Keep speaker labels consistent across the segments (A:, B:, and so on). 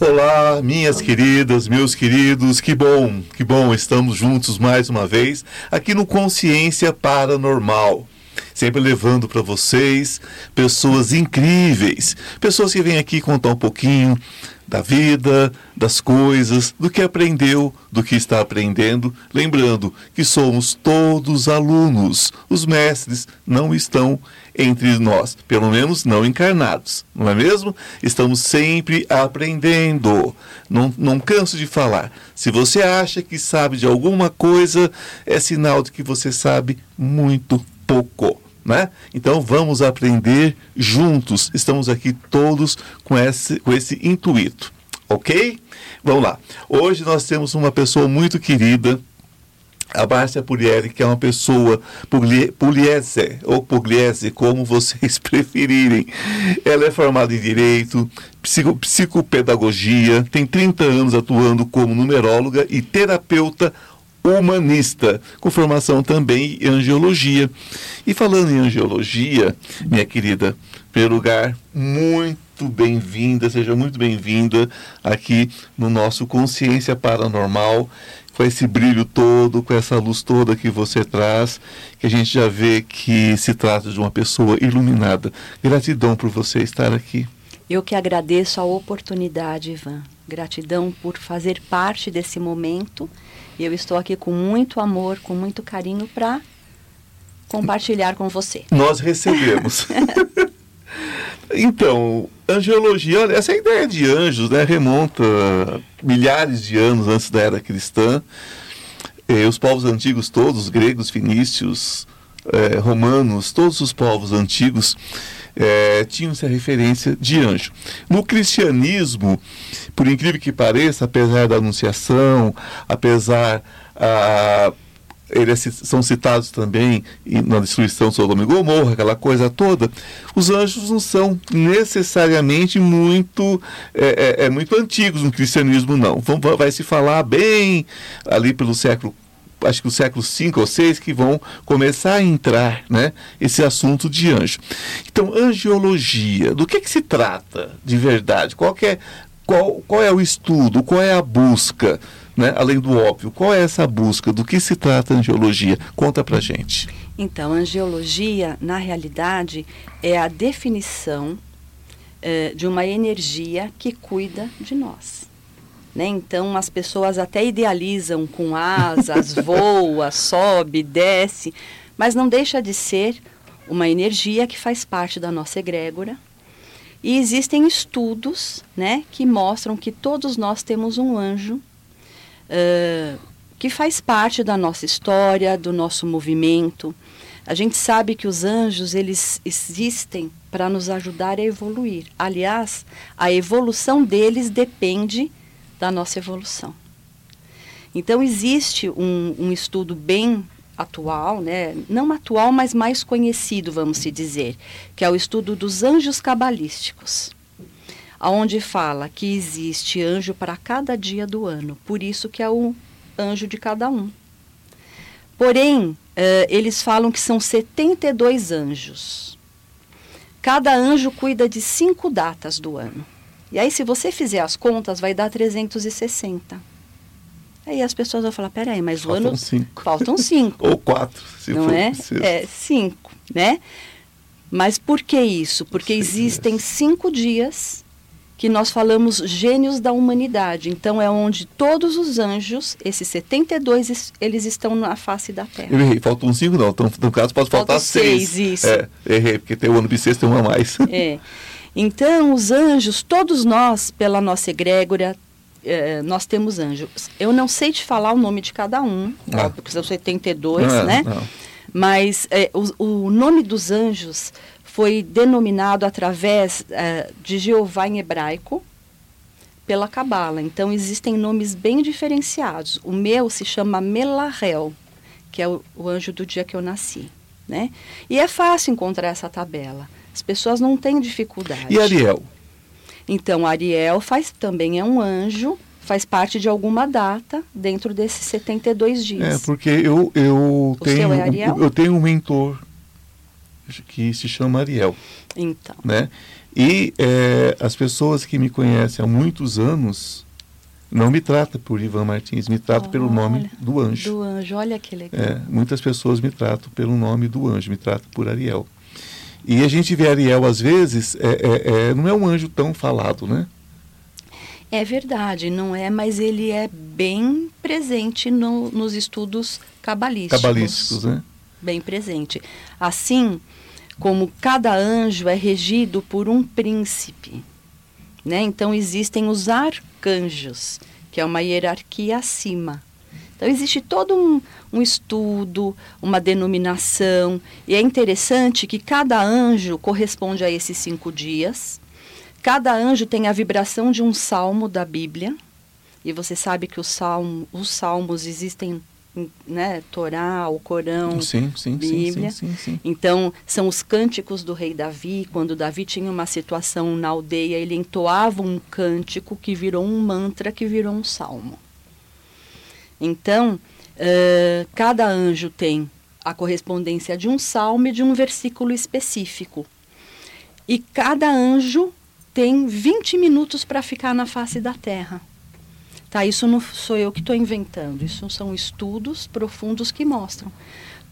A: Olá, minhas queridas, meus queridos, que bom, que bom, estamos juntos mais uma vez aqui no Consciência Paranormal. Sempre levando para vocês pessoas incríveis, pessoas que vêm aqui contar um pouquinho da vida, das coisas, do que aprendeu, do que está aprendendo. Lembrando que somos todos alunos. Os mestres não estão entre nós, pelo menos não encarnados, não é mesmo? Estamos sempre aprendendo. Não, não canso de falar. Se você acha que sabe de alguma coisa, é sinal de que você sabe muito pouco. Né? Então vamos aprender juntos. Estamos aqui todos com esse, com esse intuito, ok? Vamos lá. Hoje nós temos uma pessoa muito querida, a Márcia Pugliese, que é uma pessoa Pugliese, ou Pugliese, como vocês preferirem. Ela é formada em Direito, psico, Psicopedagogia, tem 30 anos atuando como numeróloga e terapeuta humanista, com formação também em angiologia. E falando em angiologia, minha querida, primeiro lugar, muito bem-vinda, seja muito bem-vinda aqui no nosso Consciência Paranormal, com esse brilho todo, com essa luz toda que você traz, que a gente já vê que se trata de uma pessoa iluminada. Gratidão por você estar aqui.
B: Eu que agradeço a oportunidade, Ivan. Gratidão por fazer parte desse momento e eu estou aqui com muito amor, com muito carinho para compartilhar com você.
A: Nós recebemos. então, angiologia, olha, essa ideia de anjos né, remonta milhares de anos antes da era cristã. Eh, os povos antigos todos, gregos, fenícios, eh, romanos, todos os povos antigos é, tinham essa referência de anjo. No cristianismo, por incrível que pareça, apesar da anunciação, apesar a eles são citados também na destruição de Sodoma e Gomorra, aquela coisa toda. Os anjos não são necessariamente muito é, é muito antigos no cristianismo, não. Vai se falar bem ali pelo século acho que o século V ou VI, que vão começar a entrar né, esse assunto de anjo. Então, angiologia, do que, que se trata de verdade? Qual, é, qual, qual é o estudo? Qual é a busca? Né, além do óbvio, qual é essa busca? Do que se trata a angiologia? Conta pra gente.
B: Então, angiologia, na realidade, é a definição eh, de uma energia que cuida de nós. Né? Então as pessoas até idealizam com asas, voa, sobe, desce, mas não deixa de ser uma energia que faz parte da nossa egrégora. E existem estudos né, que mostram que todos nós temos um anjo uh, que faz parte da nossa história, do nosso movimento. A gente sabe que os anjos eles existem para nos ajudar a evoluir. Aliás, a evolução deles depende da nossa evolução. Então, existe um, um estudo bem atual, né? não atual, mas mais conhecido, vamos se dizer, que é o estudo dos anjos cabalísticos, aonde fala que existe anjo para cada dia do ano, por isso que é o anjo de cada um. Porém, eh, eles falam que são 72 anjos. Cada anjo cuida de cinco datas do ano. E aí, se você fizer as contas, vai dar 360. Aí as pessoas vão falar, peraí, mas
A: faltam
B: o ano...
A: Cinco.
B: Faltam cinco.
A: Ou quatro,
B: se não for é? Preciso. É, cinco, né? Mas por que isso? Porque existem cinco dias que nós falamos gênios da humanidade. Então é onde todos os anjos, esses 72, eles estão na face da Terra.
A: Eu errei, faltam cinco não, então, no caso pode faltar seis.
B: seis. isso.
A: É, errei, porque tem o ano bissexto tem um a mais.
B: É. Então, os anjos, todos nós, pela nossa egrégora, eh, nós temos anjos. Eu não sei te falar o nome de cada um, ah. porque são 72, não, né? Não. Mas eh, o, o, nome dos anjos foi denominado através eh, de Jeová em hebraico pela Cabala. Então, existem nomes bem diferenciados. O meu se chama Melahel, que é o, o anjo do dia que eu nasci. Né? E é fácil encontrar essa tabela. As pessoas não têm dificuldade.
A: E Ariel?
B: Então, Ariel faz também é um anjo, faz parte de alguma data dentro desses 72 dias.
A: É, porque eu, eu, tenho, é eu tenho um mentor que se chama Ariel.
B: Então.
A: Né? E é, as pessoas que me conhecem há muitos anos não me tratam por Ivan Martins, me tratam oh, pelo nome
B: olha,
A: do anjo.
B: Do anjo, olha que legal.
A: É, muitas pessoas me tratam pelo nome do anjo, me tratam por Ariel. E a gente vê Ariel, às vezes, é, é, é, não é um anjo tão falado, né?
B: É verdade, não é, mas ele é bem presente no, nos estudos cabalísticos.
A: Cabalísticos, né?
B: Bem presente. Assim como cada anjo é regido por um príncipe, né? Então existem os arcanjos, que é uma hierarquia acima. Então existe todo um, um estudo, uma denominação, e é interessante que cada anjo corresponde a esses cinco dias. Cada anjo tem a vibração de um salmo da Bíblia. E você sabe que os, salmo, os salmos existem, né? Torá, o Corão,
A: sim, sim,
B: Bíblia.
A: Sim, sim,
B: então, são os cânticos do rei Davi. Quando Davi tinha uma situação na aldeia, ele entoava um cântico que virou um mantra, que virou um salmo. Então, uh, cada anjo tem a correspondência de um salmo e de um versículo específico. E cada anjo tem 20 minutos para ficar na face da Terra. Tá, isso não sou eu que estou inventando, isso são estudos profundos que mostram.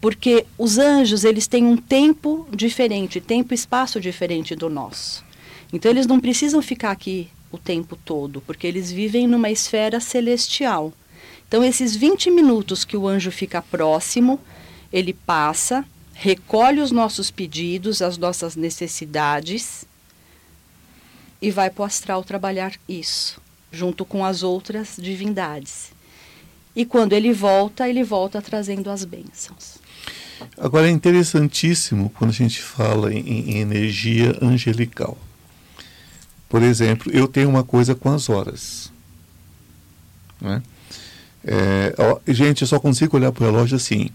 B: Porque os anjos, eles têm um tempo diferente, tempo e espaço diferente do nosso. Então eles não precisam ficar aqui o tempo todo, porque eles vivem numa esfera celestial. Então esses 20 minutos que o anjo fica próximo, ele passa, recolhe os nossos pedidos, as nossas necessidades e vai para o astral trabalhar isso, junto com as outras divindades. E quando ele volta, ele volta trazendo as bênçãos.
A: Agora é interessantíssimo quando a gente fala em, em energia angelical. Por exemplo, eu tenho uma coisa com as horas. Né? É, ó, gente, eu só consigo olhar para o relógio assim: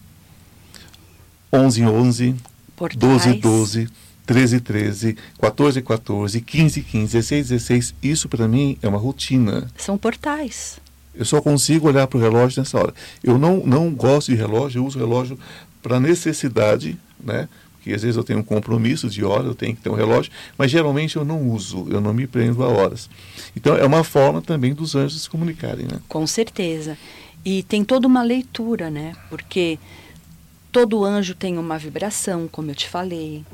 A: 11 em 11, Portais. 12 em 12, 13 13, 14 14, 15 15, 16 16. Isso para mim é uma rotina.
B: São portais.
A: Eu só consigo olhar para o relógio nessa hora. Eu não, não gosto de relógio, eu uso relógio para necessidade, né? Porque às vezes eu tenho um compromisso de hora, eu tenho que ter um relógio, mas geralmente eu não uso, eu não me prendo a horas. Então é uma forma também dos anjos se comunicarem, né?
B: Com certeza. E tem toda uma leitura, né? Porque todo anjo tem uma vibração, como eu te falei.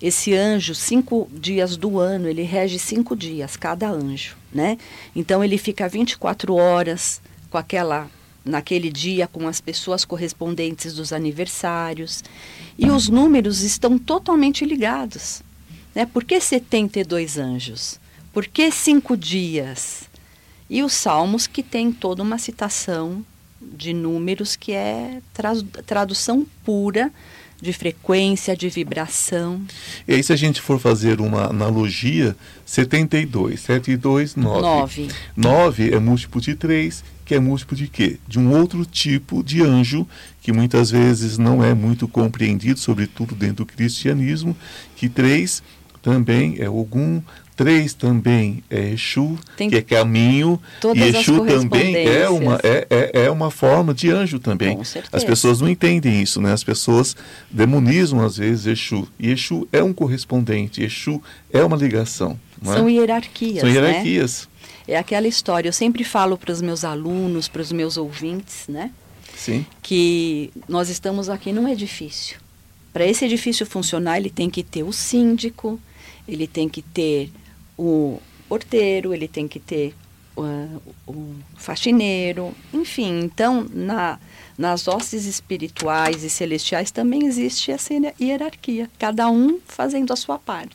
B: Esse anjo, cinco dias do ano, ele rege cinco dias, cada anjo, né? Então ele fica 24 horas com aquela naquele dia com as pessoas correspondentes dos aniversários. E os números estão totalmente ligados. Né? Por que 72 anjos? Por que cinco dias? E os salmos que tem toda uma citação de números que é tra tradução pura de frequência, de vibração.
A: E aí, se a gente for fazer uma analogia, 72, 7 e 2, 9.
B: 9.
A: 9 é múltiplo de 3, que é múltiplo de quê? De um outro tipo de anjo, que muitas vezes não é muito compreendido, sobretudo dentro do cristianismo, que 3 também é algum Três também é Exu, Tem que é caminho.
B: E
A: Exu também é uma, é, é, é, uma forma de anjo também. As pessoas não entendem isso, né? As pessoas demonizam às vezes Exu. E Exu é um correspondente, Exu é uma ligação.
B: É? São hierarquias.
A: São hierarquias.
B: Né? É aquela história. Eu sempre falo para os meus alunos, para os meus ouvintes, né?
A: Sim.
B: Que nós estamos aqui num edifício. Para esse edifício funcionar, ele tem que ter o síndico, ele tem que ter o porteiro, ele tem que ter uh, o faxineiro, enfim. Então, na, nas hostes espirituais e celestiais também existe essa hierarquia, cada um fazendo a sua parte.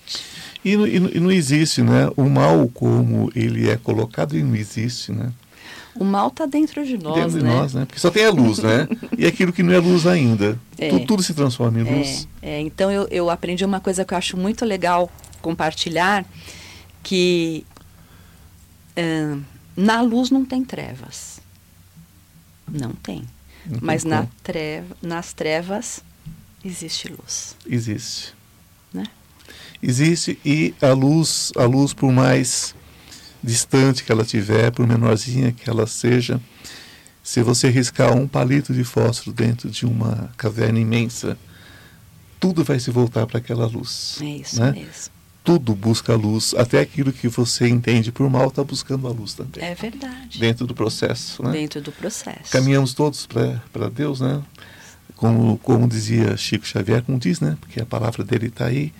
A: E, e, e não existe, né? O mal como ele é colocado, ele não existe, né?
B: O mal está dentro de nós,
A: dentro
B: né?
A: de nós, né? Porque só tem a luz, né? e aquilo que não é luz ainda. É, tudo, tudo, se transforma em luz.
B: É, é. Então eu, eu aprendi uma coisa que eu acho muito legal compartilhar, que uh, na luz não tem trevas. Não tem. Não Mas na treva, nas trevas existe luz.
A: Existe.
B: Né?
A: Existe e a luz, a luz por mais distante que ela tiver, por menorzinha que ela seja, se você riscar um palito de fósforo dentro de uma caverna imensa, tudo vai se voltar para aquela luz.
B: É isso
A: né?
B: mesmo.
A: Tudo busca a luz, até aquilo que você entende por mal está buscando a luz também.
B: É verdade.
A: Dentro do processo, né?
B: Dentro do processo.
A: Caminhamos todos para Deus, né? Como, como dizia Chico Xavier, como diz, né? Porque a palavra dele está aí.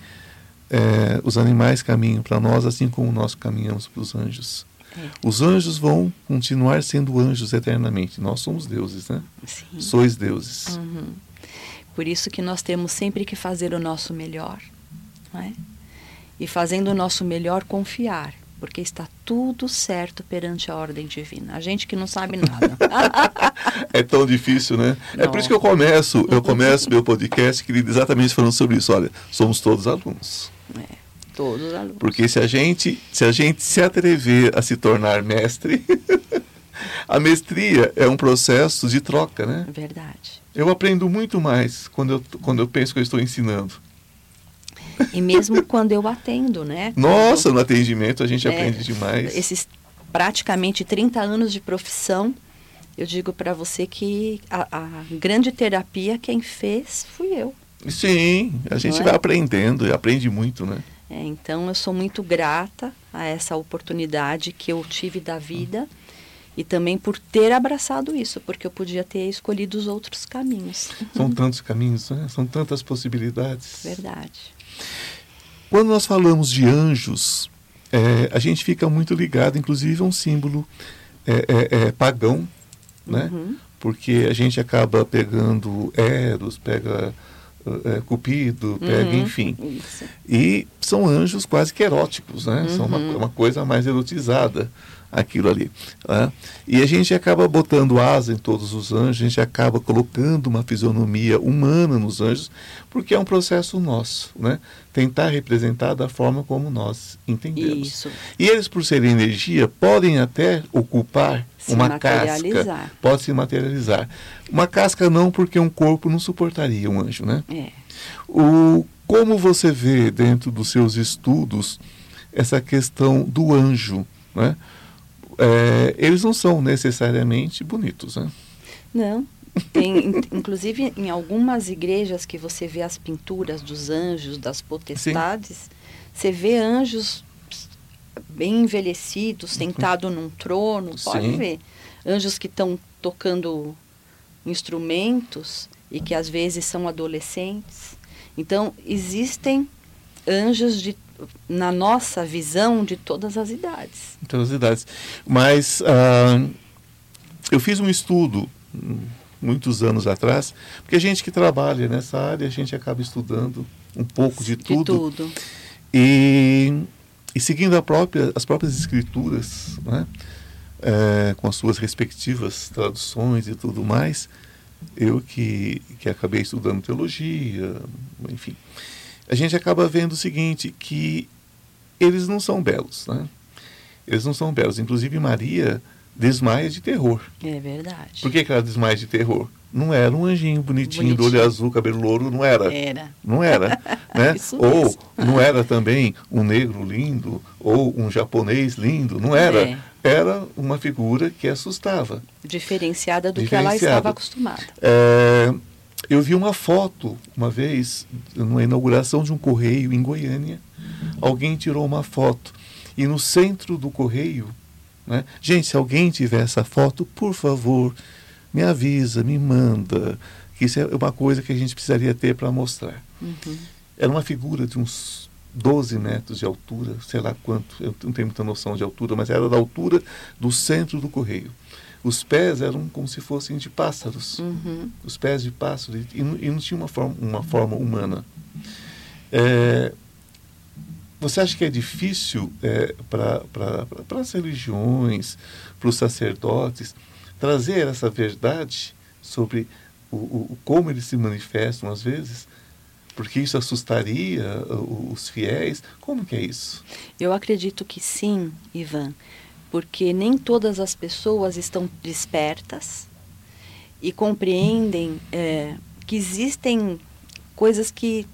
A: É, os animais caminham para nós, assim como nós caminhamos para os anjos.
B: É.
A: Os anjos vão continuar sendo anjos eternamente. Nós somos deuses, né?
B: Sim.
A: Sois deuses.
B: Uhum. Por isso que nós temos sempre que fazer o nosso melhor, não é? E fazendo o nosso melhor, confiar, porque está tudo certo perante a ordem divina. A gente que não sabe nada.
A: é tão difícil, né? É por isso que eu começo, eu começo meu podcast querido, exatamente falando sobre isso. Olha, somos todos alunos.
B: É, todos alunos.
A: Porque se a gente, se a gente se atrever a se tornar mestre, a mestria é um processo de troca, né?
B: Verdade.
A: Eu aprendo muito mais quando eu, quando eu penso que eu estou ensinando.
B: E mesmo quando eu atendo, né?
A: Nossa, no atendimento a gente é, aprende demais.
B: Esses praticamente 30 anos de profissão, eu digo para você que a, a, grande terapia quem fez fui eu.
A: Sim, a gente vai aprendendo e aprende muito, né?
B: É, então eu sou muito grata a essa oportunidade que eu tive da vida e também por ter abraçado isso, porque eu podia ter escolhido os outros caminhos.
A: São tantos caminhos, né? são tantas possibilidades.
B: Verdade.
A: Quando nós falamos de anjos, é, a gente fica muito ligado, inclusive, a um símbolo é, é, é pagão, né? Uhum. Porque a gente acaba pegando Eros, pega é, Cupido, pega, uhum. enfim. Isso. E são anjos quase que eróticos, né? Uhum. São uma, uma coisa mais erotizada aquilo ali. Né? E a gente acaba botando asa em todos os anjos, a gente acaba colocando uma fisionomia humana nos anjos, porque é um processo nosso, né? Tentar representar da forma como nós entendemos.
B: Isso.
A: E eles, por serem energia, podem até ocupar se uma casca. Pode se materializar. Uma casca não, porque um corpo não suportaria um anjo, né?
B: É.
A: O, como você vê dentro dos seus estudos essa questão do anjo, né? É, eles não são necessariamente bonitos, né?
B: Não. Tem, inclusive, em algumas igrejas que você vê as pinturas dos anjos, das potestades, Sim. você vê anjos bem envelhecidos, uhum. sentados num trono, pode Sim. ver. Anjos que estão tocando instrumentos e que às vezes são adolescentes. Então, existem anjos de na nossa visão de todas as idades.
A: Todas as idades. Mas uh, eu fiz um estudo muitos anos atrás, porque a gente que trabalha nessa área, a gente acaba estudando um pouco de, de tudo.
B: tudo.
A: E, e seguindo própria, as próprias escrituras, né? É, com as suas respectivas traduções e tudo mais, eu que, que acabei estudando teologia, enfim, a gente acaba vendo o seguinte, que eles não são belos, né? Eles não são belos. Inclusive Maria desmaia de terror.
B: É verdade.
A: Por que, que ela desmaia de terror? Não era um anjinho bonitinho, bonitinho. do olho azul, cabelo louro, não era.
B: Era.
A: Não era. né? ou não era também um negro lindo, ou um japonês lindo, não era. É. Era uma figura que assustava.
B: Diferenciada do Diferenciada. que ela estava acostumada.
A: É, eu vi uma foto uma vez, numa inauguração de um correio em Goiânia. Alguém tirou uma foto. E no centro do correio, né? gente, se alguém tiver essa foto, por favor, me avisa, me manda. Que isso é uma coisa que a gente precisaria ter para mostrar.
B: Uhum.
A: Era uma figura de uns 12 metros de altura, sei lá quanto, eu não tenho muita noção de altura, mas era da altura do centro do correio. Os pés eram como se fossem de pássaros,
B: uhum.
A: os pés de pássaro, e, e, não tinha uma forma, uma forma humana. É, você acha que é difícil é, para as religiões, para os sacerdotes, trazer essa verdade sobre o, o, como eles se manifestam às vezes? Porque isso assustaria os fiéis? Como que é isso?
B: Eu acredito que sim, Ivan porque nem todas as pessoas estão despertas e compreendem é, que existem coisas que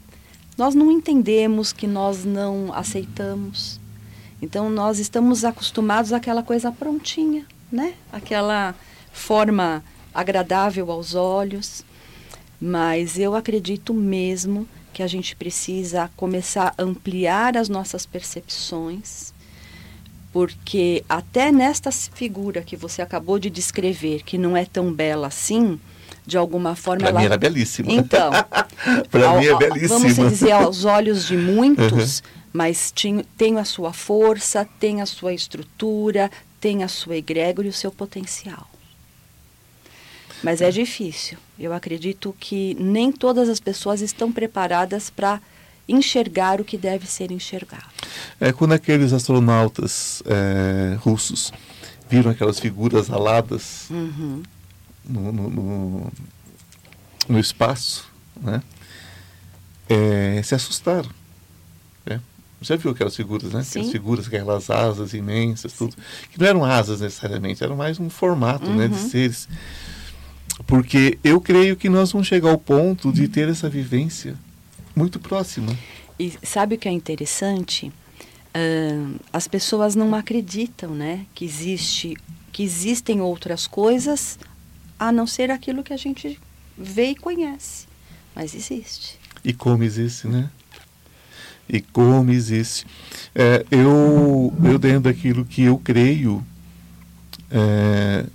B: nós não entendemos, que nós não aceitamos. Então nós estamos acostumados àquela coisa prontinha, né? Aquela forma agradável aos olhos. Mas eu acredito mesmo que que a gente precisa começar a ampliar as nossas percepções, porque até nesta figura que você acabou de descrever, que não é tão bela assim, de alguma forma
A: pra
B: ela...
A: mim era belíssima.
B: Então,
A: para mim é belíssima.
B: Vamos dizer aos olhos de muitos,
A: Uhum.
B: mas tinha, tem a sua força, tem a sua estrutura, tem a sua egrégora e o seu potencial. Mas é difícil. Eu acredito que nem todas as pessoas estão preparadas para enxergar o que deve ser enxergado.
A: É quando aqueles astronautas é, russos viram aquelas figuras aladas
B: Uhum.
A: no, no, no- no espaço, né? É, se assustaram. né? Já viu aquelas figuras, né? Aquelas
B: Sim.
A: figuras, aquelas asas imensas, tudo. Que não eram asas necessariamente, eram mais um formato né, de
B: Uhum.
A: seres. Porque eu creio que nós vamos chegar ao ponto de ter essa vivência muito próxima.
B: E sabe o que é interessante? Ahn, as pessoas não acreditam, né, que existe, que existem outras coisas a não ser aquilo que a gente vê e conhece. Mas existe.
A: E como existe, né? E como existe. É, eu, eu dentro daquilo que eu creio, é,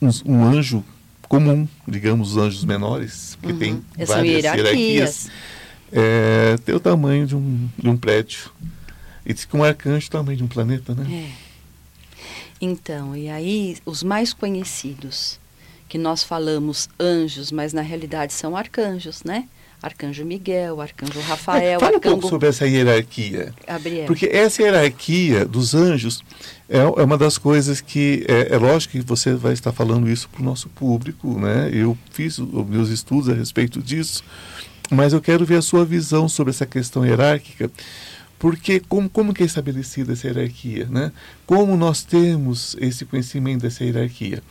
A: um, um anjo comum, digamos, os anjos menores, que
B: Uhum.
A: tem
B: São
A: várias
B: hierarquias.
A: hierarquias, é, tem o tamanho de um, de um prédio. E diz que um arcanjo é tamanho de um planeta, né?
B: É. Então, e aí os mais conhecidos, que nós falamos anjos, mas na realidade são arcanjos, né? Arcanjo Miguel, Arcanjo Rafael,
A: Fala um
B: Arcanjo
A: pouco sobre essa hierarquia.
B: Gabriel.
A: Porque essa hierarquia dos anjos é, é uma das coisas que é, é lógico que você vai estar falando isso para o nosso público, né? Eu fiz os meus estudos a respeito disso, mas eu quero ver a sua visão sobre essa questão hierárquica, porque como, como que é estabelecida essa hierarquia, né? Como nós temos esse conhecimento dessa hierarquia?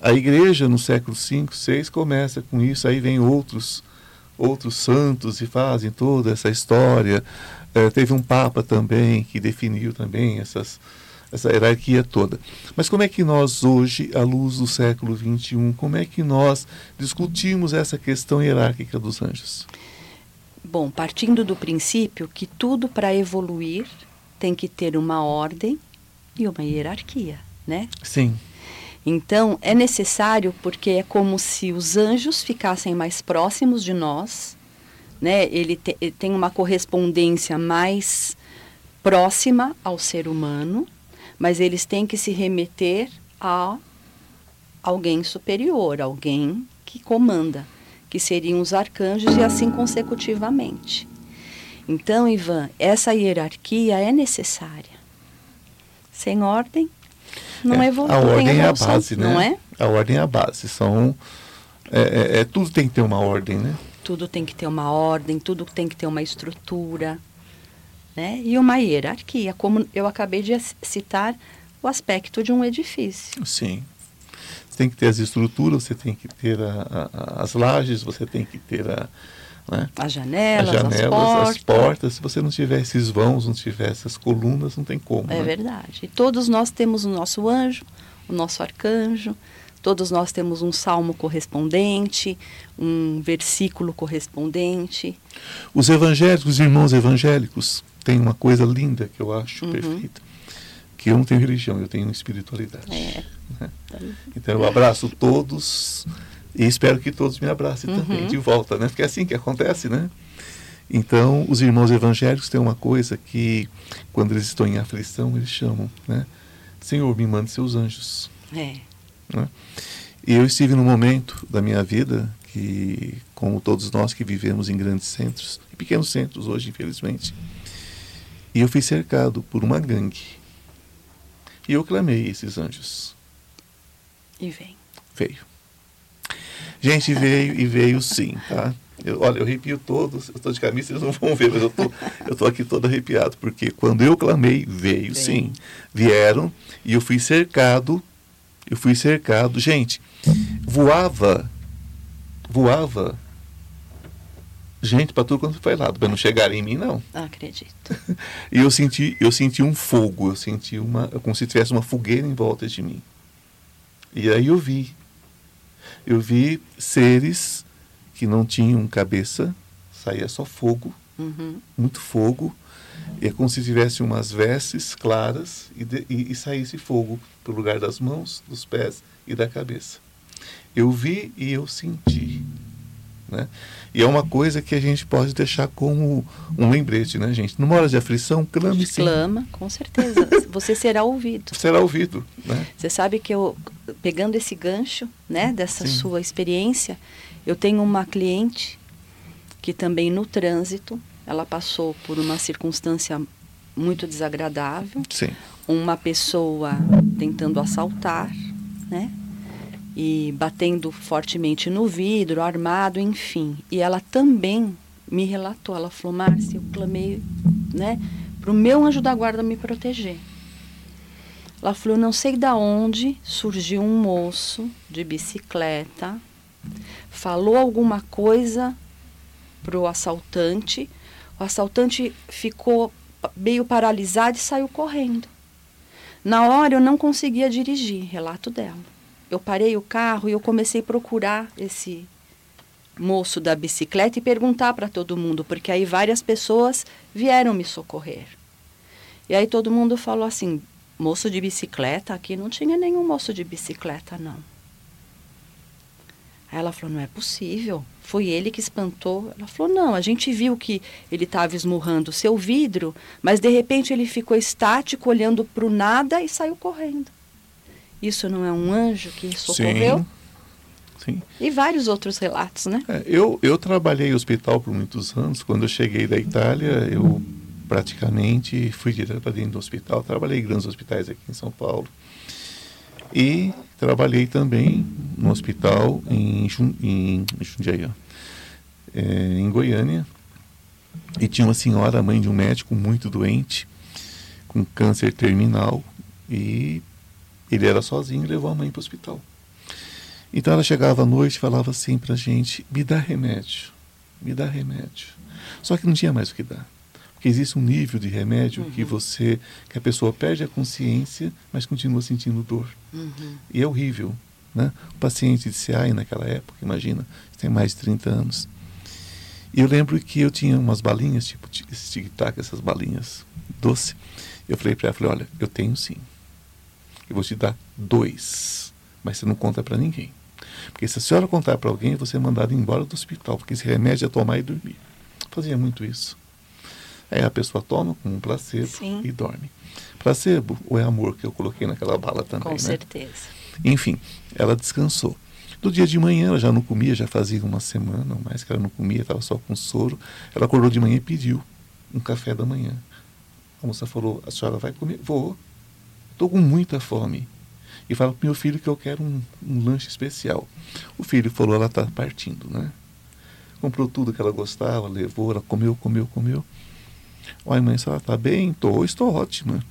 A: A igreja no século V, VI começa com isso, aí vem outros outros santos e fazem toda essa história. Eh, teve um papa também que definiu também essas, essa hierarquia toda. Mas como é que nós hoje, à luz do século XXI, como é que nós discutimos essa questão hierárquica dos anjos?
B: Bom, partindo do princípio que tudo para evoluir tem que ter uma ordem e uma hierarquia, né?
A: Sim.
B: Então, é necessário porque é como se os anjos ficassem mais próximos de nós, né? Ele, te- ele tem uma correspondência mais próxima ao ser humano, mas eles têm que se remeter a alguém superior, alguém que comanda, que seriam os arcanjos e assim consecutivamente. Então, Ivan, essa hierarquia é necessária. Sem ordem, não
A: É,
B: evolui.
A: a
B: não tem
A: ordem é a base, né?
B: Não é?
A: A ordem é a base. São, é, é- é- tudo tem que ter uma ordem, né?
B: Tudo tem que ter uma ordem, tudo tem que ter uma estrutura, né? E uma hierarquia, como eu acabei de citar o aspecto de um edifício.
A: Sim. Você tem que ter as estruturas, você tem que ter a- a- as lajes, você tem que ter a, né?
B: As
A: as
B: janelas,
A: janelas,
B: as portas.
A: as portas. Se você não tiver esses vãos, não tiver essas colunas, não tem como.
B: É
A: né?
B: verdade. E todos nós temos o nosso anjo, o nosso arcanjo, todos nós temos um salmo correspondente, um versículo correspondente.
A: Os evangélicos, os irmãos evangélicos, têm uma coisa linda que eu acho
B: Uhum.
A: perfeita. Que eu não tenho religião, eu tenho espiritualidade.
B: É.
A: né? Então eu abraço todos e espero que todos me abracem também
B: Uhum.
A: de volta, né? Porque é assim que acontece, né? Então, os irmãos evangélicos têm uma coisa que, quando eles estão em aflição, eles chamam, né? Senhor, me mande seus anjos.
B: É.
A: né? E eu estive num momento da minha vida que, como todos nós que vivemos em grandes centros, em pequenos centros hoje, infelizmente, e eu fui cercado por uma gangue. E eu clamei esses anjos.
B: E vem.
A: Veio. Gente, veio e veio sim, tá? Eu, olha, eu arrepio todos, eu estou de camisa, vocês não vão ver, mas eu tô, tô aqui todo arrepiado, porque quando eu clamei, veio
B: Vem.
A: sim. Vieram e eu fui cercado, eu fui cercado. Gente, voava, voava gente para tudo quanto foi lado, para não chegar em mim, não.
B: Acredito.
A: E eu senti, eu senti um fogo, eu senti uma, como se tivesse uma fogueira em volta de mim. E aí eu vi, eu vi seres que não tinham cabeça, saía só fogo,
B: Uhum.
A: muito fogo. E é como se tivesse umas vestes claras e, de, e, e saísse fogo pelo lugar das mãos, dos pés e da cabeça. Eu vi e eu senti. Né? E é uma coisa que a gente pode deixar como um lembrete, né, gente? Numa hora de aflição, clame sim.
B: Clama, com certeza. Você será ouvido.
A: Será ouvido, né?
B: Você sabe que eu, pegando esse gancho, né, dessa
A: Sim.
B: sua experiência, eu tenho uma cliente que também no trânsito, ela passou por uma circunstância muito desagradável,
A: Sim.
B: uma pessoa tentando assaltar, né? E batendo fortemente no vidro, armado, enfim. E ela também me relatou, ela falou, Márcia, eu clamei, né, para o meu anjo da guarda me proteger. Ela falou, não sei da onde surgiu um moço de bicicleta, falou alguma coisa pro assaltante, o assaltante ficou meio paralisado e saiu correndo. Na hora eu não conseguia dirigir, relato dela. Eu parei o carro e eu comecei a procurar esse moço da bicicleta e perguntar para todo mundo, porque aí várias pessoas vieram me socorrer. E aí todo mundo falou assim: moço de bicicleta? Aqui não tinha nenhum moço de bicicleta, não. Aí ela falou: não é possível. Foi ele que espantou. Ela falou: não, a gente viu que ele estava esmurrando o seu vidro, mas de repente ele ficou estático, olhando para o nada e saiu correndo. Isso não é um anjo que socorreu?
A: Sim. Sim.
B: E vários outros relatos, né?
A: É, eu, eu trabalhei em hospital por muitos anos. Quando eu cheguei da Itália, eu praticamente fui direto para dentro do hospital. Trabalhei em grandes hospitais aqui em São Paulo. E trabalhei também no hospital em, Jun, em Jundiaí, é, em Goiânia. E tinha uma senhora, mãe de um médico muito doente, com câncer terminal. E ele era sozinho e levou a mãe para o hospital. Então ela chegava à noite e falava assim pra gente: me dá remédio, me dá remédio. Só que não tinha mais o que dar. Porque existe um nível de remédio que você, que a pessoa perde a consciência, mas continua sentindo dor.
B: Uhum.
A: E é horrível. Né? O paciente de CAI naquela época, imagina, tem mais de 30 anos. E eu lembro que eu tinha umas balinhas, tipo ti- esse tic-tac, essas balinhas doce. Eu falei para ela, falei, olha, eu tenho sim. Eu vou te dar dois, mas você não conta para ninguém. Porque se a senhora contar para alguém, você é mandado embora do hospital, porque esse remédio é tomar e dormir. Fazia muito isso. Aí a pessoa toma como um placebo
B: Sim.
A: e dorme. Placebo ou é amor que eu coloquei naquela bala também,
B: Com
A: né?
B: certeza.
A: Enfim, ela descansou. Do dia de manhã, ela já não comia, já fazia uma semana ou mais que ela não comia, estava só com soro. Ela acordou de manhã e pediu um café da manhã. A moça falou: A senhora vai comer? Vou. Estou com muita fome. E fala para meu filho que eu quero um, um lanche especial. O filho falou: Ela está partindo, né? Comprou tudo que ela gostava, levou, ela comeu, comeu, comeu. Oi, mãe, a senhora está bem? Estou, estou ótima.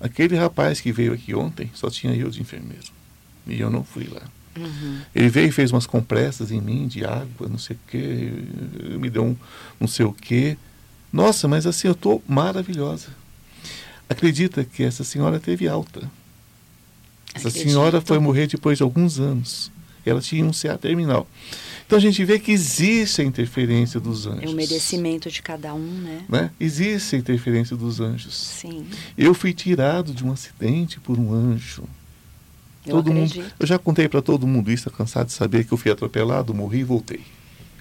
A: Aquele rapaz que veio aqui ontem, só tinha eu de enfermeiro. E eu não fui lá.
B: Uhum.
A: Ele veio e fez umas compressas em mim de água, não sei o quê, me deu um não sei o quê. Nossa, mas assim, eu estou maravilhosa. Acredita que essa senhora teve alta. Essa
B: Acredito.
A: senhora foi morrer depois de alguns anos. Ela tinha um CA terminal. Então a gente vê que existe a interferência dos anjos.
B: É o merecimento de cada um, né?
A: Né? Existe a interferência dos anjos.
B: Sim,
A: Eu fui tirado de um acidente por um anjo.
B: eu
A: todo
B: acredito.
A: mundo, eu já contei para todo mundo isso, tá cansado de saber que eu fui atropelado, morri e voltei.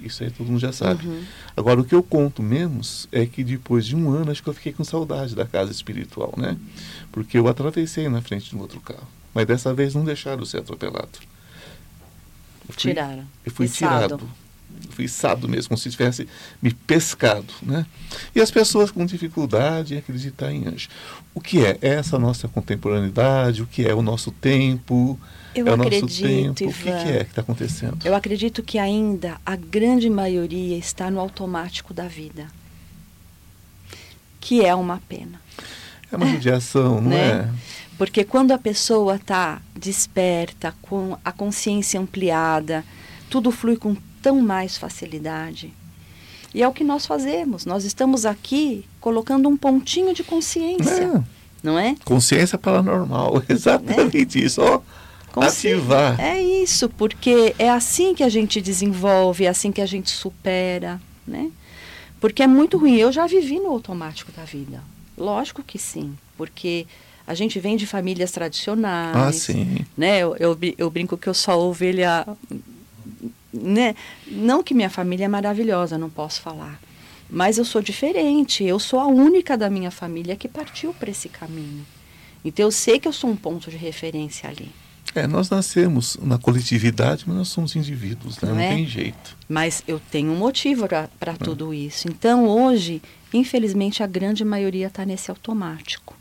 A: Isso aí todo mundo já sabe.
B: Uhum.
A: Agora, o que eu conto menos é que depois de um ano, acho que eu fiquei com saudade da casa espiritual, né? Porque eu atravessei na frente de um outro carro. Mas dessa vez não deixaram eu ser atropelado. Eu fui-
B: Tiraram.
A: Eu fui
B: Içado.
A: tirado. Eu fui içado mesmo, como se tivesse me pescado, né? E as pessoas com dificuldade em acreditar em anjo. O que é? É essa nossa contemporaneidade? O que é o nosso tempo?
B: Eu
A: é o nosso
B: acredito,
A: tempo? O que,
B: Ivan.
A: que é que está acontecendo?
B: Eu acredito que ainda a grande maioria está no automático da vida. Que é uma pena.
A: É uma judiação, não
B: né?
A: é?
B: Porque quando a pessoa está desperta, com a consciência ampliada, tudo flui com tão mais facilidade. E é o que nós fazemos. Nós estamos aqui colocando um pontinho de consciência,
A: É.
B: não é?
A: Consciência paranormal, exatamente isso. Ó,
B: Consci-
A: ativar.
B: É isso, porque é assim que a gente desenvolve, é assim que a gente supera. né? Porque é muito ruim. Eu já vivi no automático da vida. Lógico que sim, porque a gente vem de famílias tradicionais.
A: Ah, sim.
B: Né? Eu, eu, eu brinco que eu sou a ovelha. Né? Não que minha família é maravilhosa, não posso falar. Mas eu sou diferente. Eu sou a única da minha família que partiu para esse caminho. Então eu sei que eu sou um ponto de referência ali.
A: É, nós nascemos na coletividade, mas nós somos indivíduos, né? não, não é? tem jeito.
B: Mas eu tenho um motivo para é. tudo isso. Então hoje, infelizmente, a grande maioria está nesse automático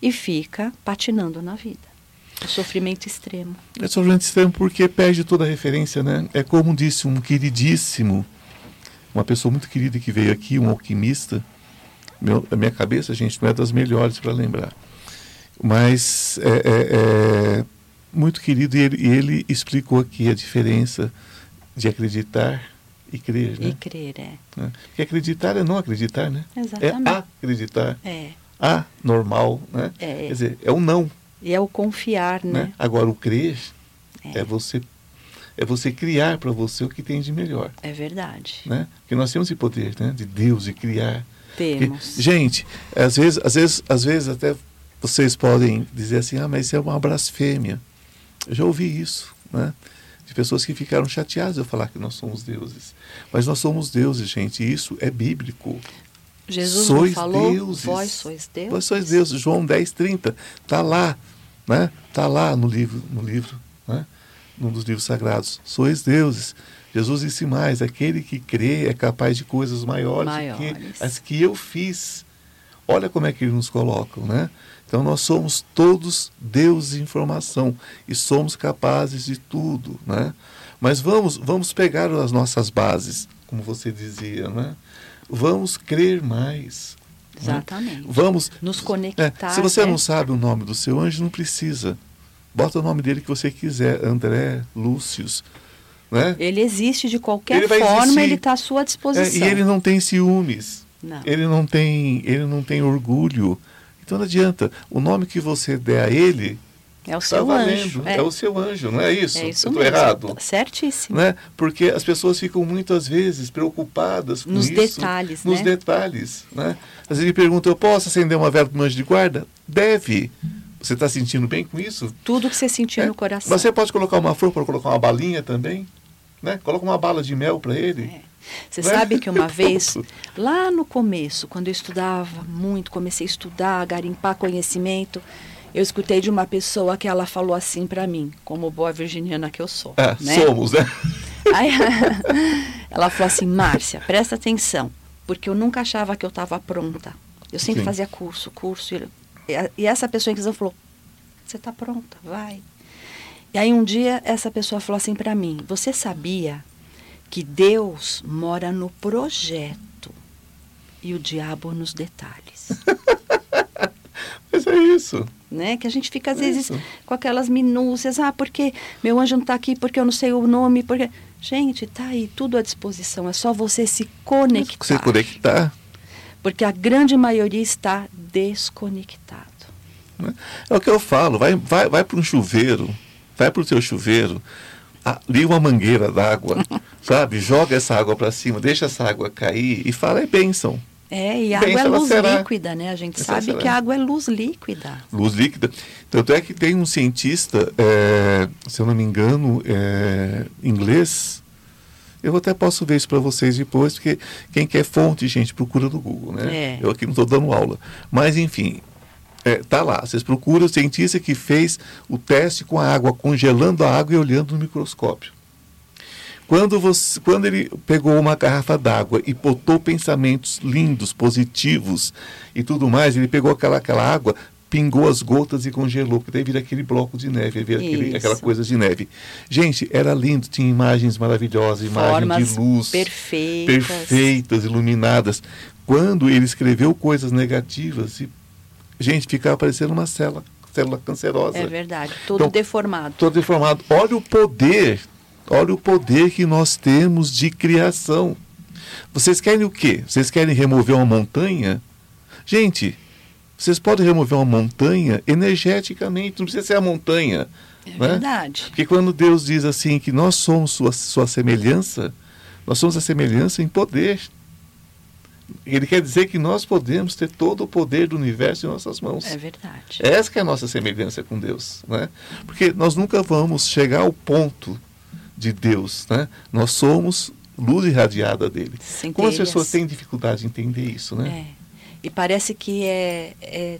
B: e fica patinando na vida. O sofrimento extremo.
A: É sofrimento extremo porque perde toda a referência, né? É como disse um queridíssimo, uma pessoa muito querida que veio aqui, um alquimista. Meu, a minha cabeça, gente, não é das melhores para lembrar. Mas é, é, é, muito querido e ele, ele explicou aqui a diferença de acreditar e crer, né?
B: E crer, é.
A: é. Porque acreditar é não acreditar, né?
B: Exatamente.
A: É acreditar.
B: É
A: a normal, né?
B: É.
A: Quer dizer, é o não.
B: E é o confiar, né? né?
A: Agora o crer é, é você é você criar para você o que tem de melhor.
B: É verdade.
A: Né? Porque nós temos esse poder, né? De Deus de criar.
B: Temos.
A: Porque, gente, às vezes, às vezes, às vezes até vocês podem dizer assim, ah, mas isso é uma blasfêmia. Eu já ouvi isso, né? De pessoas que ficaram chateadas eu falar que nós somos deuses. Mas nós somos deuses, gente, e isso é bíblico.
B: Jesus sois falou, deuses. vós sois deuses.
A: Vós sois deuses. João 10, 30. Está lá, né? Está lá no livro, no livro, né? Num dos livros sagrados. Sois deuses. Jesus disse mais, aquele que crê é capaz de coisas maiores, maiores. que as que eu fiz. Olha como é que eles nos colocam, né? Então nós somos todos deuses de informação e somos capazes de tudo, né? Mas vamos, vamos pegar as nossas bases, como você dizia, né? vamos crer mais.
B: Né? Exatamente. Né?
A: Vamos
B: nos conectar.
A: É, se você
B: né?
A: não sabe o nome do seu anjo, não precisa. Bota o nome dele que você quiser, André, Lúcius. Né?
B: Ele existe de qualquer ele forma, ele está à sua disposição.
A: É, e ele não tem ciúmes.
B: Não.
A: Ele não tem, ele não tem orgulho. Então não adianta. O nome que você der a ele,
B: é o tá seu anjo.
A: É. é. o seu anjo, não é isso?
B: É isso
A: Eu
B: mesmo.
A: errado.
B: Certíssimo.
A: Né? Porque as pessoas ficam muitas vezes preocupadas com
B: nos
A: isso.
B: Detalhes,
A: nos
B: né?
A: detalhes. Né? Às vezes me perguntam, eu posso acender uma vela para um anjo de guarda? Deve. Você está sentindo bem com isso?
B: Tudo que você sentiu é. no coração.
A: Mas você pode colocar uma flor para colocar uma balinha também? Né? Coloca uma bala de mel para ele.
B: É. Você né? sabe que uma vez, lá no começo, quando eu estudava muito, comecei a estudar, a garimpar conhecimento, eu escutei de uma pessoa que ela falou assim para mim, como boa virginiana que eu sou.
A: É,
B: né?
A: somos, né?
B: Aí, ela falou assim, Márcia, presta atenção, porque eu nunca achava que eu estava pronta. Eu sempre Sim. fazia curso, curso. E, e essa pessoa em questão falou, você está pronta, vai. E aí um dia essa pessoa falou assim para mim, você sabia que Deus mora no projeto e o diabo nos detalhes?
A: Mas é isso
B: né? Que a gente fica às vezes Isso. com aquelas minúcias, ah, porque meu anjo não está aqui, porque eu não sei o nome, porque gente, está aí tudo à disposição, é só você se conectar.
A: Se conectar.
B: Porque a grande maioria está desconectado.
A: Né? É o que eu falo, vai, vai, vai para um chuveiro, vai para o teu chuveiro, liga uma mangueira d'água, sabe? Joga essa água para cima, deixa essa água cair e fala, é bênção.
B: É, e a água é luz será. líquida, né? A gente sabe que a água é luz líquida.
A: Luz líquida. Tanto é que tem um cientista, é, se eu não me engano, é, inglês. Eu até posso ver isso para vocês depois, porque quem quer fonte, gente, procura no Google, né?
B: É.
A: Eu aqui não estou dando aula. Mas, enfim, é, tá lá. Vocês procuram o cientista que fez o teste com a água, congelando a água e olhando no microscópio. Quando, você, quando ele pegou uma garrafa d'água e botou pensamentos lindos, positivos e tudo mais, ele pegou aquela, aquela água, pingou as gotas e congelou, porque daí vira aquele bloco de neve, vira aquele, aquela coisa de neve. Gente, era lindo, tinha imagens maravilhosas, imagens de luz.
B: Perfeitas.
A: Perfeitas, iluminadas. Quando ele escreveu coisas negativas, e, gente, ficava parecendo uma célula, célula cancerosa.
B: É verdade, todo então, deformado.
A: Todo deformado. Olha o poder Olha o poder que nós temos de criação. Vocês querem o quê? Vocês querem remover uma montanha? Gente, vocês podem remover uma montanha energeticamente, não precisa ser a montanha.
B: É
A: né?
B: verdade.
A: Porque quando Deus diz assim que nós somos sua, sua semelhança, Nós somos a semelhança em poder. Ele quer dizer que nós podemos ter todo o poder do universo em nossas mãos.
B: É verdade.
A: Essa que é a nossa semelhança com Deus, né? Porque nós nunca vamos chegar ao ponto de Deus, né? Nós somos luz irradiada dele.
B: Centelhas.
A: Como as pessoas têm dificuldade em entender isso, né?
B: É. E parece que é, é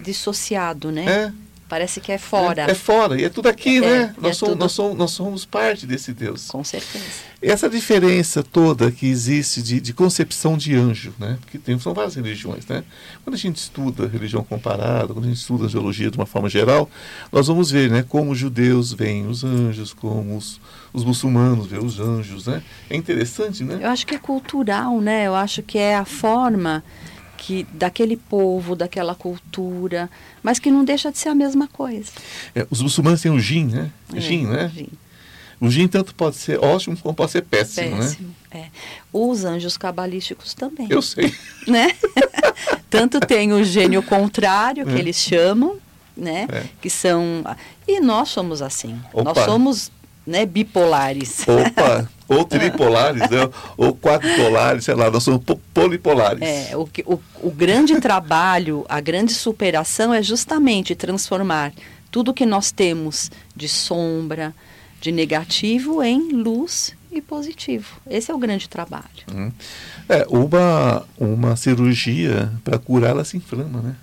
B: dissociado, né?
A: É.
B: Parece que é fora.
A: É, é fora, e é tudo aqui,
B: É,
A: né?
B: é
A: Nós, somos,
B: tudo-
A: nós, somos, nós somos parte desse Deus.
B: Com certeza.
A: Essa diferença toda que existe de, de concepção de anjo, né? Porque tem, são várias religiões, né? Quando a gente estuda religião comparada, quando a gente estuda geologia de uma forma geral, nós vamos ver, né? Como os judeus veem os anjos, como os, os muçulmanos veem os anjos, né? É interessante, né?
B: Eu acho que é cultural, né? Eu acho que é a forma que daquele povo, daquela cultura, mas que não deixa de ser a mesma coisa.
A: É, os muçulmanos têm o jin, né?
B: É,
A: Jin, né?
B: Jin.
A: O jin tanto pode ser ótimo como pode ser péssimo, né?
B: Péssimo. É. Os anjos cabalísticos também.
A: Eu sei.
B: né? Tanto tem o gênio contrário, que
A: É.
B: eles chamam, né?
A: É.
B: Que são. E nós somos assim. Nós
A: Opa.
B: somos né, bipolares.
A: Opa, ou tripolares, né? ou quadripolares, sei lá, nós somos po- polipolares.
B: É, o, que- o, o grande trabalho, a grande superação é justamente transformar tudo que nós temos de sombra, de negativo, em luz e positivo. Esse é o grande trabalho.
A: Hum. É, uma, uma cirurgia, para curar, ela se inflama, né?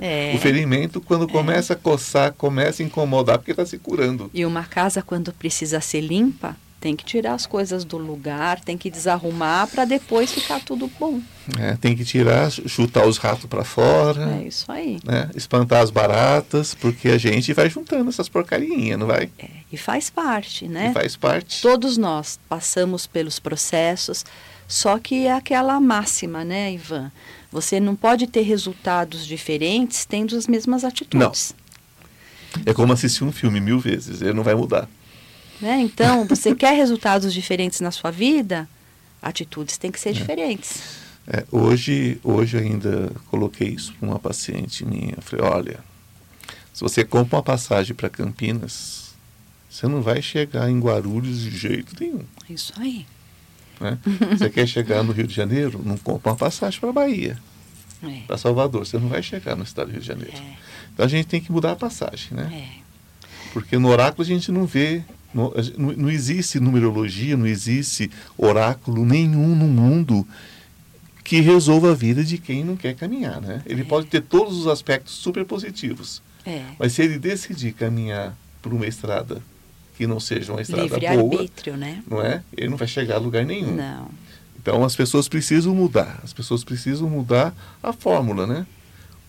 B: É.
A: O ferimento, quando começa a coçar, começa a incomodar, porque está se curando.
B: E uma casa, quando precisa ser limpa, tem que tirar as coisas do lugar, tem que desarrumar para depois ficar tudo bom.
A: É, tem que tirar, chutar os ratos para fora,
B: É isso aí.
A: né? espantar as baratas, porque a gente vai juntando essas porcarinhas, não vai?
B: É, e faz parte, né?
A: E faz parte.
B: Todos nós passamos pelos processos, só que é aquela máxima, né, Ivan? Você não pode ter resultados diferentes tendo as mesmas atitudes.
A: É como assistir um filme mil vezes, ele não vai mudar.
B: Né? Então, você quer resultados diferentes na sua vida? Atitudes têm que ser diferentes.
A: É, hoje, hoje ainda coloquei isso para uma paciente minha. Falei, olha, se você compra uma passagem para Campinas, você não vai chegar em Guarulhos de jeito nenhum.
B: Isso aí.
A: Né? Você quer chegar no Rio de Janeiro, não compra uma passagem para Bahia,
B: É.
A: para Salvador. Você não vai chegar no estado do Rio de Janeiro.
B: É.
A: Então a gente tem que mudar a passagem, né?
B: É.
A: Porque no oráculo a gente não vê, não, a não- existe numerologia, não existe oráculo nenhum no mundo que resolva a vida de quem não quer caminhar, né? Ele pode ter todos os aspectos super positivos,
B: É.
A: mas se ele decidir caminhar por uma estrada que não seja uma estrada boa,
B: Livre-arbítrio, né?
A: não é? Ele não vai chegar a lugar nenhum.
B: Não.
A: Então as pessoas precisam mudar, as pessoas precisam mudar a fórmula, né?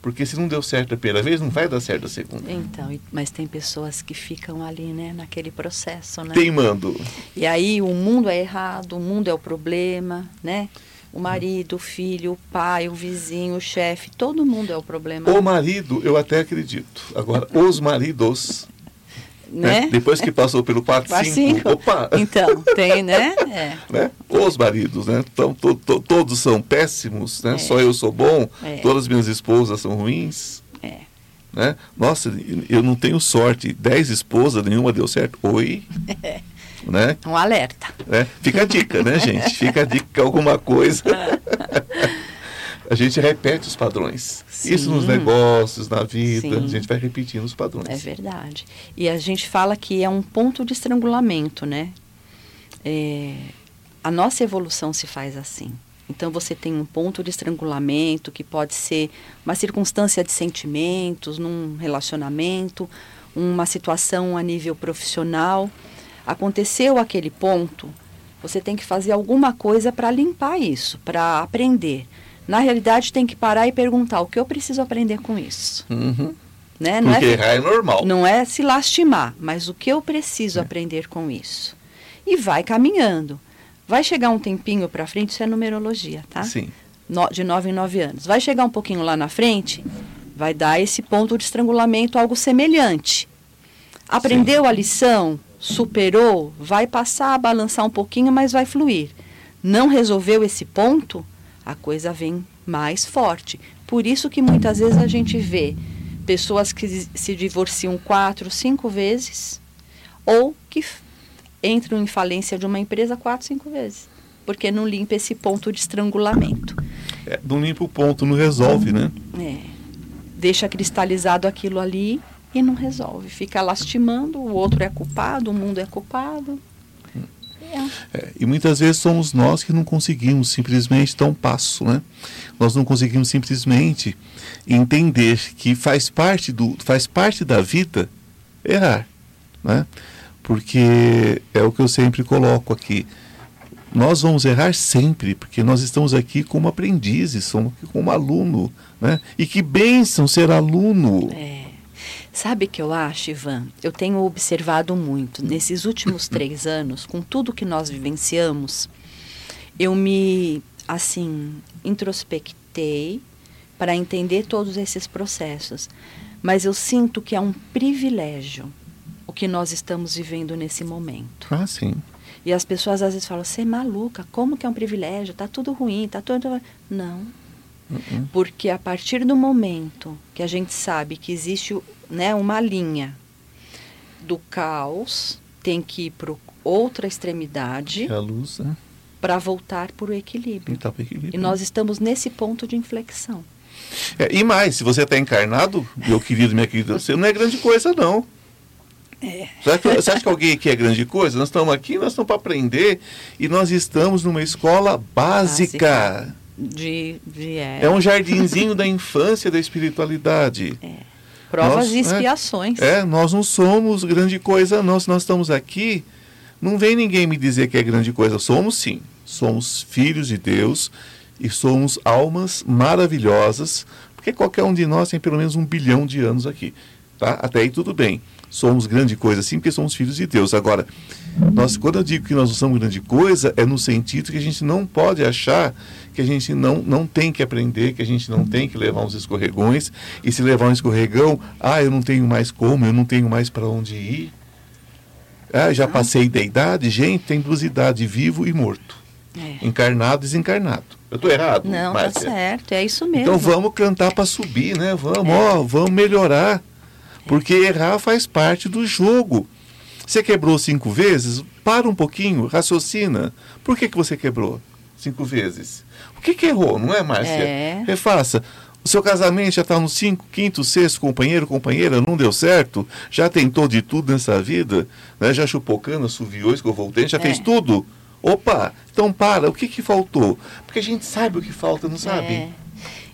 A: Porque se não deu certo a primeira vez, não vai dar certo a segunda.
B: Então, mas tem pessoas que ficam ali, né, naquele processo, né?
A: Teimando.
B: E aí o mundo é errado, o mundo é o problema, né? O marido, o filho, o pai, o vizinho, o chefe, todo mundo é o problema,
A: O marido, eu até acredito. Agora, os maridos, né?
B: né?
A: depois que passou pelo
B: Quarto
A: 4
B: cinco.
A: 5, opa,
B: Então, tem, né? É.
A: né? Os maridos, né? Então, to- to- todos são péssimos, né?
B: É.
A: Só eu sou bom,
B: É.
A: todas as minhas esposas são ruins,
B: É.
A: né? Nossa, eu não tenho sorte, dez esposas, nenhuma deu certo. Oi? Né?
B: Um alerta.
A: né? Fica a dica, né, gente? Fica a dica que alguma coisa. a gente repete os padrões. Isso nos
B: Sim.
A: negócios, na vida,
B: Sim.
A: a gente vai repetindo os padrões.
B: É verdade. E a gente fala que é um ponto de estrangulamento, né? É, a nossa evolução se faz assim. Então você tem um ponto de estrangulamento que pode ser uma circunstância de sentimentos, num relacionamento, uma situação a nível profissional. Aconteceu aquele ponto, você tem que fazer alguma coisa para limpar isso, para aprender. Na realidade, tem que parar e perguntar o que eu preciso aprender com isso.
A: Uhum.
B: Né? Não é
A: Porque errar é normal.
B: não é se lastimar, mas o que eu preciso aprender com isso. E vai caminhando. Vai chegar um tempinho para frente, isso é numerologia, tá?
A: Sim.
B: No- de nove em nove anos. Vai chegar um pouquinho lá na frente, vai dar esse ponto de estrangulamento, algo semelhante. Aprendeu a lição, superou, vai passar a balançar um pouquinho, mas vai fluir. Não resolveu esse ponto, a coisa vem mais forte. Por isso que muitas vezes a gente vê pessoas que se divorciam quatro, cinco vezes, ou que entram em falência de uma empresa quatro, cinco vezes. Porque não limpa esse ponto de estrangulamento.
A: É, não limpa o ponto, não resolve, né?
B: É. Deixa cristalizado aquilo ali e não resolve. Fica lastimando, o outro é culpado, o mundo é culpado.
A: É. É, e muitas vezes somos nós que não conseguimos simplesmente dar um passo, né? Nós não conseguimos simplesmente entender que faz parte, do, faz parte da vida errar, né? Porque é o que eu sempre coloco aqui. Nós vamos errar sempre, porque nós estamos aqui como aprendizes, somos como aluno, né? E que bênção ser aluno.
B: É. Sabe que eu acho, Ivan? Eu tenho observado muito nesses últimos três anos, com tudo que nós vivenciamos, eu me, assim, introspectei para entender todos esses processos. Mas eu sinto que é um privilégio o que nós estamos vivendo nesse momento.
A: Ah, sim.
B: E as pessoas às vezes falam: "Você é maluca? Como que é um privilégio? Tá tudo ruim, tá tudo Não. Uhum. Porque a partir do momento que a gente sabe que existe né, uma linha do caos, tem que ir para outra extremidade
A: é a luz, né?
B: para voltar para o equilíbrio.
A: Tá equilíbrio.
B: E nós estamos nesse ponto de inflexão.
A: É, e mais, se você está encarnado, meu querido, minha querida, você não é grande coisa, não. É. Você, acha, você acha que alguém aqui é grande coisa? Nós estamos aqui, nós estamos para aprender e nós estamos numa escola básica. básica.
B: De, de, é.
A: é um jardinzinho da infância da espiritualidade.
B: É. Provas nós, e expiações.
A: É, é, nós não somos grande coisa, não. Se nós estamos aqui, não vem ninguém me dizer que é grande coisa. Somos sim. Somos filhos de Deus e somos almas maravilhosas, porque qualquer um de nós tem pelo menos um bilhão de anos aqui. Tá? Até aí tudo bem somos grande coisa, sim, porque somos filhos de Deus. Agora, nós, quando eu digo que nós não somos grande coisa, é no sentido que a gente não pode achar que a gente não, não tem que aprender, que a gente não tem que levar uns escorregões, e se levar um escorregão, ah, eu não tenho mais como, eu não tenho mais para onde ir. Ah, já passei da idade, gente, tem duas idades, vivo e morto. É. Encarnado e desencarnado. Eu estou errado?
B: Não, tá Márcia? tá certo, é isso mesmo.
A: Então vamos cantar para subir, né? Vamos, é. ó, vamos melhorar. Porque errar faz parte do jogo. Você quebrou cinco vezes? Para um pouquinho, raciocina. Por que, que você quebrou cinco vezes? O que, que errou, não é, Márcia?
B: É.
A: Refaça. O seu casamento já está no cinco, quinto, sexto, companheiro, companheira, não deu certo? Já tentou de tudo nessa vida? Né? Já chupou cana, suviou, escovou o dente, já é. fez tudo? Opa, então para, o que, que faltou? Porque a gente sabe o que falta, não sabe?
B: É.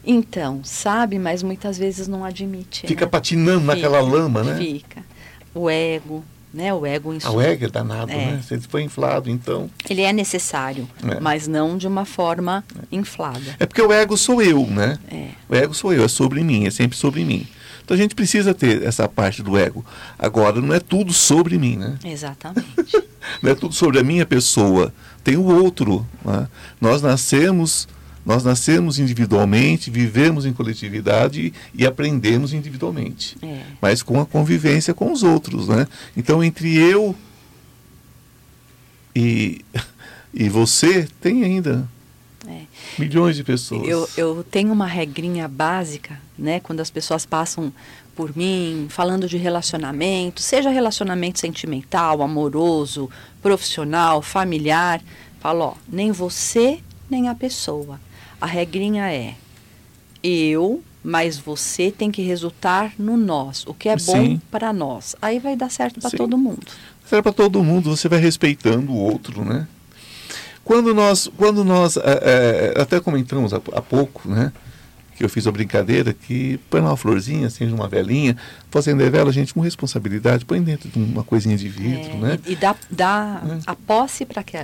B: Então, sabe, mas muitas vezes não admite.
A: Fica
B: né?
A: patinando fica, naquela lama, né?
B: Fica. O ego, né? O ego
A: em ah, O ego é danado, é. né? Você foi inflado, então.
B: Ele é necessário, é. mas não de uma forma é. inflada.
A: É porque o ego sou eu, né?
B: É.
A: O ego sou eu, é sobre mim, é sempre sobre mim. Então a gente precisa ter essa parte do ego. Agora, não é tudo sobre mim, né?
B: Exatamente.
A: não é tudo sobre a minha pessoa. Tem o outro. Né? Nós nascemos nós nascemos individualmente, vivemos em coletividade e aprendemos individualmente,
B: é.
A: mas com a convivência com os outros, né? Então, entre eu e, e você, tem ainda é. milhões de pessoas.
B: Eu, eu tenho uma regrinha básica, né? Quando as pessoas passam por mim, falando de relacionamento, seja relacionamento sentimental, amoroso, profissional, familiar, falo, ó, nem você nem a pessoa a regrinha é eu, mas você tem que resultar no nós, o que é Sim. bom para nós. Aí vai dar certo para todo mundo.
A: Certo para todo mundo, você vai respeitando o outro, né? Quando nós, quando nós é, é, até comentamos há, há, pouco, né? Que eu fiz a brincadeira que põe uma florzinha, acende uma velinha, fazendo a vela, gente, com responsabilidade, põe dentro de uma coisinha de vidro,
B: é,
A: né?
B: E, dá, dá é. a posse para que, é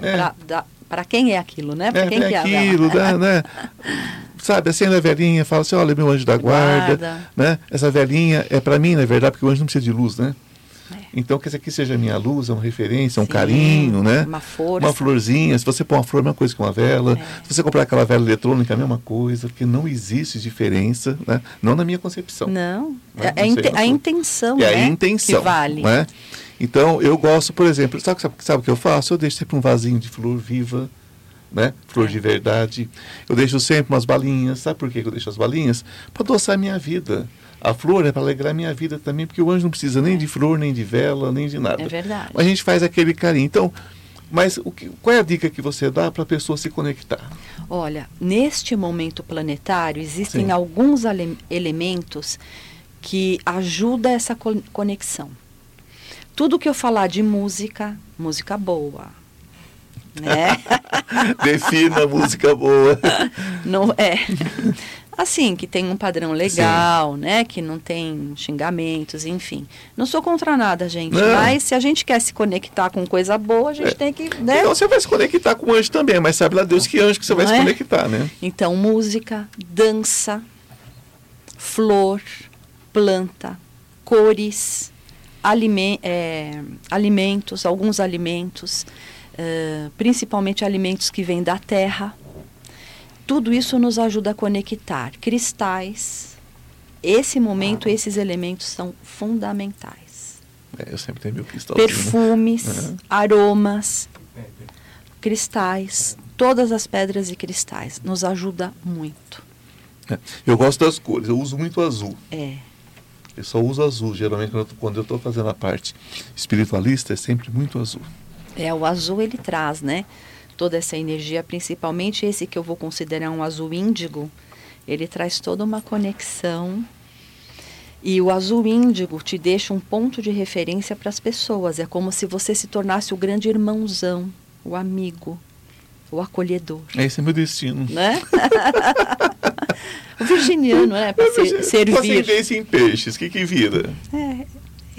B: para quem é aquilo, né?
A: Para
B: quem
A: é, que é aquilo, dá, né? Sabe, acende a velhinha, fala assim, olha, meu anjo da guarda, guarda. né? Essa velhinha é para mim, na verdade, porque o anjo não precisa de luz, né? É. Então, que essa aqui seja a minha luz, é uma referência, um Sim, carinho, né?
B: Uma força.
A: Uma florzinha. Se você pôr uma flor, é a mesma coisa que uma vela. É. Se você comprar aquela vela eletrônica, é a mesma coisa, porque não existe diferença, né? Não na minha concepção.
B: Não. Né? É, a, a intenção,
A: é
B: né?
A: a intenção.
B: Que vale.
A: Né? Então, eu gosto, por exemplo, sabe, sabe, sabe o que eu faço? Eu deixo sempre um vasinho de flor viva, né? Flor de verdade. Eu deixo sempre umas balinhas. Sabe por que eu deixo as balinhas? Para adoçar a minha vida. A flor é para alegrar minha vida também, porque o anjo não precisa nem de flor, nem de vela, nem de nada.
B: É verdade.
A: A gente faz aquele carinho. Então, mas o que, qual é a dica que você dá para a pessoa se conectar?
B: Olha, neste momento planetário existem
A: Sim.
B: alguns elementos que ajudam essa co- conexão. Tudo que eu falar de música, música boa, né?
A: Defina música boa.
B: não é. Assim, que tem um padrão legal, né? Que não tem xingamentos, enfim. Não sou contra nada, gente.
A: Não.
B: Mas se a gente quer se conectar com coisa boa, a gente
A: É.
B: tem que, né?
A: Então você vai se conectar com anjo também, mas sabe lá Deus que anjo que você vai
B: Não
A: se
B: é?
A: conectar, né?
B: Então, música, dança, flor, planta, cores, alime- é, alimentos, alguns alimentos, eh, principalmente alimentos que vêm da terra. Tudo isso nos ajuda a conectar. Cristais. Esse momento, esses elementos são fundamentais.
A: É, eu sempre tenho meu cristalzinho.
B: Perfumes,
A: Uhum.
B: aromas, cristais, todas as pedras e cristais nos ajuda muito.
A: É, Eu gosto das cores, eu uso muito azul.
B: É.
A: Eu só uso azul, geralmente quando eu estou fazendo a parte espiritualista, é sempre muito azul.
B: É, o azul ele traz, né? Toda essa energia, principalmente esse que eu vou considerar um azul índigo, ele traz toda uma conexão. E o azul índigo te deixa um ponto de referência para as pessoas. É como se você se tornasse o grande irmãozão, o amigo, o acolhedor,
A: Esse é meu destino.
B: né? o virginiano, né? Para
A: Com
B: servir.
A: ascendência em peixes, o que que vira?
B: É,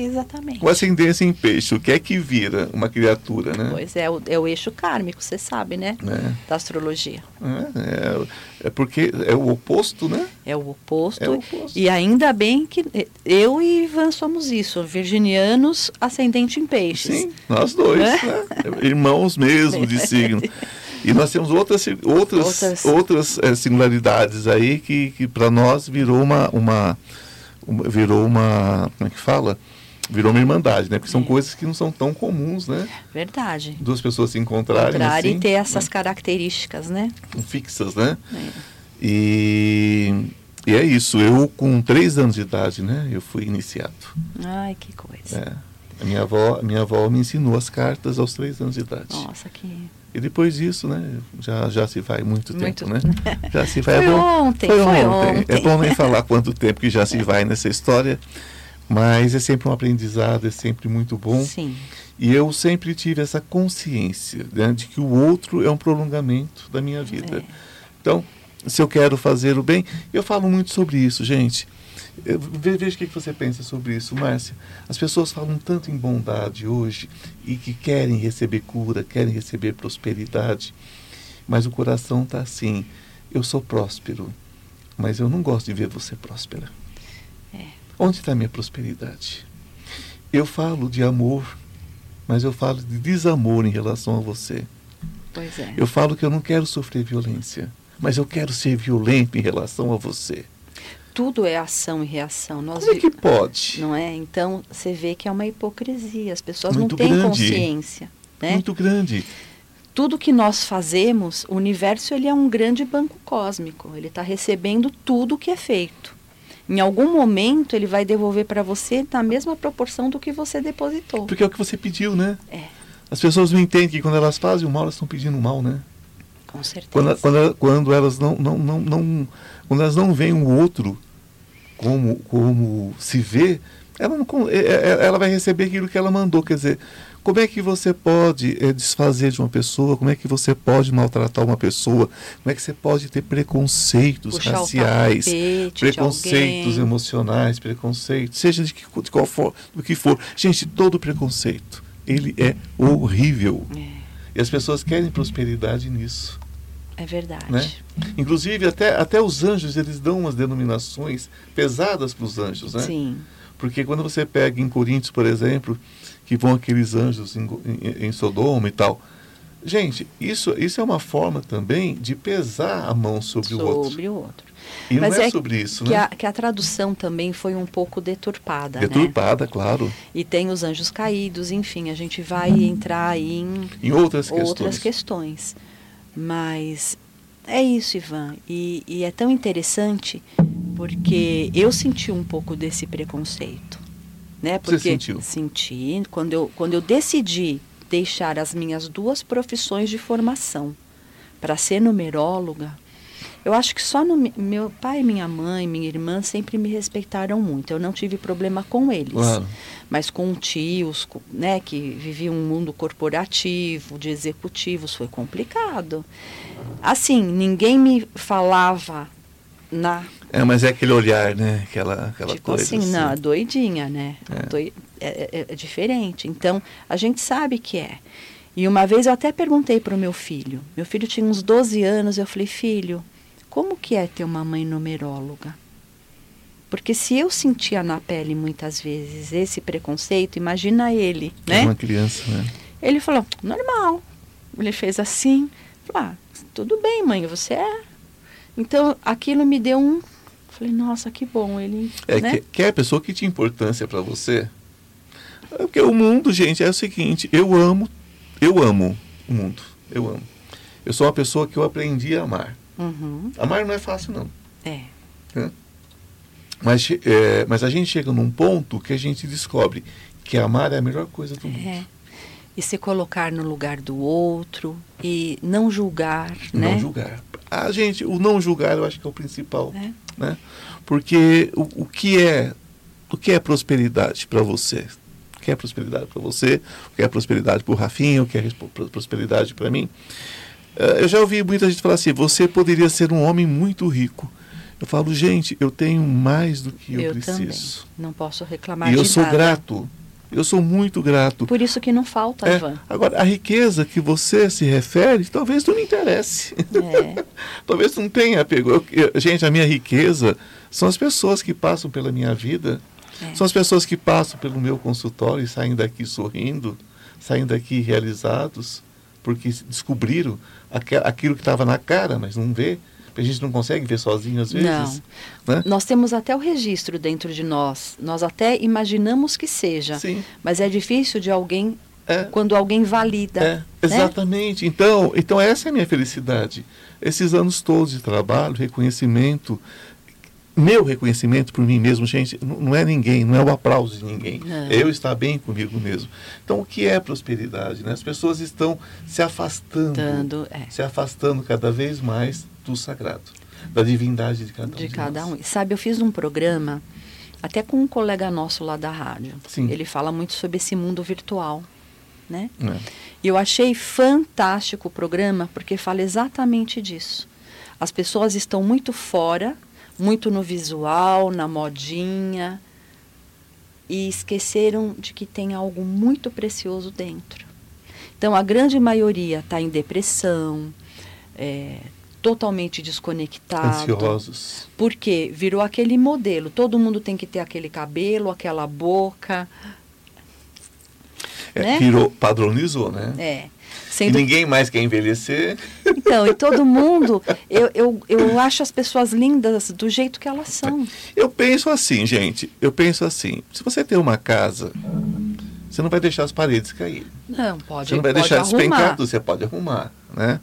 B: exatamente.
A: Com ascendência em peixe, o que é que vira uma criatura, né?
B: Pois é, o, é o eixo kármico, você sabe, né?
A: É,
B: Da astrologia.
A: é, é porque é o oposto, né?
B: É o oposto.
A: É o oposto.
B: E ainda bem que eu e Ivan somos isso, virginianos ascendente em peixes.
A: Sim, nós dois,
B: Né?
A: né? Irmãos mesmo de signo. E nós temos outras, outras,
B: Outras-
A: outras eh, singularidades aí que, que para nós virou uma, uma, uma- virou uma, como é que fala? Virou uma irmandade, né? Porque são
B: É.
A: coisas que não são tão comuns, né?
B: Verdade.
A: Duas pessoas se encontrarem
B: Encontrar
A: assim,
B: e ter essas características, né?
A: né? fixas, né?
B: É.
A: E, e é isso. Eu com três anos de idade, né? Eu fui iniciado.
B: Ai, que coisa.
A: É. A minha avó, a minha avó me ensinou as cartas aos três anos de idade.
B: Nossa, que.
A: E depois disso, né, já, já se vai muito,
B: Muito-
A: tempo, né? Já se vai.
B: Foi
A: é bom,
B: ontem, foi ontem.
A: É bom nem falar quanto tempo que já se vai nessa história, mas é sempre um aprendizado, é sempre muito bom.
B: Sim.
A: E eu sempre tive essa consciência né, de que o outro é um prolongamento da minha vida.
B: É.
A: Então, se eu quero fazer o bem, eu falo muito sobre isso, gente. Eu- ve- Veja o que que você pensa sobre isso, Márcia. As pessoas falam tanto em bondade hoje e que querem receber cura, querem receber prosperidade, mas o coração está assim: eu sou próspero, mas eu não gosto de ver você próspera.
B: É.
A: Onde está a minha prosperidade? Eu falo de amor, mas eu falo de desamor em relação a você.
B: Pois é.
A: Eu falo que eu não quero sofrer violência, mas eu quero ser violento em relação a você.
B: Tudo é ação e reação. Nós
A: Como é que pode?
B: Não é? Então, você vê que é uma hipocrisia. As pessoas
A: Muito
B: não têm
A: grande.
B: consciência. Né?
A: Muito grande.
B: tudo que nós fazemos, o universo ele é um grande banco cósmico. Ele está recebendo tudo o que é feito. Em algum momento ele vai devolver para você na mesma proporção do que você depositou.
A: Porque é o que você pediu, né?
B: É,
A: As pessoas não entendem que quando elas fazem o mal, elas estão pedindo o mal, né?
B: com certeza.
A: Quando, quando, quando elas não, não, não, não, quando elas não veem o outro como, como se vê, ela, não, con- é- é- ela vai receber aquilo que ela mandou. Quer dizer, como é que você pode eh, desfazer de uma pessoa? Como é que você pode maltratar uma pessoa? Como é que você pode ter preconceitos
B: Puxar
A: raciais, preconceitos emocionais, preconceitos, seja de, que, de qual for, do que for. Gente, todo preconceito, ele é horrível.
B: É,
A: E as pessoas querem prosperidade nisso.
B: É verdade.
A: Né? Inclusive, até, até os anjos, eles dão umas denominações pesadas para os anjos, né?
B: Sim,
A: Porque quando você pega em Coríntios, por exemplo, que vão aqueles anjos em, em, em Sodoma e tal. Gente, isso, isso é uma forma também de pesar a mão sobre, o outro.
B: sobre o outro.
A: E
B: Mas
A: não é,
B: é
A: sobre isso,
B: Que
A: né?
B: a, que a tradução também foi um pouco deturpada, né?
A: Deturpada, claro.
B: E tem os anjos caídos, enfim, a gente vai entrar aí em
A: Em outras questões.
B: outras questões. Mas é isso, Ivan. E, e é tão interessante porque eu senti um pouco desse preconceito, né? Porque
A: Você sentiu?
B: senti quando eu quando eu decidi deixar as minhas duas profissões de formação para ser numeróloga, eu acho que só no, meu pai, minha mãe, minha irmã sempre me respeitaram muito. Eu não tive problema com eles.
A: Claro.
B: Mas com tios, né, que viviam um mundo corporativo, de executivos, foi complicado. Assim, ninguém me falava na
A: É, mas é aquele olhar, né? Aquela, aquela
B: tipo
A: coisa.
B: assim, não, doidinha, né? Doi- É. é- é diferente. Então, a gente sabe que é. E uma vez eu até perguntei para o meu filho. Meu filho tinha uns 12 anos. Eu falei, filho, como que é ter uma mãe numeróloga? Porque se eu sentia na pele muitas vezes esse preconceito, imagina ele,
A: É
B: né?
A: uma criança, né?
B: Ele falou, normal. Ele fez assim. Falei, ah, tudo bem, mãe, você é. Então, aquilo me deu um... Falei, nossa, que bom. Ele,
A: É
B: né?
A: que, que é a pessoa que tinha importância para você. É Porque o mundo, gente, é o seguinte, eu amo, eu amo o mundo. Eu amo. Eu sou uma pessoa que eu aprendi a amar.
B: Uhum,
A: Amar não é fácil, não.
B: é.
A: Mas, che- é, mas a gente chega num ponto que a gente descobre que amar é a melhor coisa do mundo.
B: É. E se colocar no lugar do outro e não julgar, né?
A: Não julgar. A gente, o não julgar, eu acho que é o principal,
B: É.
A: né? Porque o, o que é o que é prosperidade para você? O que é prosperidade para você? O que é prosperidade para o Rafinha? O que é prosperidade para mim? Eh, eu já ouvi muita gente falar assim: você poderia ser um homem muito rico. Eu falo, gente, eu tenho mais do que eu,
B: também.
A: preciso.
B: Não posso reclamar
A: E eu sou
B: nada.
A: grato. Eu sou muito grato.
B: Por isso que não falta,
A: É,
B: Ivan.
A: agora, a riqueza que você se refere, talvez não me interesse.
B: É.
A: talvez não tenha apego. Eu- eu- gente, a minha riqueza são as pessoas que passam pela minha vida.
B: É.
A: São as pessoas que passam pelo meu consultório e saem daqui sorrindo, saem daqui realizados, porque descobriram aquilo que estava na cara, mas não vê. A gente não consegue ver sozinho às vezes. Né?
B: Nós temos até o registro dentro de nós. Nós até imaginamos que seja.
A: Sim.
B: Mas é difícil de alguém,
A: É.
B: quando alguém valida.
A: É,
B: né?
A: exatamente. Então, então essa é a minha felicidade. Esses anos todos de trabalho, reconhecimento, meu reconhecimento por mim mesmo, gente, não, é ninguém, não é o aplauso de ninguém.
B: Não.
A: É eu estar bem comigo mesmo. Então, o que é prosperidade? Né? As pessoas estão se afastando,
B: Dando, é.
A: se afastando cada vez mais do sagrado, da divindade de cada um.
B: de
A: de
B: cada
A: nós.
B: um. Sabe, eu fiz um programa até com um colega nosso lá da rádio.
A: Sim.
B: Ele fala muito sobre esse mundo virtual, né?
A: É.
B: E eu achei fantástico o programa porque fala exatamente disso. As pessoas estão muito fora, muito no visual, na modinha, e esqueceram de que tem algo muito precioso dentro. Então, a grande maioria está em depressão, é, totalmente desconectado.
A: Ansiosos.
B: Porque virou aquele modelo. Todo mundo tem que ter aquele cabelo, aquela boca.
A: É,
B: Né?
A: Virou, padronizou, né?
B: É.
A: E
B: Sendo
A: ninguém mais quer envelhecer.
B: Então, e todo mundo, eu, eu, eu acho as pessoas lindas do jeito que elas são.
A: Eu penso assim, gente. Eu penso assim. Se você tem uma casa, você não vai deixar as paredes cair.
B: Não, pode,
A: Você não vai
B: pode
A: deixar
B: arrumar.
A: despencado, você pode arrumar, né?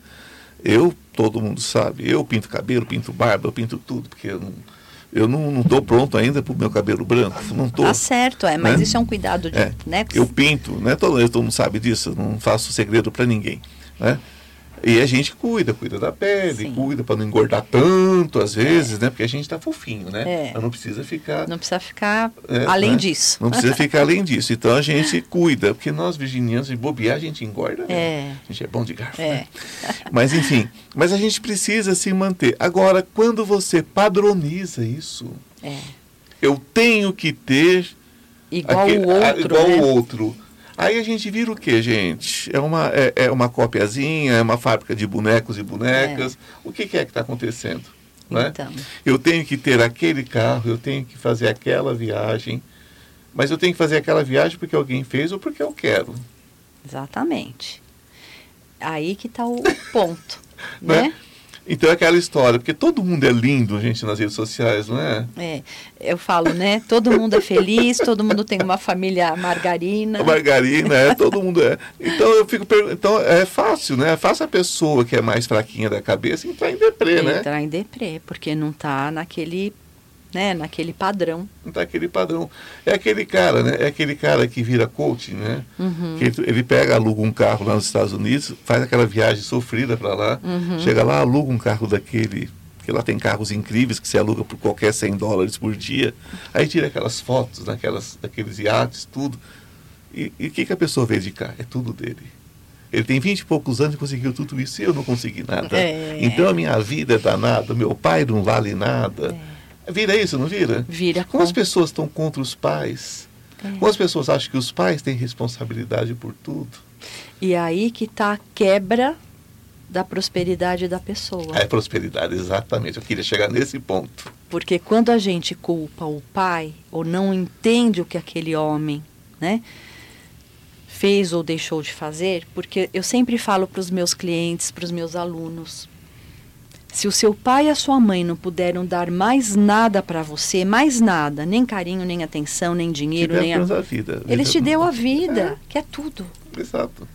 A: Eu, todo mundo sabe, eu pinto cabelo, pinto barba, eu pinto tudo, porque eu não, eu não, não pronto ainda pro meu cabelo branco, não tô.
B: Tá certo, é, mas
A: Né?
B: isso é um cuidado de,
A: É,
B: né?
A: Eu pinto, né? Todo, todo mundo sabe disso, não faço segredo para ninguém, né? E a gente cuida, cuida da pele,
B: Sim.
A: cuida para não engordar tanto às vezes, né? Porque a gente tá fofinho, né?
B: É.
A: Não precisa ficar
B: Não precisa ficar
A: é,
B: além
A: né?
B: disso.
A: Não precisa ficar além disso. Então a gente cuida, porque nós virginianos, de bobear, a gente engorda. né?
B: É.
A: A gente é bom de garfo.
B: É.
A: né? Mas enfim, mas a gente precisa se manter. Agora, quando você padroniza isso,
B: É.
A: eu tenho que ter
B: Igual
A: aquele-
B: o
A: a-
B: outro,
A: igual
B: né?
A: o outro. Aí a gente vira o que, gente? É uma, é, é uma copiazinha, é uma fábrica de bonecos e bonecas. O que, que é que está acontecendo? não é?
B: Então,
A: Eu tenho que ter aquele carro, eu tenho que fazer aquela viagem, mas eu tenho que fazer aquela viagem porque alguém fez ou porque eu quero.
B: exatamente. Aí que está o ponto,
A: Né?
B: né?
A: Então é aquela história, porque todo mundo é lindo, gente, nas redes sociais, não é?
B: É, eu falo, né? Todo mundo é feliz, todo mundo tem uma família margarina.
A: A margarina, é, todo mundo é. Então eu fico perguntando, então é fácil, né? É fácil a pessoa que é mais fraquinha da cabeça entrar em deprê, né?
B: Entrar em deprê, porque não está naquele né? Naquele padrão.
A: Naquele padrão. É aquele cara, né? É aquele cara que vira coach, né? Uhum. Que ele, ele, pega, aluga um carro lá nos Estados Unidos, faz aquela viagem sofrida para lá, uhum. chega lá, aluga um carro daquele que lá tem carros incríveis que se aluga por qualquer 100 dólares por dia. Aí tira aquelas fotos daquelas, daqueles iates, tudo. E o que, que a pessoa vê de cá? É tudo dele. Ele tem 20 e poucos anos e conseguiu tudo isso e eu não consegui nada. É. Então a minha vida é danada, meu pai não vale nada. É. Vira isso, não vira?
B: Vira.
A: Como as pessoas estão contra os pais? É. Como as pessoas acham que os pais têm responsabilidade por tudo?
B: E aí que está a quebra da prosperidade da pessoa.
A: É prosperidade, exatamente. Eu queria chegar nesse ponto.
B: Porque quando a gente culpa o pai ou não entende o que aquele homem, né, fez ou deixou de fazer, porque eu sempre falo para os meus clientes, para os meus alunos, se o seu pai e a sua mãe não puderam dar mais nada para você, mais nada, nem carinho, nem atenção, nem dinheiro, nem a...
A: a vida.
B: Eles te deu a vida, é. que é tudo.
A: Exato.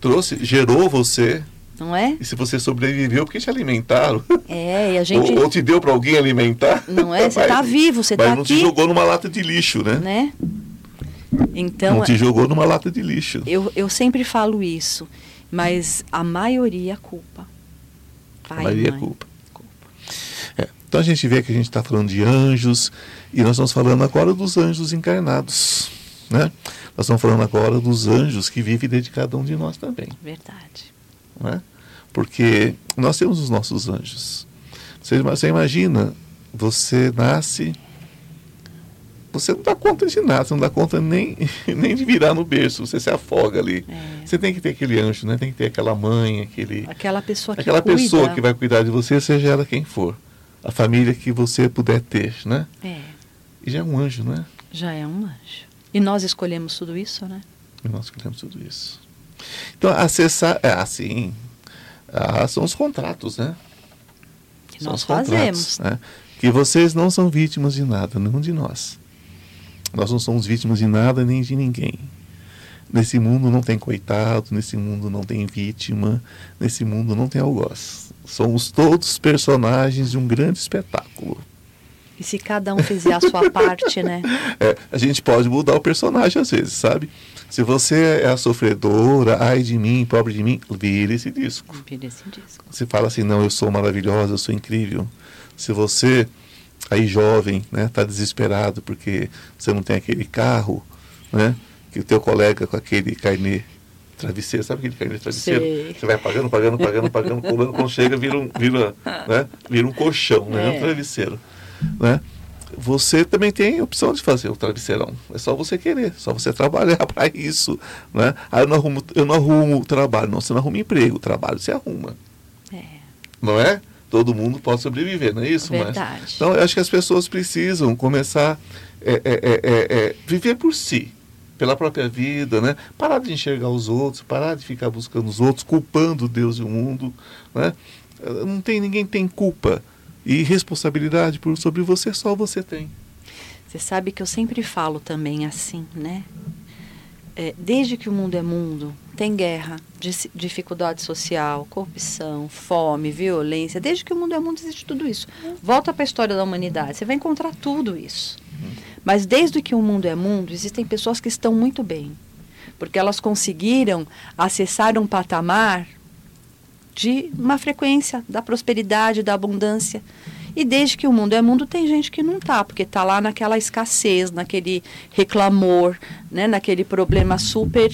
A: Trouxe, gerou você,
B: não é?
A: E se você sobreviveu, porque te alimentaram.
B: É, e a gente.
A: Ou, ou te deu para alguém alimentar.
B: Não é? Você está vivo, você está aqui.
A: Mas não te jogou numa lata de lixo, né?
B: Né? Então,
A: não te jogou numa lata de lixo.
B: Eu, eu sempre falo isso, mas a maioria culpa.
A: Pai, a maioria mãe. culpa. É, então a gente vê que a gente está falando de anjos e nós estamos falando agora dos anjos encarnados. Né? Nós estamos falando agora dos anjos que vivem dentro de cada um de nós também.
B: Verdade.
A: Né? Porque nós temos os nossos anjos. Você, você imagina, você nasce você não dá conta de nada, você não dá conta nem, nem de virar no berço, você se afoga ali. É. Você tem que ter aquele anjo, né? tem que ter aquela mãe, aquele.
B: Aquela pessoa que
A: Aquela cuida. pessoa que vai cuidar de você, seja ela quem for. A família que você puder ter, né?
B: É.
A: E já é um anjo, né?
B: Já é um anjo. E nós escolhemos tudo isso, né?
A: E nós escolhemos tudo isso. Então, acessar. É, assim. Ah, são os contratos, né?
B: Que nós fazemos.
A: Né? Que vocês não são vítimas de nada, nenhum de nós. Nós não somos vítimas de nada nem de ninguém. Nesse mundo não tem coitado, nesse mundo não tem vítima, nesse mundo não tem algoz. Somos todos personagens de um grande espetáculo.
B: E se cada um fizer a sua parte, né?
A: É, a gente pode mudar o personagem às vezes, sabe? Se você é a sofredora, ai de mim, pobre de mim, vira esse disco.
B: Vira esse disco.
A: Você fala assim, não, eu sou maravilhosa, eu sou incrível. Se você aí jovem, né, está desesperado porque você não tem aquele carro, né, que o teu colega com aquele carnê travesseiro, sabe aquele carnê travesseiro? Sei. Você vai pagando, pagando, pagando, pagando, pulando, quando chega vira um, vira, né, vira um colchão, né, é. um travesseiro, né? Você também tem a opção de fazer o travesseirão. É só você querer, só você trabalhar para isso, né? Aí eu não arrumo, eu não arrumo trabalho, não, você não arruma emprego, trabalho você arruma.
B: É.
A: Não é? Todo mundo pode sobreviver, não é isso?
B: Verdade.
A: Mas, então, eu acho que as pessoas precisam começar a é, é, é, é, viver por si, pela própria vida, né? Parar de enxergar os outros, parar de ficar buscando os outros, culpando Deus e o mundo, né? Não tem ninguém tem culpa e responsabilidade por sobre você só você tem.
B: Você sabe que eu sempre falo também assim, né? é, desde que o mundo é mundo, tem guerra, dificuldade social, corrupção, fome, violência. Desde que o mundo é mundo existe tudo isso. Volta para a história da humanidade, você vai encontrar tudo isso. Mas desde que o mundo é mundo, existem pessoas que estão muito bem, porque elas conseguiram acessar um patamar de uma frequência da prosperidade, da abundância. E desde que o mundo é mundo, tem gente que não tá, porque tá lá naquela escassez, naquele reclamor, né, naquele problema super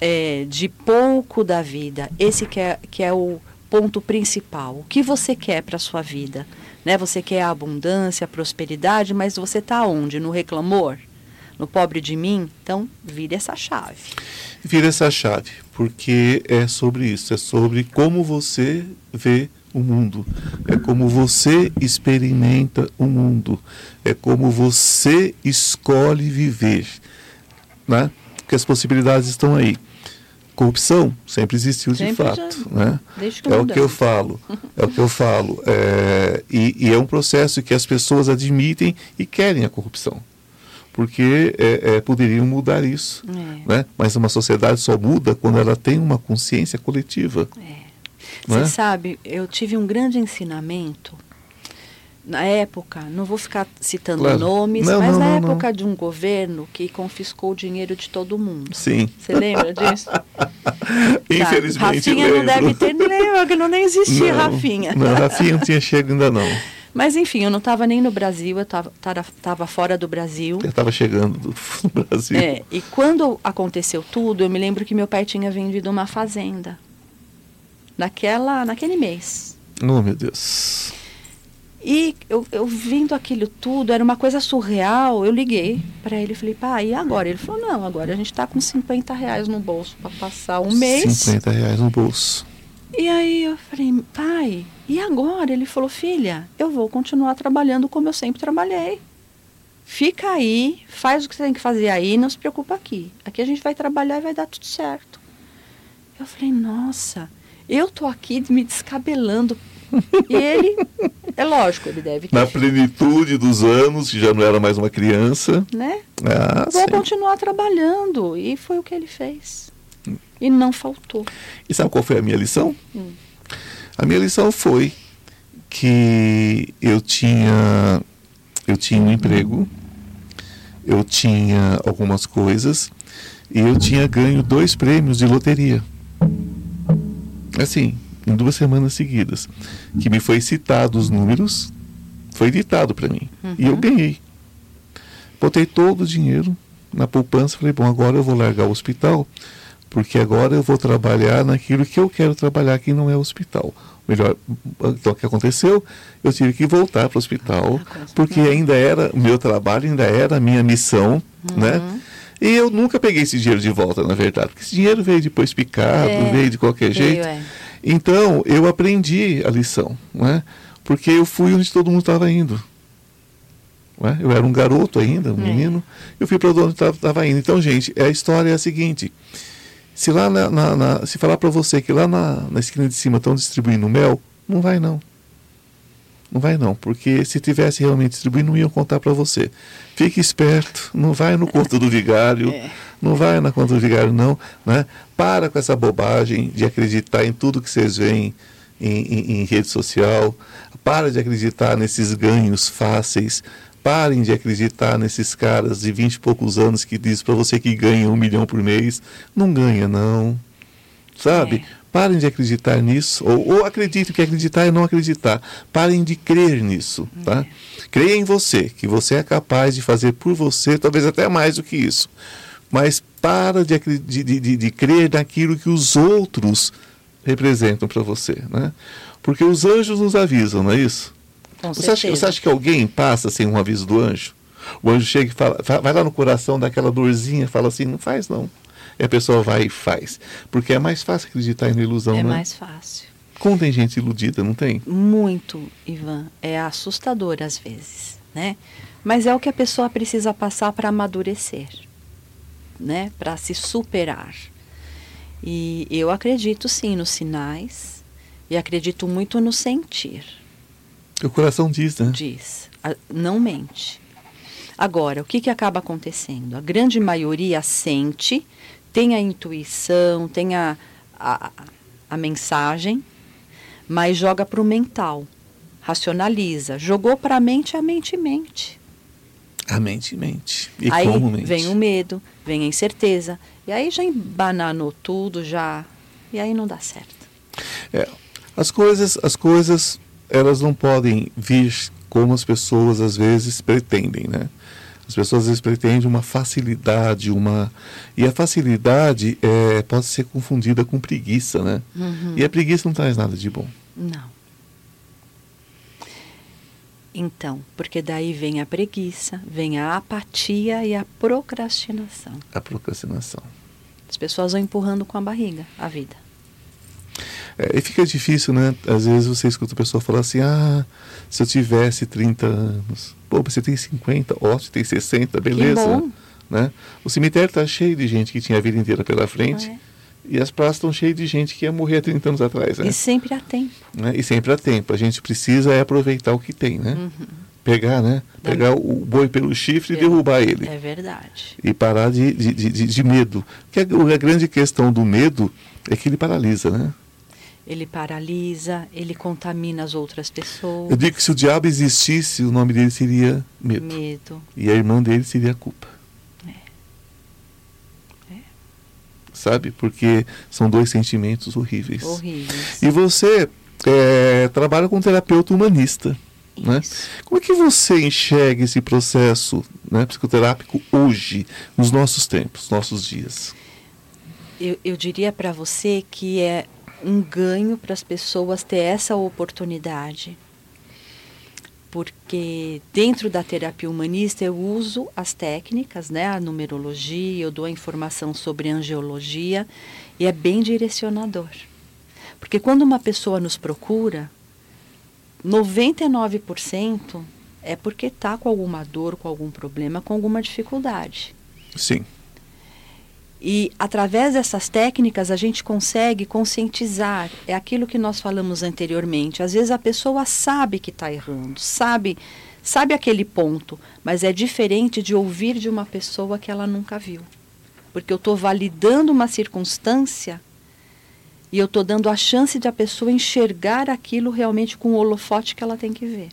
B: é, de pouco da vida. Esse que é, que é o ponto principal. O que você quer para a sua vida? Né? Você quer a abundância, a prosperidade, mas você está onde? No reclamor? No pobre de mim? Então, vira essa chave.
A: Vira essa chave, porque é sobre isso, é sobre como você vê o mundo, é como você experimenta o mundo, é como você escolhe viver, né? Porque as possibilidades estão aí. Corrupção sempre existiu sempre de fato, já, né? é o que eu falo, é o que eu falo, é, e, e, é um processo que as pessoas admitem e querem a corrupção, porque é, é, poderiam mudar isso, é. né? Mas uma sociedade só muda quando ela tem uma consciência coletiva.
B: É. Você é? sabe, eu tive um grande ensinamento na época, não vou ficar citando
A: Claro.
B: nomes,
A: Não,
B: mas
A: não,
B: na
A: não,
B: época de um governo que confiscou o dinheiro de todo mundo.
A: Sim.
B: Você lembra disso? Tá.
A: Infelizmente
B: Rafinha
A: lembro.
B: não deve ter, nem que não nem existia Rafinha.
A: Não, Rafinha não tinha chego ainda não.
B: Mas enfim, eu não estava nem no Brasil, eu estava fora do Brasil.
A: Eu estava chegando do do Brasil.
B: É, e quando aconteceu tudo, eu me lembro que meu pai tinha vendido uma fazenda. Naquela, naquele mês.
A: Oh, meu Deus.
B: E eu, eu vendo aquilo tudo, era uma coisa surreal. Eu liguei para ele e falei, pai, e agora? Ele falou, não, agora a gente está com 50 reais no bolso para passar um mês.
A: 50 reais no bolso.
B: E aí eu falei, pai, e agora? Ele falou, filha, eu vou continuar trabalhando como eu sempre trabalhei. Fica aí, faz o que você tem que fazer aí, não se preocupa aqui. Aqui a gente vai trabalhar e vai dar tudo certo. Eu falei, nossa, eu tô aqui me descabelando. E ele, é lógico, ele deve ter,
A: Na plenitude dos anos, que já não era mais uma criança.
B: né?
A: Ah,
B: Vou
A: sim.
B: continuar trabalhando. E foi o que ele fez. E não faltou.
A: E sabe qual foi a minha lição?
B: Hum.
A: A minha lição foi que eu tinha eu tinha um emprego, eu tinha algumas coisas e eu tinha ganho dois prêmios de loteria. Assim, em duas semanas seguidas, que me foi citado os números, foi ditado para mim e eu
B: Uhum.
A: ganhei. Botei todo o dinheiro na poupança, falei, bom, agora eu vou largar o hospital, porque agora eu vou trabalhar naquilo que eu quero trabalhar, que não é hospital. Melhor, então o que aconteceu? Eu tive que voltar para o hospital,
B: Ah,
A: porque ainda era o meu trabalho, ainda era a minha missão, né?
B: Uhum.
A: E eu nunca peguei esse dinheiro de volta, na verdade, porque esse dinheiro veio depois picado,
B: É,
A: veio de qualquer
B: Veio,
A: jeito.
B: é.
A: Então, eu aprendi a lição, né? Porque eu fui onde todo mundo estava indo. né? Eu era um garoto ainda, um
B: É.
A: menino, eu fui para onde estava indo. Então, gente, a história é a seguinte: se lá na, na- na- se falar para você que lá na, na esquina de cima estão distribuindo mel, não vai não. Não vai não, porque se tivesse realmente distribuindo, não iam contar para você. Fique esperto, não vai no conto do vigário,
B: É.
A: não vai na conta do vigário não, né? Para com essa bobagem de acreditar em tudo que vocês veem em, em- em rede social. Para de acreditar nesses ganhos fáceis. Parem de acreditar nesses caras de 20 e poucos anos que dizem para você que ganha um milhão por mês. Não ganha, não. Sabe?
B: É.
A: Parem de acreditar nisso. Ou, ou acreditem que acreditar é não acreditar. Parem de crer nisso. Tá? Creia em você, que você é capaz de fazer por você, talvez até mais do que isso. Mas para de, de, de, de- crer naquilo que os outros representam para você. Né? Porque os anjos nos avisam, não é isso?
B: Com
A: Você acha, você acha que alguém passa sem um aviso do anjo? O anjo chega e fala, fa- vai lá no coração daquela dorzinha, fala assim, não faz não. E a pessoa vai e faz. Porque é mais fácil acreditar em ilusão,
B: É
A: né?
B: mais fácil.
A: Como tem gente iludida, não tem?
B: Muito, Ivan. É assustador às vezes, né? Mas é o que a pessoa precisa passar para amadurecer, né? Para se superar. E eu acredito sim nos sinais e acredito muito no sentir.
A: O coração diz, né?
B: diz, não mente. Agora, o que, que acaba acontecendo? A grande maioria sente, tem a intuição, tem a, a, a mensagem, mas joga para o mental, racionaliza. Jogou para a mente, a mente mente.
A: A mente mente. E
B: aí
A: como mente?
B: vem o medo, vem a incerteza, e aí já embananou tudo, já. E aí não dá certo.
A: É, as coisas, as coisas, elas não podem vir como as pessoas às vezes pretendem, né? As pessoas às vezes pretendem uma facilidade, uma e a facilidade é, pode ser confundida com preguiça, né?
B: Uhum.
A: E a preguiça não traz nada de bom.
B: Não. Então, porque daí vem a preguiça, vem a apatia e a procrastinação.
A: A procrastinação.
B: As pessoas vão empurrando com a barriga a vida.
A: É, e fica difícil, né? Às vezes você escuta a pessoa falar assim: ah, se eu tivesse 30 anos. Pô, você tem 50, ótimo, tem 60, beleza. Né? O cemitério está cheio de gente que tinha a vida inteira pela frente.
B: É.
A: E as praças estão cheias de gente que ia morrer há 30 anos atrás. Né?
B: E sempre há tempo.
A: Né? E sempre há tempo. A gente precisa é aproveitar o que tem, né?
B: Uhum.
A: Pegar, né?
B: Da-
A: Pegar o boi pelo chifre e
B: Pelo-
A: derrubar ele.
B: É verdade.
A: E parar de, de, de, de- de medo. Porque a, a grande questão do medo é que ele paralisa, né?
B: Ele paralisa, ele contamina as outras pessoas.
A: Eu digo que se o diabo existisse, o nome dele seria medo.
B: Medo.
A: E a irmã dele seria a culpa.
B: É.
A: Sabe? Porque são dois sentimentos horríveis.
B: Horríveis.
A: E você é, trabalha com um terapeuta humanista. Né? Como é que você enxerga esse processo né, psicoterápico hoje, nos nossos tempos, nossos dias?
B: Eu, eu diria para você que é um ganho para as pessoas ter essa oportunidade. Porque dentro da terapia humanista eu uso as técnicas, né, a numerologia, eu dou a informação sobre angiologia e é bem direcionador. Porque quando uma pessoa nos procura, 99% é porque está com alguma dor, com algum problema, com alguma dificuldade.
A: Sim.
B: E através dessas técnicas a gente consegue conscientizar. É aquilo que nós falamos anteriormente. Às vezes a pessoa sabe que está errando, sabe, sabe aquele ponto, mas é diferente de ouvir de uma pessoa que ela nunca viu. Porque eu estou validando uma circunstância e eu estou dando a chance de a pessoa enxergar aquilo realmente com o holofote que ela tem que ver.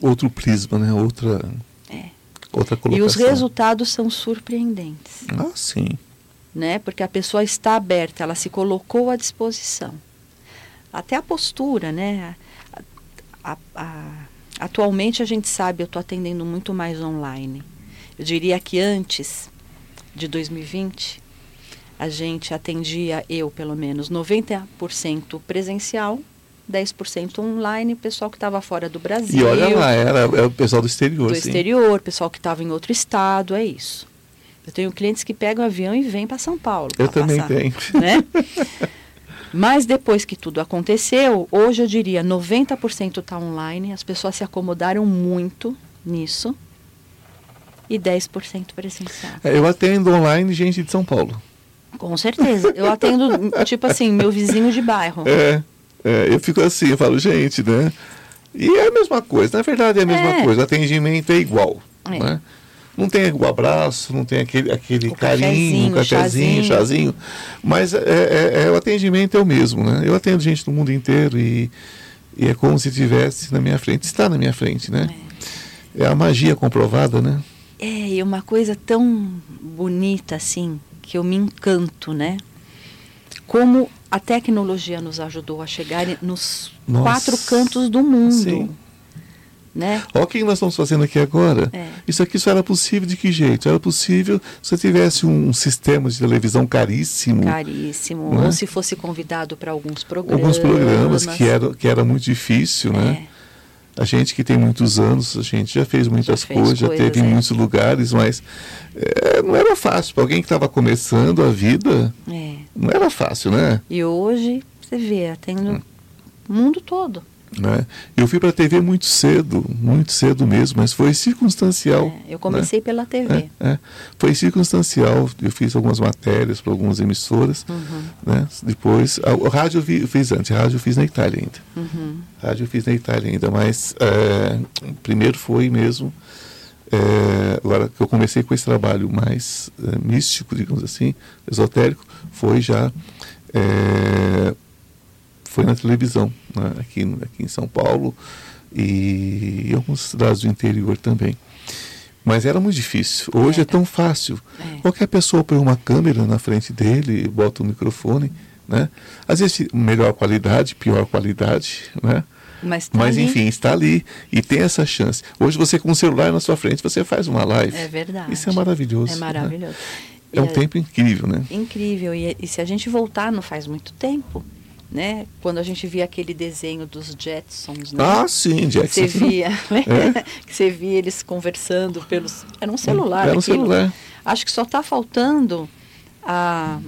A: Outro prisma, né? Outra,
B: É.
A: outra
B: E
A: colocação.
B: os resultados são surpreendentes.
A: Ah, sim.
B: Né? Porque a pessoa está aberta, ela se colocou à disposição. Até a postura, né? A- a- a- atualmente a gente sabe, eu estou atendendo muito mais online. Eu diria que antes de 2020, a gente atendia, eu pelo menos, 90% presencial, 10% online, pessoal que estava fora do Brasil
A: E olha lá, era, era o pessoal do exterior,
B: do
A: sim.
B: exterior, pessoal que estava em outro estado, é isso. Eu tenho clientes que pegam avião e vêm para São Paulo.
A: Eu também
B: passar,
A: tenho.
B: Né? Mas depois que tudo aconteceu, hoje eu diria 90% está online, as pessoas se acomodaram muito nisso, e 10% presencial.
A: É, Eu atendo online gente de São Paulo.
B: Com certeza. Eu atendo, tipo assim, meu vizinho de bairro.
A: É, é, eu fico assim, eu falo, gente, né? E é a mesma coisa, na verdade é a mesma
B: É.
A: coisa, o atendimento é igual.
B: É.
A: Né? Não tem o abraço, não tem aquele, aquele
B: O
A: carinho, o
B: cafezinho,
A: cafezinho,
B: chazinho.
A: chazinho. Mas é, é- é- o atendimento é o mesmo, né? Eu atendo gente do mundo inteiro e, e é como se estivesse na minha frente, está na minha frente, né? É a magia comprovada, né?
B: É, e uma coisa tão bonita assim, que eu me encanto, né? Como a tecnologia nos ajudou a chegar nos
A: Nossa.
B: quatro cantos do mundo.
A: Sim.
B: Né?
A: Olha o que nós estamos fazendo aqui agora.
B: É.
A: Isso aqui só era possível de que jeito? Era possível se você tivesse um sistema de televisão caríssimo.
B: Caríssimo.
A: Não é?
B: Ou se fosse convidado para alguns programas.
A: Alguns programas que era, que era muito difícil, né?
B: É,
A: A gente que tem muitos anos, a gente já fez muitas
B: Já fez
A: coisas, já teve em
B: é.
A: muitos lugares, mas é, não era fácil. Para alguém que estava começando a vida,
B: é.
A: não era fácil, né?
B: E hoje, você vê, atendo
A: Hum.
B: o mundo todo.
A: Né? Eu fui para a TV muito cedo, muito cedo mesmo, mas foi circunstancial.
B: É, eu comecei pela TV.
A: né? É, é. Foi circunstancial. Eu fiz algumas matérias para algumas emissoras.
B: Uhum,
A: Né? Depois, a, o rádio eu vi- fiz antes, rádio eu fiz na Itália ainda.
B: uhum.
A: Rádio eu fiz na Itália ainda, mas é, primeiro foi mesmo. é, agora que eu comecei com esse trabalho mais é, místico, digamos assim, esotérico, foi já. É, foi na televisão, né, aqui, aqui em São Paulo e em algumas cidades do interior também. Mas era muito difícil. Hoje é
B: Era.
A: tão fácil.
B: É.
A: Qualquer pessoa põe uma câmera na frente dele, bota o microfone, né? Às vezes melhor qualidade, pior qualidade, né?
B: Mas, tá
A: Mas enfim, está ali e tem essa chance. Hoje você com o celular na sua frente, você faz uma live.
B: É verdade.
A: Isso é maravilhoso.
B: É
A: né?
B: maravilhoso.
A: É um tempo incrível, né?
B: Incrível. E, e se a gente voltar, não faz muito tempo, né? Quando a gente via aquele desenho dos Jetsons, né?
A: Ah, sim, Jackson.
B: Você via, né?
A: É.
B: que você via eles conversando pelos. Era um celular.
A: Era um
B: aquilo.
A: celular.
B: Acho que só está faltando a,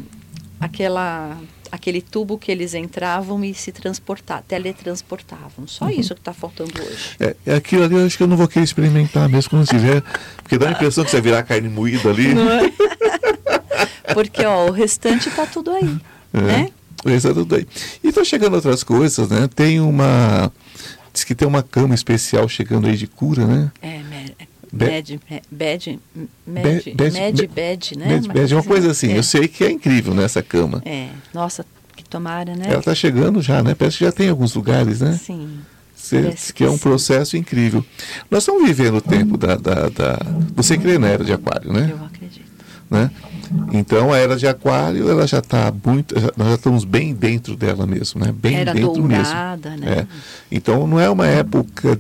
B: aquela, aquele tubo que eles entravam e se transportavam, teletransportavam. Só isso que está faltando hoje.
A: É, é aquilo ali, eu acho que eu não vou querer experimentar mesmo quando tiver. Porque dá a impressão que você vai virar carne moída ali.
B: É? Porque ó, o restante está tudo aí.
A: É,
B: Né?
A: É tudo aí. E estão chegando outras coisas, né? Tem uma. Diz que tem uma cama especial chegando aí de cura, né?
B: É, bad, bad,
A: bad- be-
B: bad, né?
A: Bed é uma coisa assim.
B: É.
A: Eu sei que é incrível nessa cama.
B: É, nossa, que tomara, né?
A: Ela está chegando já, né? Parece que já tem alguns lugares, né?
B: Sim.
A: Cê, que é um processo incrível. Nós estamos vivendo o tempo da, da, da- Você crê na era de aquário, né?
B: Eu acredito.
A: né? Então a era de aquário, ela já está muito. já- nós já estamos bem dentro dela mesmo, né? Bem
B: Era
A: dentro
B: dourada,
A: mesmo.
B: né?
A: É. Então não é uma época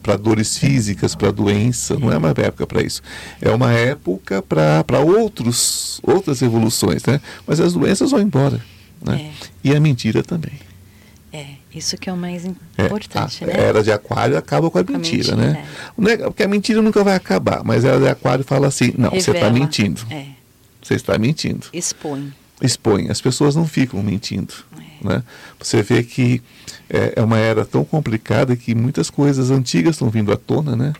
A: para dores físicas, para doença, não é uma época para isso. É uma época para outros outras evoluções, né? Mas as doenças vão embora, né? E a mentira também.
B: É, isso que é o mais
A: É,
B: importante,
A: a
B: né?
A: era de aquário acaba com a
B: Com a
A: mentira,
B: mentira,
A: né? Neg- Porque a mentira nunca vai acabar, mas a era de aquário fala assim, não, você está
B: Revela.
A: mentindo.
B: É,
A: Você está mentindo.
B: expõe.
A: expõe. As pessoas não ficam mentindo.
B: É.
A: Né? Você vê que é, é uma era tão complicada que muitas coisas antigas estão vindo à tona, né?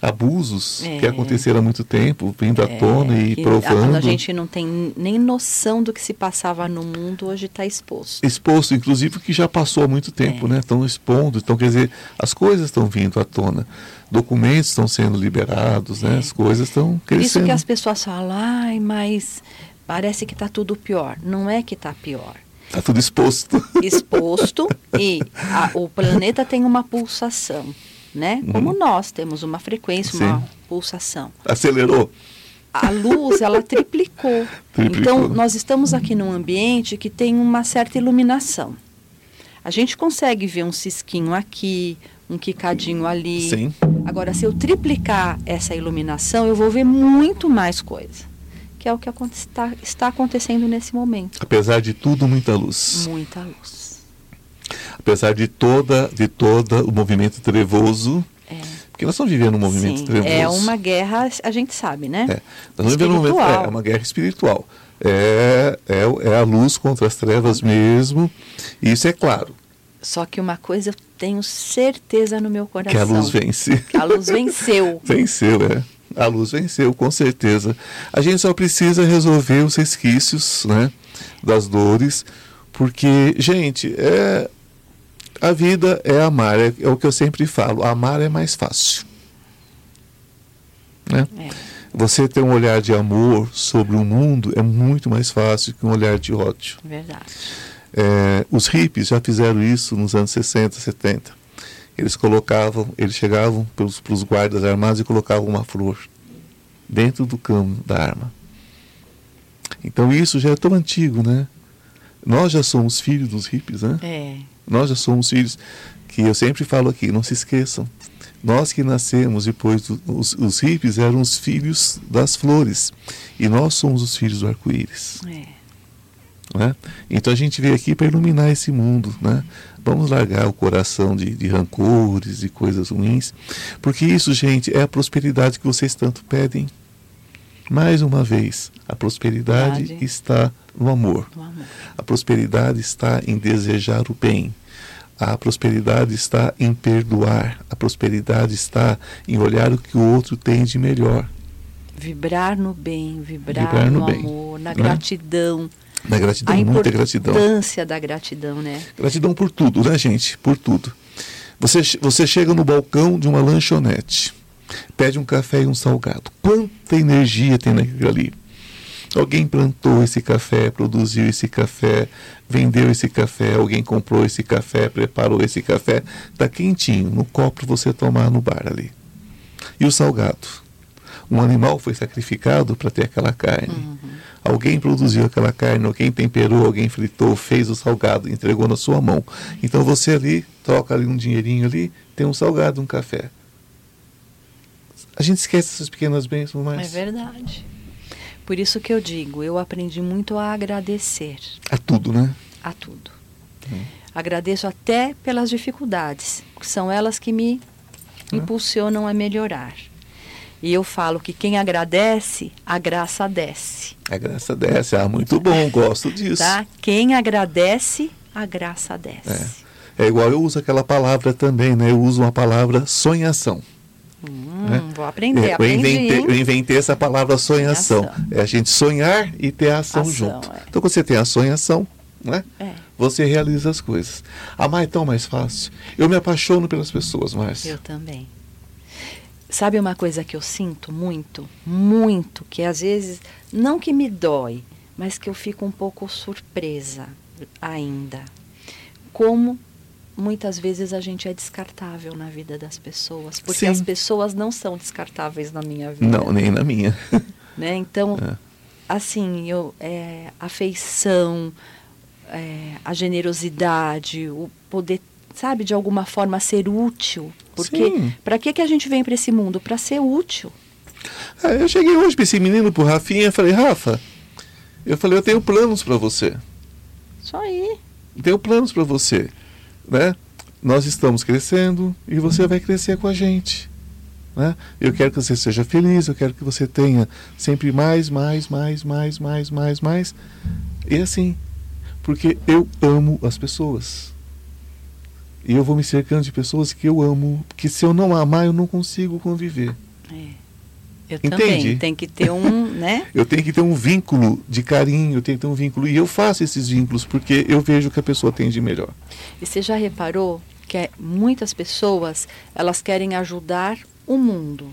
A: Abusos
B: É.
A: que aconteceram há muito tempo, vindo à
B: É,
A: tona e
B: que
A: provando.
B: A, gente não tem nem noção do que se passava no mundo, hoje está exposto.
A: Exposto, inclusive, que já passou há muito tempo,
B: É.
A: né? Estão expondo. Então, quer dizer, as coisas estão vindo à tona. Documentos estão sendo liberados, né?
B: É.
A: As coisas estão
B: Por isso
A: crescendo.
B: que as pessoas falam, ai, mas parece que está tudo pior. Não é que está pior.
A: Está tudo exposto.
B: Exposto e a- o planeta tem uma pulsação, né? Como nós temos uma frequência, uma
A: Uhum. Sim.
B: pulsação.
A: Acelerou.
B: A luz, ela triplicou.
A: Triplicou.
B: Então, nós estamos aqui num ambiente que tem uma certa iluminação. A gente consegue ver um cisquinho aqui, um quicadinho ali.
A: Sim.
B: Agora, se eu triplicar essa iluminação, eu vou ver muito mais coisa. Que é o que está, está acontecendo nesse momento.
A: Apesar de tudo, muita luz.
B: Muita luz.
A: Apesar de toda de toda o movimento trevoso,
B: É.
A: porque nós estamos vivendo um movimento
B: Sim,
A: trevoso.
B: é uma guerra, a gente sabe, né?
A: É, nós estamos vivendo um momento,
B: Espiritual.
A: é, uma guerra espiritual. É, é, é a luz contra as trevas mesmo. E isso é claro,
B: Só que uma coisa eu tenho certeza no meu coração.
A: que a luz vence.
B: Que a luz venceu.
A: Venceu, é. A luz venceu, com certeza. A gente só precisa resolver os resquícios né, das dores, porque, gente, é, a vida é amar, é, é o que eu sempre falo, amar é mais fácil. Né?
B: É.
A: Você ter um olhar de amor sobre o mundo é muito mais fácil que um olhar de ódio.
B: Verdade.
A: É, os hippies já fizeram isso nos anos 60, 70. Eles colocavam, eles chegavam para os guardas armados e colocavam uma flor dentro do cano da arma. Então isso já é tão antigo, né? Nós já somos filhos dos hippies, né?
B: É.
A: Nós já somos filhos, que eu sempre falo aqui, não se esqueçam. Nós que nascemos depois, do, os, os hippies eram os filhos das flores. E nós somos os filhos do arco-íris.
B: É.
A: Né? Então a gente veio aqui para iluminar esse mundo. Né? Vamos largar o coração de, de rancores e coisas ruins, porque isso, gente, é a prosperidade que vocês tanto pedem. Mais uma vez, a prosperidade
B: Verdade.
A: está no amor.
B: No amor.
A: A prosperidade está em desejar o bem. A prosperidade está em perdoar. A prosperidade está em olhar o que o outro tem de melhor.
B: Vibrar no bem, vibrar,
A: Vibrar no
B: no,
A: bem,
B: amor, na
A: né?
B: gratidão.
A: Na gratidão,
B: a
A: muita gratidão.
B: importância da gratidão, né?
A: Gratidão por tudo, né, gente? Por tudo. Você, você chega no balcão de uma lanchonete, pede um café e um salgado. Quanta energia tem naquilo ali? Alguém plantou esse café, produziu esse café, vendeu esse café, alguém comprou esse café, preparou esse café. Está quentinho, no copo para você tomar no bar ali. E o salgado? Um animal foi sacrificado para ter aquela carne.
B: Uhum.
A: Alguém produziu aquela carne, alguém temperou, alguém fritou, fez o salgado, entregou na sua mão. Então você ali troca ali um dinheirinho ali, tem um salgado, um café. A gente esquece essas pequenas bênçãos, mas
B: É verdade. Por isso que eu digo, eu aprendi muito a agradecer
A: é tudo, né?
B: a tudo.
A: Hum.
B: Agradeço até pelas dificuldades, que são elas que me
A: Hum.
B: impulsionam a melhorar. E eu falo que quem agradece, a graça desce.
A: A graça desce. Ah, muito bom, gosto disso.
B: Tá? Quem agradece, a graça desce.
A: É igual eu uso aquela palavra também, né? Eu uso uma palavra sonhação.
B: Hum,
A: né?
B: Vou aprender,
A: É, eu,
B: aprendi.
A: inventei, eu inventei essa palavra sonhação. É a gente sonhar e ter a ação,
B: Ação,
A: junto.
B: é.
A: Então, quando você tem a sonhação, né?
B: É,
A: você realiza as coisas. Amar é tão mais fácil. Eu me apaixono pelas pessoas, Márcia.
B: eu também. Sabe uma coisa que eu sinto muito, muito, que às vezes, não que me dói, mas que eu fico um pouco surpresa. ainda como muitas vezes a gente é descartável na vida das pessoas, porque
A: Sim.
B: as pessoas não são descartáveis na minha vida.
A: Não, nem na minha.
B: Né? Então,
A: É.
B: assim, eu, é, a afeição, é, a generosidade, o poder, sabe, de alguma forma ser útil. Porque para que, que a gente vem para esse mundo? Para ser útil.
A: Ah, eu cheguei hoje para esse menino, pro Rafinha, e falei, Rafa, eu falei, eu tenho planos para você.
B: Só aí.
A: tenho planos para você, né? Nós estamos crescendo e você vai crescer com a gente, né? Eu quero que você seja feliz, eu quero que você tenha sempre mais, mais, mais, mais, mais, mais, mais. E assim, porque eu amo as pessoas. E eu vou me cercando de pessoas que eu amo, que se eu não amar, eu não consigo conviver.
B: É. Eu
A: Entende?
B: também. Tem que ter um, né?
A: Eu tenho que ter um vínculo de carinho, eu tenho que ter um vínculo. E eu faço esses vínculos porque eu vejo que a pessoa tem de melhor.
B: E você já reparou que é- muitas pessoas, elas querem ajudar o mundo.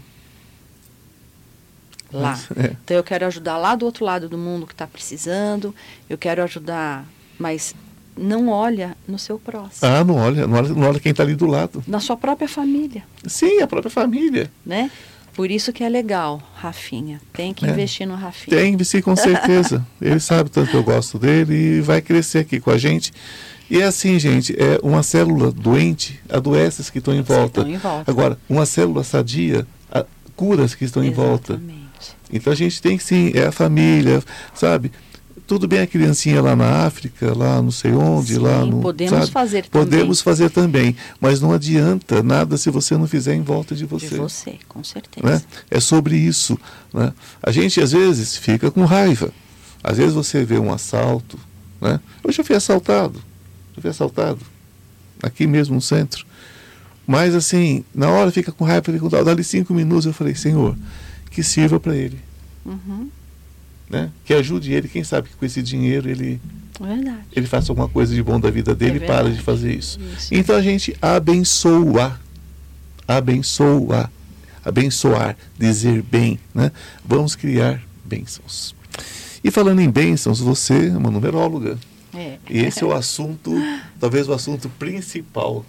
B: Lá.
A: Mas, é.
B: Então eu quero ajudar lá do outro lado do mundo que está precisando, eu quero ajudar, mas não olha no seu próximo,
A: Ah, não olha, não olha, não olha quem está ali do lado.
B: na sua própria família,
A: Sim, a própria família.
B: né? Por isso que é legal, Rafinha. Tem que
A: É.
B: investir no Rafinha.
A: Tem que investir com certeza. Ele sabe tanto que eu gosto dele e vai crescer aqui com a gente. E é assim, gente, é uma célula doente adoece as que estão em volta.
B: em volta.
A: Agora, uma célula sadia a- cura as que estão em volta.
B: Exatamente.
A: Então a gente tem que sim, é a família, sabe? Tudo bem a criancinha lá na África, lá não sei onde,
B: Sim,
A: lá no.
B: podemos
A: sabe?
B: fazer também.
A: Podemos fazer também. Mas não adianta nada se você não fizer em volta de
B: De
A: você.
B: você, com certeza.
A: né? É sobre isso. Né? A gente às vezes fica com raiva. Às vezes você vê um assalto. Né? Eu já fui assaltado. Já fui assaltado. Aqui mesmo no centro. Mas assim, na hora fica com raiva, fica com. Dali cinco minutos eu falei, Senhor, que sirva para ele.
B: Uhum,
A: Né? Que ajude ele, quem sabe que com esse dinheiro ele,
B: verdade.
A: ele faça alguma coisa de bom da vida dele
B: É
A: e para de fazer isso.
B: Isso.
A: Então a gente abençoa, abençoa, abençoar, dizer bem, né? Vamos criar bênçãos. E falando em bênçãos, você é uma numeróloga.
B: É.
A: E esse é o assunto, talvez o assunto principal.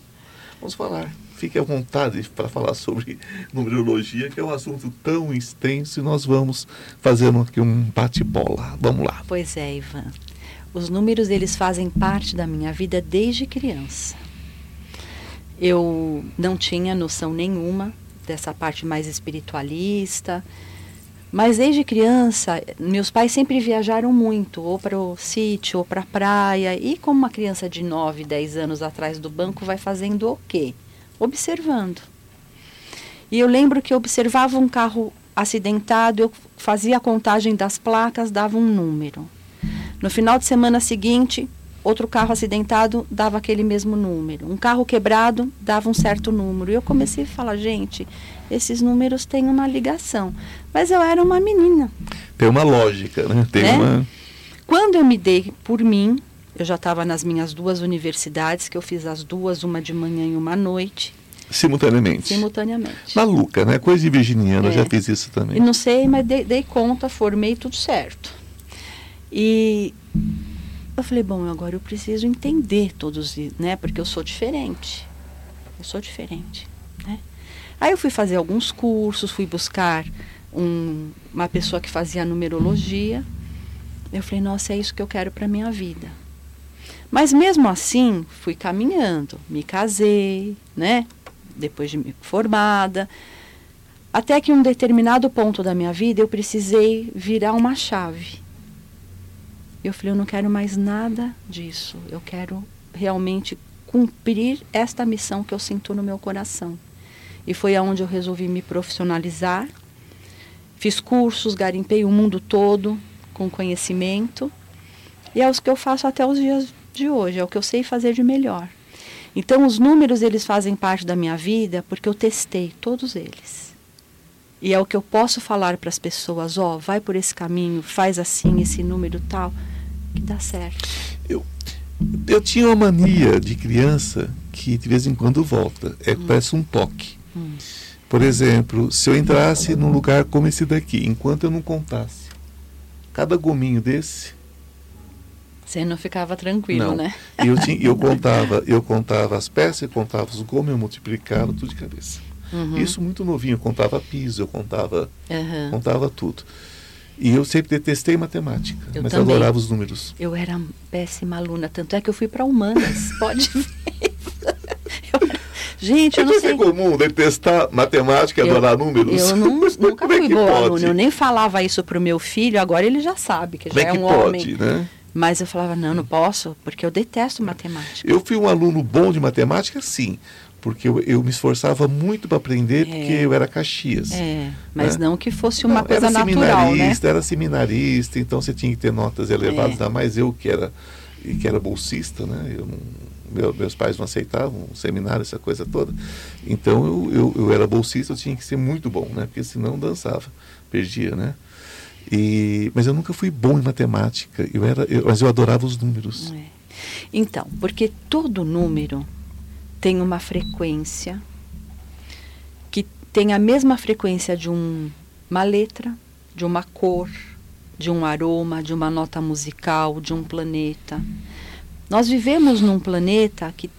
A: Vamos falar. Fique à vontade para falar sobre numerologia, que é um assunto tão extenso, e nós vamos fazendo aqui um bate-bola. Vamos lá.
B: Pois é, Ivan. Os números eles fazem parte da minha vida desde criança. Eu não tinha noção nenhuma dessa parte mais espiritualista, mas desde criança meus pais sempre viajaram muito, ou para o sítio, ou para a praia, e como uma criança de 9, 10 anos atrás do banco vai fazendo o quê? Observando. E eu lembro que eu observava um carro acidentado, eu fazia a contagem das placas, dava um número. No final de semana seguinte, outro carro acidentado dava aquele mesmo número. Um carro quebrado dava um certo número. E eu comecei a falar, gente, esses números têm uma ligação. Mas eu era uma menina.
A: Tem uma lógica, né? Tem
B: Né?
A: uma.
B: Quando eu me dei por mim, eu já estava nas minhas duas universidades, que eu fiz as duas, uma de manhã e uma à noite,
A: Simultaneamente.
B: simultaneamente.
A: Maluca, né? Coisa de virginiana, eu
B: É.
A: já fiz isso também.
B: E não sei, mas dei, dei conta, formei tudo certo. E eu falei, bom, agora eu preciso entender todos, né? Porque eu sou diferente. Eu sou diferente, né? Aí eu fui fazer alguns cursos, fui buscar um- uma pessoa que fazia numerologia. Eu falei, nossa, é isso que eu quero para minha vida. Mas mesmo assim, fui caminhando, me casei, né? Depois de me formada, até que um determinado ponto da minha vida eu precisei virar uma chave. Eu falei, eu não quero mais nada disso. Eu quero realmente cumprir esta missão que eu sinto no meu coração. E foi aonde eu resolvi me profissionalizar. Fiz cursos, garimpei o mundo todo com conhecimento. E é os que eu faço até os dias de hoje, é o que eu sei fazer de melhor. Então os números eles fazem parte da minha vida porque eu testei todos eles. E é o que eu posso falar para as pessoas, ó, vai por esse caminho, faz assim, esse número tal, que dá certo.
A: Eu tinha uma mania de criança que de vez em quando volta. É, Parece um toque.
B: Hum.
A: Por exemplo, se eu entrasse num lugar como esse daqui, enquanto eu não contasse cada gominho desse,
B: Você não ficava tranquilo,
A: não.
B: né?
A: Eu, tinha, eu, contava, eu contava as peças, eu contava os gomos, eu multiplicava tudo de cabeça. Uhum. Isso muito novinho, eu contava piso, eu contava, uhum. contava tudo. E eu sempre detestei matemática, eu mas também. adorava os números.
B: Eu era péssima aluna, tanto é que eu fui para humanas, pode ver. Gente, eu não sei.
A: É comum detestar matemática e adorar números?
B: Eu não, nunca é fui boa aluna, eu nem falava isso para o meu filho, agora ele já sabe que Como já é, é um pode, homem. Né? Mas eu falava, não, não posso, porque eu detesto matemática.
A: Eu fui um aluno bom de matemática, sim porque eu, eu me esforçava muito para aprender, é. porque eu era Caxias.
B: É, mas né? não que fosse uma não, coisa era natural,
A: seminarista, né? Era seminarista, então você tinha que ter notas elevadas, é. ainda mais eu que era, que era bolsista, né? Eu não, meu, meus pais não aceitavam seminário, essa coisa toda. Então eu, eu, eu, era bolsista, eu tinha que ser muito bom, né? Porque senão dançava, perdia, né? E, mas eu nunca fui bom em matemática, eu era, eu, mas eu adorava os números. É.
B: Então, porque todo número tem uma frequência que tem a mesma frequência de um, uma letra, de uma cor, de um aroma, de uma nota musical, de um planeta. Nós vivemos num planeta que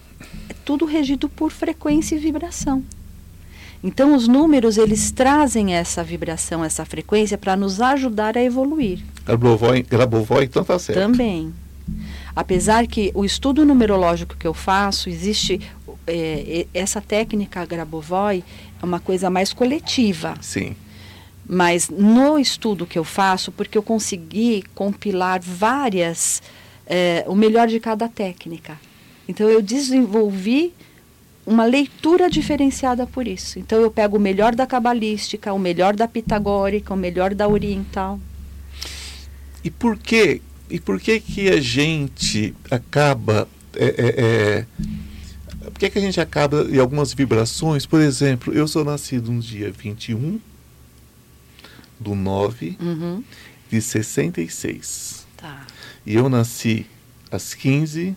B: é tudo regido por frequência e vibração. Então os números eles trazem essa vibração, essa frequência para nos ajudar a evoluir.
A: Grabovoi, Grabovoi então está certo.
B: Também. Apesar que o estudo numerológico que eu faço, existe é, essa técnica Grabovoi é uma coisa mais coletiva.
A: Sim.
B: Mas no estudo que eu faço, porque eu consegui compilar várias, é, o melhor de cada técnica. Então eu desenvolvi uma leitura diferenciada por isso. Então eu pego o melhor da cabalística, o melhor da pitagórica, o melhor da oriental.
A: E por que e por que que a gente acaba é, é, é por que, que a gente acaba em algumas vibrações? Por exemplo, eu sou nascido no dia 21 do 9 uhum. de 66.
B: Tá.
A: E eu nasci às 15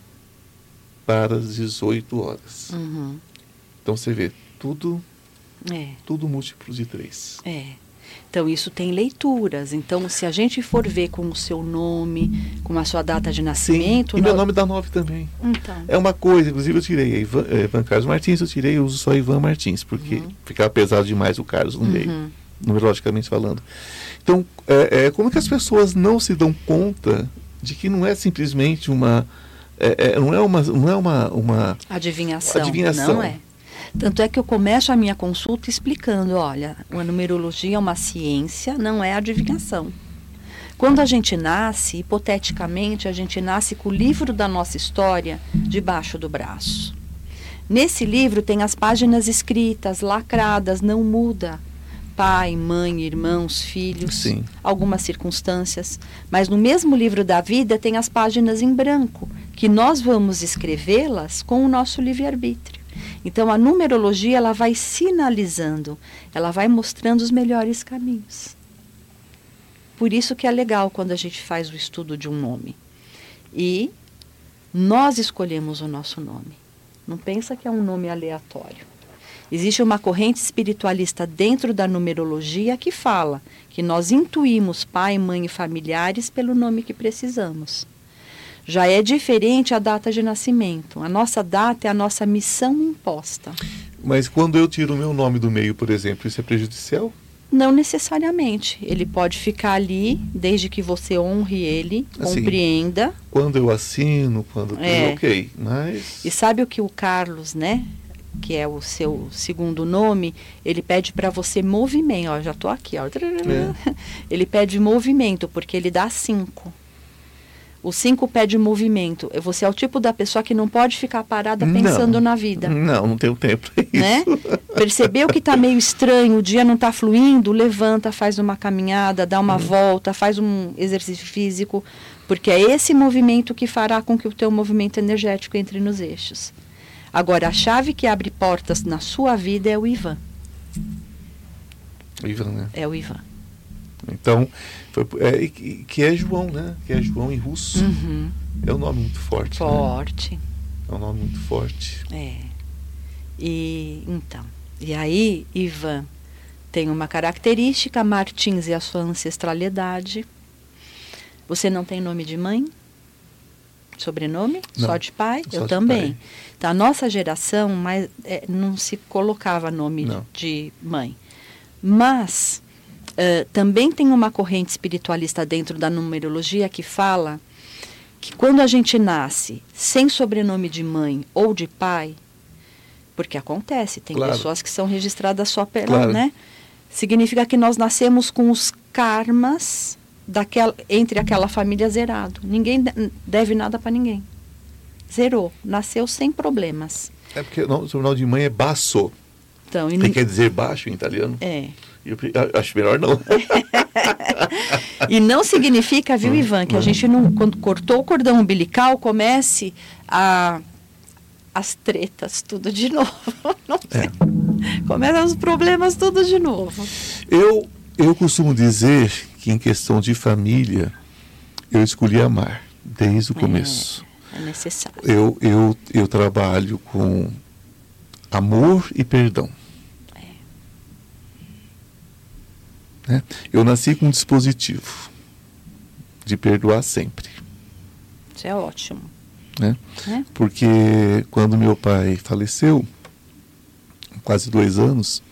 A: para as 18 horas. Uhum. Então você vê, tudo, é. tudo múltiplo de 3.
B: É. Então, isso tem leituras. Então, se a gente for ver com o seu nome, com a sua data de nascimento. Sim,
A: e meu nome dá nove também.
B: Então.
A: É uma coisa, inclusive eu tirei Ivan, é, Ivan Carlos Martins, eu tirei, eu uso só Ivan Martins, porque uhum. ficava pesado demais o Carlos no uhum. meio, numerologicamente falando. Então, é, é, como que as pessoas não se dão conta de que não é simplesmente uma. É, é não é uma, não é uma, uma
B: adivinhação. adivinhação. Não é. Tanto é que eu começo a minha consulta explicando, olha, a numerologia é uma ciência, não é adivinhação. Quando a gente nasce, hipoteticamente, a gente nasce com o livro da nossa história debaixo do braço. Nesse livro tem as páginas escritas, lacradas, não muda. Pai, mãe, irmãos, filhos,
A: Sim.
B: algumas circunstâncias. Mas no mesmo livro da vida tem as páginas em branco, que nós vamos escrevê-las com o nosso livre-arbítrio. Então a numerologia ela vai sinalizando, ela vai mostrando os melhores caminhos. Por isso que é legal quando a gente faz o estudo de um nome. E nós escolhemos o nosso nome. Não pensa que é um nome aleatório. Existe uma corrente espiritualista dentro da numerologia que fala que nós intuímos pai, mãe e familiares pelo nome que precisamos já é diferente a data de nascimento. A nossa data é a nossa missão imposta.
A: Mas quando eu tiro o meu nome do meio, por exemplo, isso é prejudicial?
B: Não necessariamente. Ele pode ficar ali desde que você honre ele, assim, compreenda.
A: Quando eu assino, quando é. ok, mas.
B: E sabe o que o Carlos, né? Que é o seu segundo nome, ele pede para você movimento. Ó, já estou aqui, ó. É. Ele pede movimento, porque ele dá cinco. O cinco pede movimento. Você é o tipo da pessoa que não pode ficar parada pensando
A: não,
B: na vida.
A: Não, não tenho tempo para
B: né? isso. Né? Percebeu que está meio estranho, o dia não está fluindo, levanta, faz uma caminhada, dá uma hum. volta, faz um exercício físico, porque é esse movimento que fará com que o teu movimento energético entre nos eixos. Agora, a chave que abre portas na sua vida é o Ivan.
A: O Ivan, né?
B: É o Ivan.
A: Então, foi, é, que é João, né? Que é João em russo.
B: Uhum.
A: É um nome muito forte.
B: Forte.
A: Né? É um nome muito forte.
B: É. E então, e aí Ivan tem uma característica, Martins e a sua ancestralidade. Você não tem nome de mãe? Sobrenome?
A: Não,
B: só de pai?
A: só
B: eu
A: de
B: também.
A: pai.
B: Então, a nossa geração mas, é, não se colocava nome
A: Não.
B: de mãe. Mas eh, também tem uma corrente espiritualista dentro da numerologia que fala que quando a gente nasce sem sobrenome de mãe ou de pai, porque acontece, tem
A: Claro.
B: pessoas que são registradas só pela,
A: Claro.
B: né? Significa que nós nascemos com os karmas daquela, entre aquela família zerado. Ninguém de- deve nada para ninguém. Zerou, nasceu sem problemas.
A: É porque o sobrenome de mãe é basso.
B: Então,
A: Que quer dizer baixo em italiano.
B: é.
A: Eu acho melhor não.
B: E não significa,
A: Hum,
B: viu, Ivan, que a gente não, quando cortou o cordão umbilical, comece a as tretas tudo de novo. Não
A: É.
B: Começam os problemas tudo de novo.
A: Eu, eu costumo dizer que em questão de família, eu escolhi amar desde o começo.
B: É necessário.
A: Eu, eu, eu trabalho com amor e perdão. Né? Eu nasci com um dispositivo de perdoar sempre.
B: Isso é ótimo.
A: Né?
B: Né?
A: Porque quando meu pai faleceu, quase dois anos,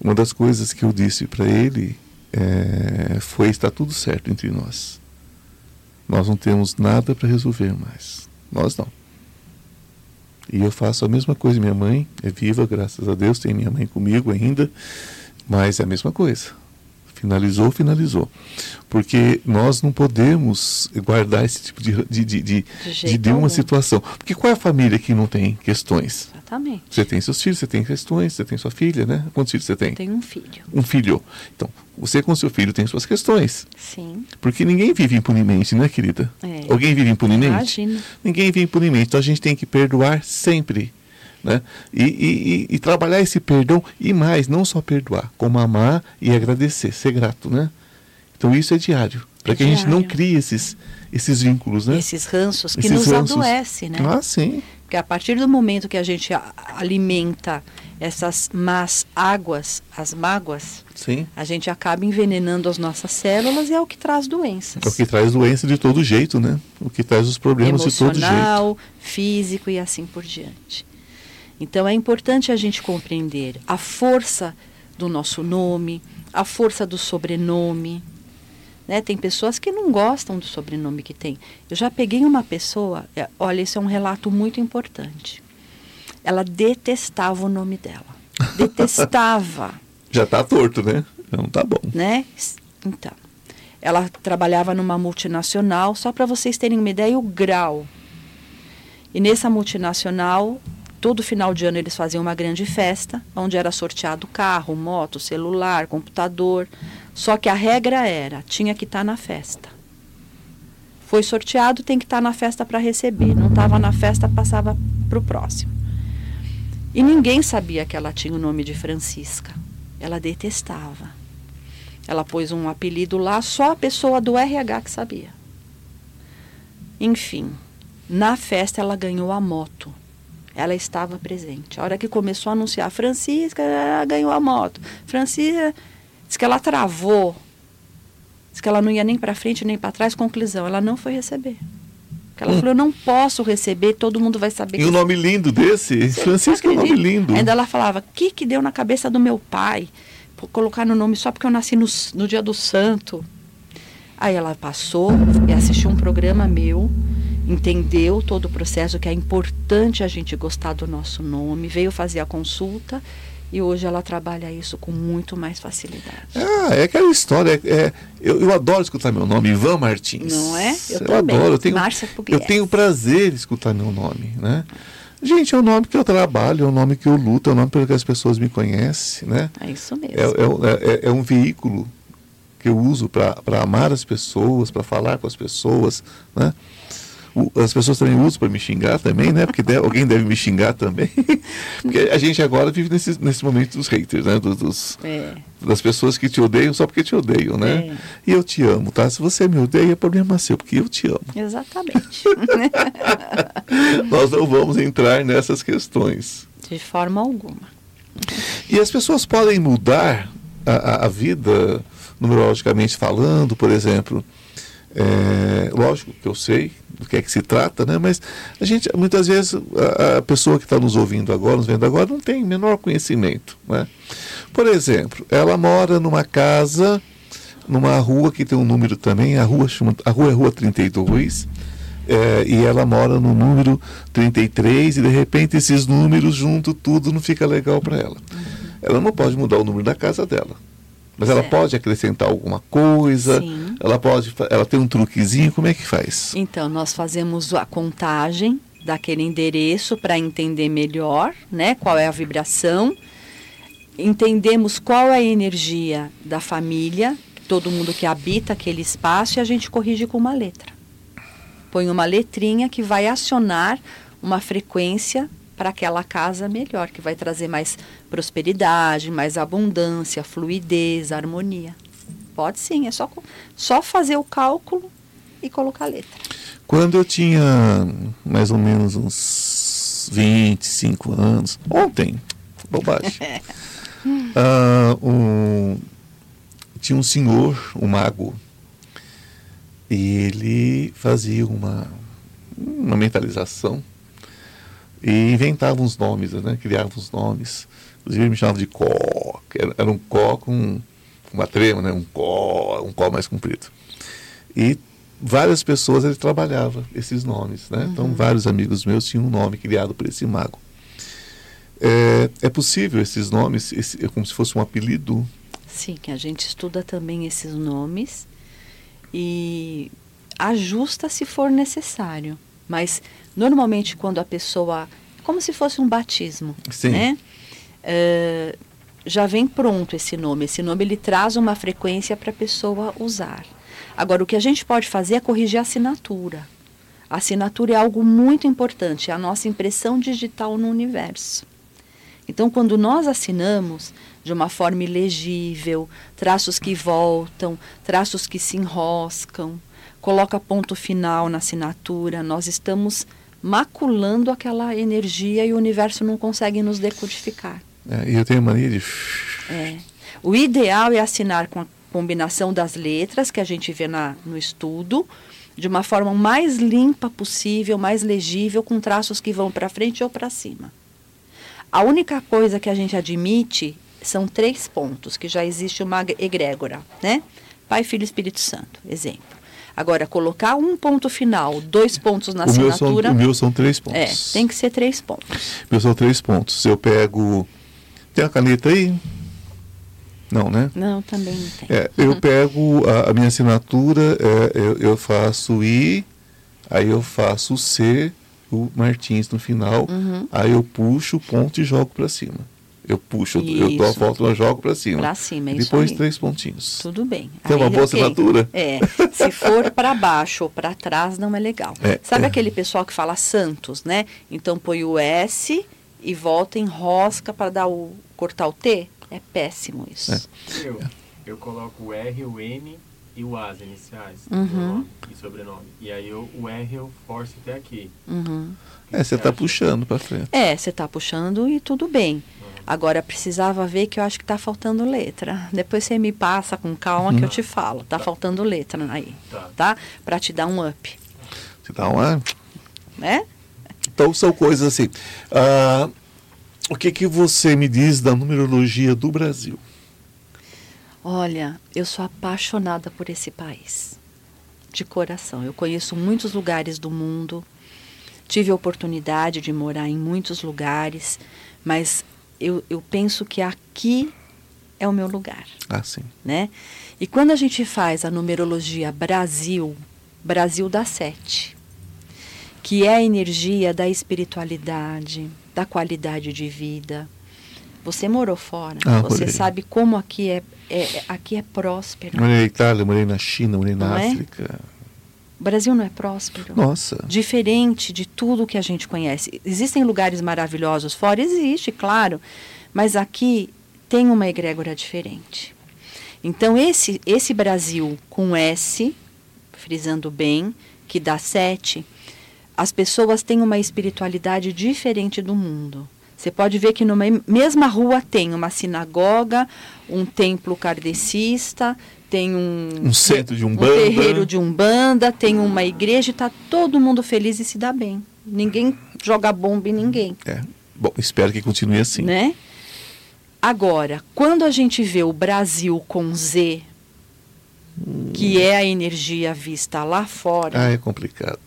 A: uma das coisas que eu disse para ele eh, foi: está tudo certo entre nós. Nós não temos nada para resolver mais. Nós não. E eu faço a mesma coisa. Minha mãe é viva, graças a Deus, tem minha mãe comigo ainda, mas é a mesma coisa. Finalizou, finalizou. Porque nós não podemos guardar esse tipo de, de, de, de,
B: De
A: de, uma situação. Porque qual é a família que não tem questões?
B: Exatamente.
A: Você tem seus filhos, você tem questões, você tem sua filha, né? Quantos filhos você tem?
B: Tem um filho.
A: Um filho. Então, você com seu filho tem suas questões.
B: Sim.
A: Porque ninguém vive impunemente, né, querida?
B: É.
A: Alguém vive impunemente?
B: Imagina.
A: Ninguém vive impunemente. Então a gente tem que perdoar sempre. Né? E, e- e- e trabalhar esse perdão e mais, não só perdoar, como amar e agradecer, ser grato, né? Então isso é diário. Para
B: É
A: que a gente não
B: diário.
A: crie esses, esses vínculos, né?
B: Esses ranços que
A: Esses
B: nos
A: ranços.
B: adoecem, né?
A: Ah, sim.
B: Porque a partir do momento que a gente alimenta essas más águas, as mágoas,
A: Sim.
B: a gente acaba envenenando as nossas células e é o que traz doenças.
A: É o que traz doença de todo jeito, né? O que traz os problemas de todo jeito.
B: Emocional, físico e assim por diante. Então é importante a gente compreender a força do nosso nome, a força do sobrenome. Né? Tem pessoas que não gostam do sobrenome que tem. Eu já peguei uma pessoa, é, olha, isso é um relato muito importante. Ela detestava o nome dela. Detestava.
A: Já tá torto, né? Não tá bom.
B: né? Então, ela trabalhava numa multinacional, só para vocês terem uma ideia, o grau. E nessa multinacional, todo final de ano eles faziam uma grande festa, onde era sorteado carro, moto, celular, computador. Só que a regra era, tinha que estar na festa. Foi sorteado, tem que estar na festa para receber. Não estava na festa, passava para o próximo. E ninguém sabia que ela tinha o nome de Francisca. Ela detestava. Ela pôs um apelido lá, só a pessoa do RH que sabia. Enfim, na festa ela ganhou a moto. Ela estava presente. A hora que começou a anunciar, Francisca ganhou a moto. Francisca disse que ela travou. Disse que ela não ia nem para frente nem para trás. Conclusão, ela não foi receber. Porque ela
A: Hum.
B: falou, eu não posso receber, todo mundo vai saber
A: E um nome lindo desse?
B: você
A: Francisco é um nome lindo.
B: Ainda ela falava, o que, que deu na cabeça do meu pai? Por colocar no nome só porque eu nasci no, no dia do santo. Aí ela passou e assistiu um programa meu, entendeu todo o processo, que é importante a gente gostar do nosso nome, veio fazer a consulta e hoje ela trabalha isso com muito mais facilidade.
A: Ah, é aquela história. é- é- eu, eu adoro escutar meu nome, Ivan Martins.
B: Não é? Eu
A: Eu,
B: também.
A: adoro. Eu tenho,
B: Márcia
A: eu tenho prazer em escutar meu nome, né? Gente, é o nome que eu trabalho, é o nome que eu luto, é o nome pelo que as pessoas me conhecem, né?
B: É isso mesmo.
A: É, é, é, é um veículo que eu uso para amar as pessoas, para falar com as pessoas, né? As pessoas também usam para me xingar também, né? Porque de- alguém deve me xingar também. porque a gente agora vive nesse, nesse momento dos haters, né? Dos, dos-
B: É.
A: das pessoas que te odeiam só porque te odeiam, né?
B: É.
A: E eu te amo, tá? Se você me odeia, é problema seu, porque eu te amo.
B: Exatamente.
A: Nós não vamos entrar nessas questões.
B: De forma alguma.
A: E as pessoas podem mudar a, a- a vida, numerologicamente falando, por exemplo. É, lógico que eu sei, do que é que se trata, né? Mas a gente, muitas vezes, a, a pessoa que está nos ouvindo agora, nos vendo agora, não tem menor conhecimento, né? Por exemplo, ela mora numa casa, numa rua que tem um número também, a rua, chama, a rua é Rua 32, é, e ela mora no número 33 e de repente esses números junto tudo não fica legal para ela. Ela não pode mudar o número da casa dela. Mas ela pode acrescentar alguma coisa, Sim. ela pode, ela tem um truquezinho, como é que faz?
B: Então, nós fazemos a contagem daquele endereço para entender melhor, né, qual é a vibração. Entendemos qual é a energia da família, todo mundo que habita aquele espaço e a gente corrige com uma letra põe uma letrinha que vai acionar uma frequência para aquela casa melhor, que vai trazer mais prosperidade, mais abundância, fluidez, harmonia. Pode sim, é só, só fazer o cálculo e colocar a letra.
A: Quando eu tinha mais ou menos uns 25 anos, ontem, bobagem, uh, um, tinha um senhor, um mago, e ele fazia uma, uma mentalização e inventava uns nomes, né? criava uns nomes. Inclusive me chamava de Có, era, era um Có com uma trema, né? um Có, um Có mais comprido. E várias pessoas ele trabalhava esses nomes. Né? Então, uhum. Então vários amigos meus tinham um nome criado por esse mago. É, é possível esses nomes, esse, é como se fosse um apelido?
B: Sim, que a gente estuda também esses nomes e ajusta se for necessário. Mas normalmente quando a pessoa, como se fosse um batismo, Sim. né? Uh, já vem pronto esse nome. Esse nome ele traz uma frequência para a pessoa usar. Agora o que a gente pode fazer é corrigir a assinatura. A assinatura é algo muito importante, é a nossa impressão digital no universo. Então, quando nós assinamos, de uma forma ilegível, traços que voltam, traços que se enroscam, coloca ponto final na assinatura, nós estamos maculando aquela energia e o universo não consegue nos decodificar.
A: É, e eu tenho mania de.
B: É. O ideal é assinar com a combinação das letras que a gente vê na, no estudo, de uma forma mais limpa possível, mais legível, com traços que vão para frente ou para cima. A única coisa que a gente admite são três pontos, que já existe uma egrégora, né? Pai, Filho e Espírito Santo, exemplo. Agora, colocar um ponto final, dois pontos na o assinatura.
A: Meu são, o meu são três pontos.
B: É, tem que ser três pontos.
A: Meu são três pontos. Eu pego. Tem a caneta aí? Não, né?
B: Não, também não tem.
A: É, eu pego a, a, minha assinatura, é, eu, eu, faço I, aí eu faço C, o Martins no final, uhum. aí eu puxo o ponto e jogo para cima. Eu puxo, isso. eu dou a volta e jogo para cima.
B: Para cima,
A: é Depois três pontinhos.
B: Tudo bem.
A: Tem uma boa okay. assinatura?
B: É. Se for para baixo ou para trás, não é legal. É, Sabe é. aquele pessoal que fala Santos, né? Então põe o S e volta em rosca para dar o cortar o T? É péssimo isso. É.
C: Eu, eu coloco o R, o N e o as iniciais, uhum. nome e sobrenome. E aí eu, o R eu forço até aqui.
B: Uhum.
A: É, você está puxando para frente.
B: É, você está puxando e tudo bem. Uhum. Agora precisava ver que eu acho que está faltando letra. Depois você me passa com calma que eu te falo. Está tá. faltando letra aí, tá? tá? Para te dar um up.
A: Te dar um up?
B: Né?
A: Então são coisas assim. Uh, o que que você me diz da numerologia do Brasil?
B: Olha, eu sou apaixonada por esse país, de coração. Eu conheço muitos lugares do mundo, tive a oportunidade de morar em muitos lugares, mas eu, eu penso que aqui é o meu lugar.
A: Ah, sim.
B: Né? E quando a gente faz a numerologia Brasil, Brasil dá sete, que é a energia da espiritualidade, da qualidade de vida, você morou fora, ah, você morei. sabe como aqui é, é, aqui é próspero.
A: Morei na Itália, morei na China, morei na não é? África. É?
B: O Brasil não é próspero.
A: Nossa.
B: Diferente de tudo que a gente conhece. Existem lugares maravilhosos fora? Existe, claro. Mas aqui tem uma egrégora diferente. Então, esse, esse Brasil com S, frisando bem, que dá sete, as pessoas têm uma espiritualidade diferente do mundo. Você pode ver que numa mesma rua tem uma sinagoga, um templo kardecista, tem um,
A: Um centro de
B: um
A: Umbanda.
B: terreiro de umbanda, tem uma igreja e tá todo mundo feliz e se dá bem. Ninguém joga bomba em ninguém,
A: É. Bom, espero que continue assim.
B: né? Agora, quando a gente vê o Brasil com Z, que é a energia vista lá fora,
A: Ah, é complicado.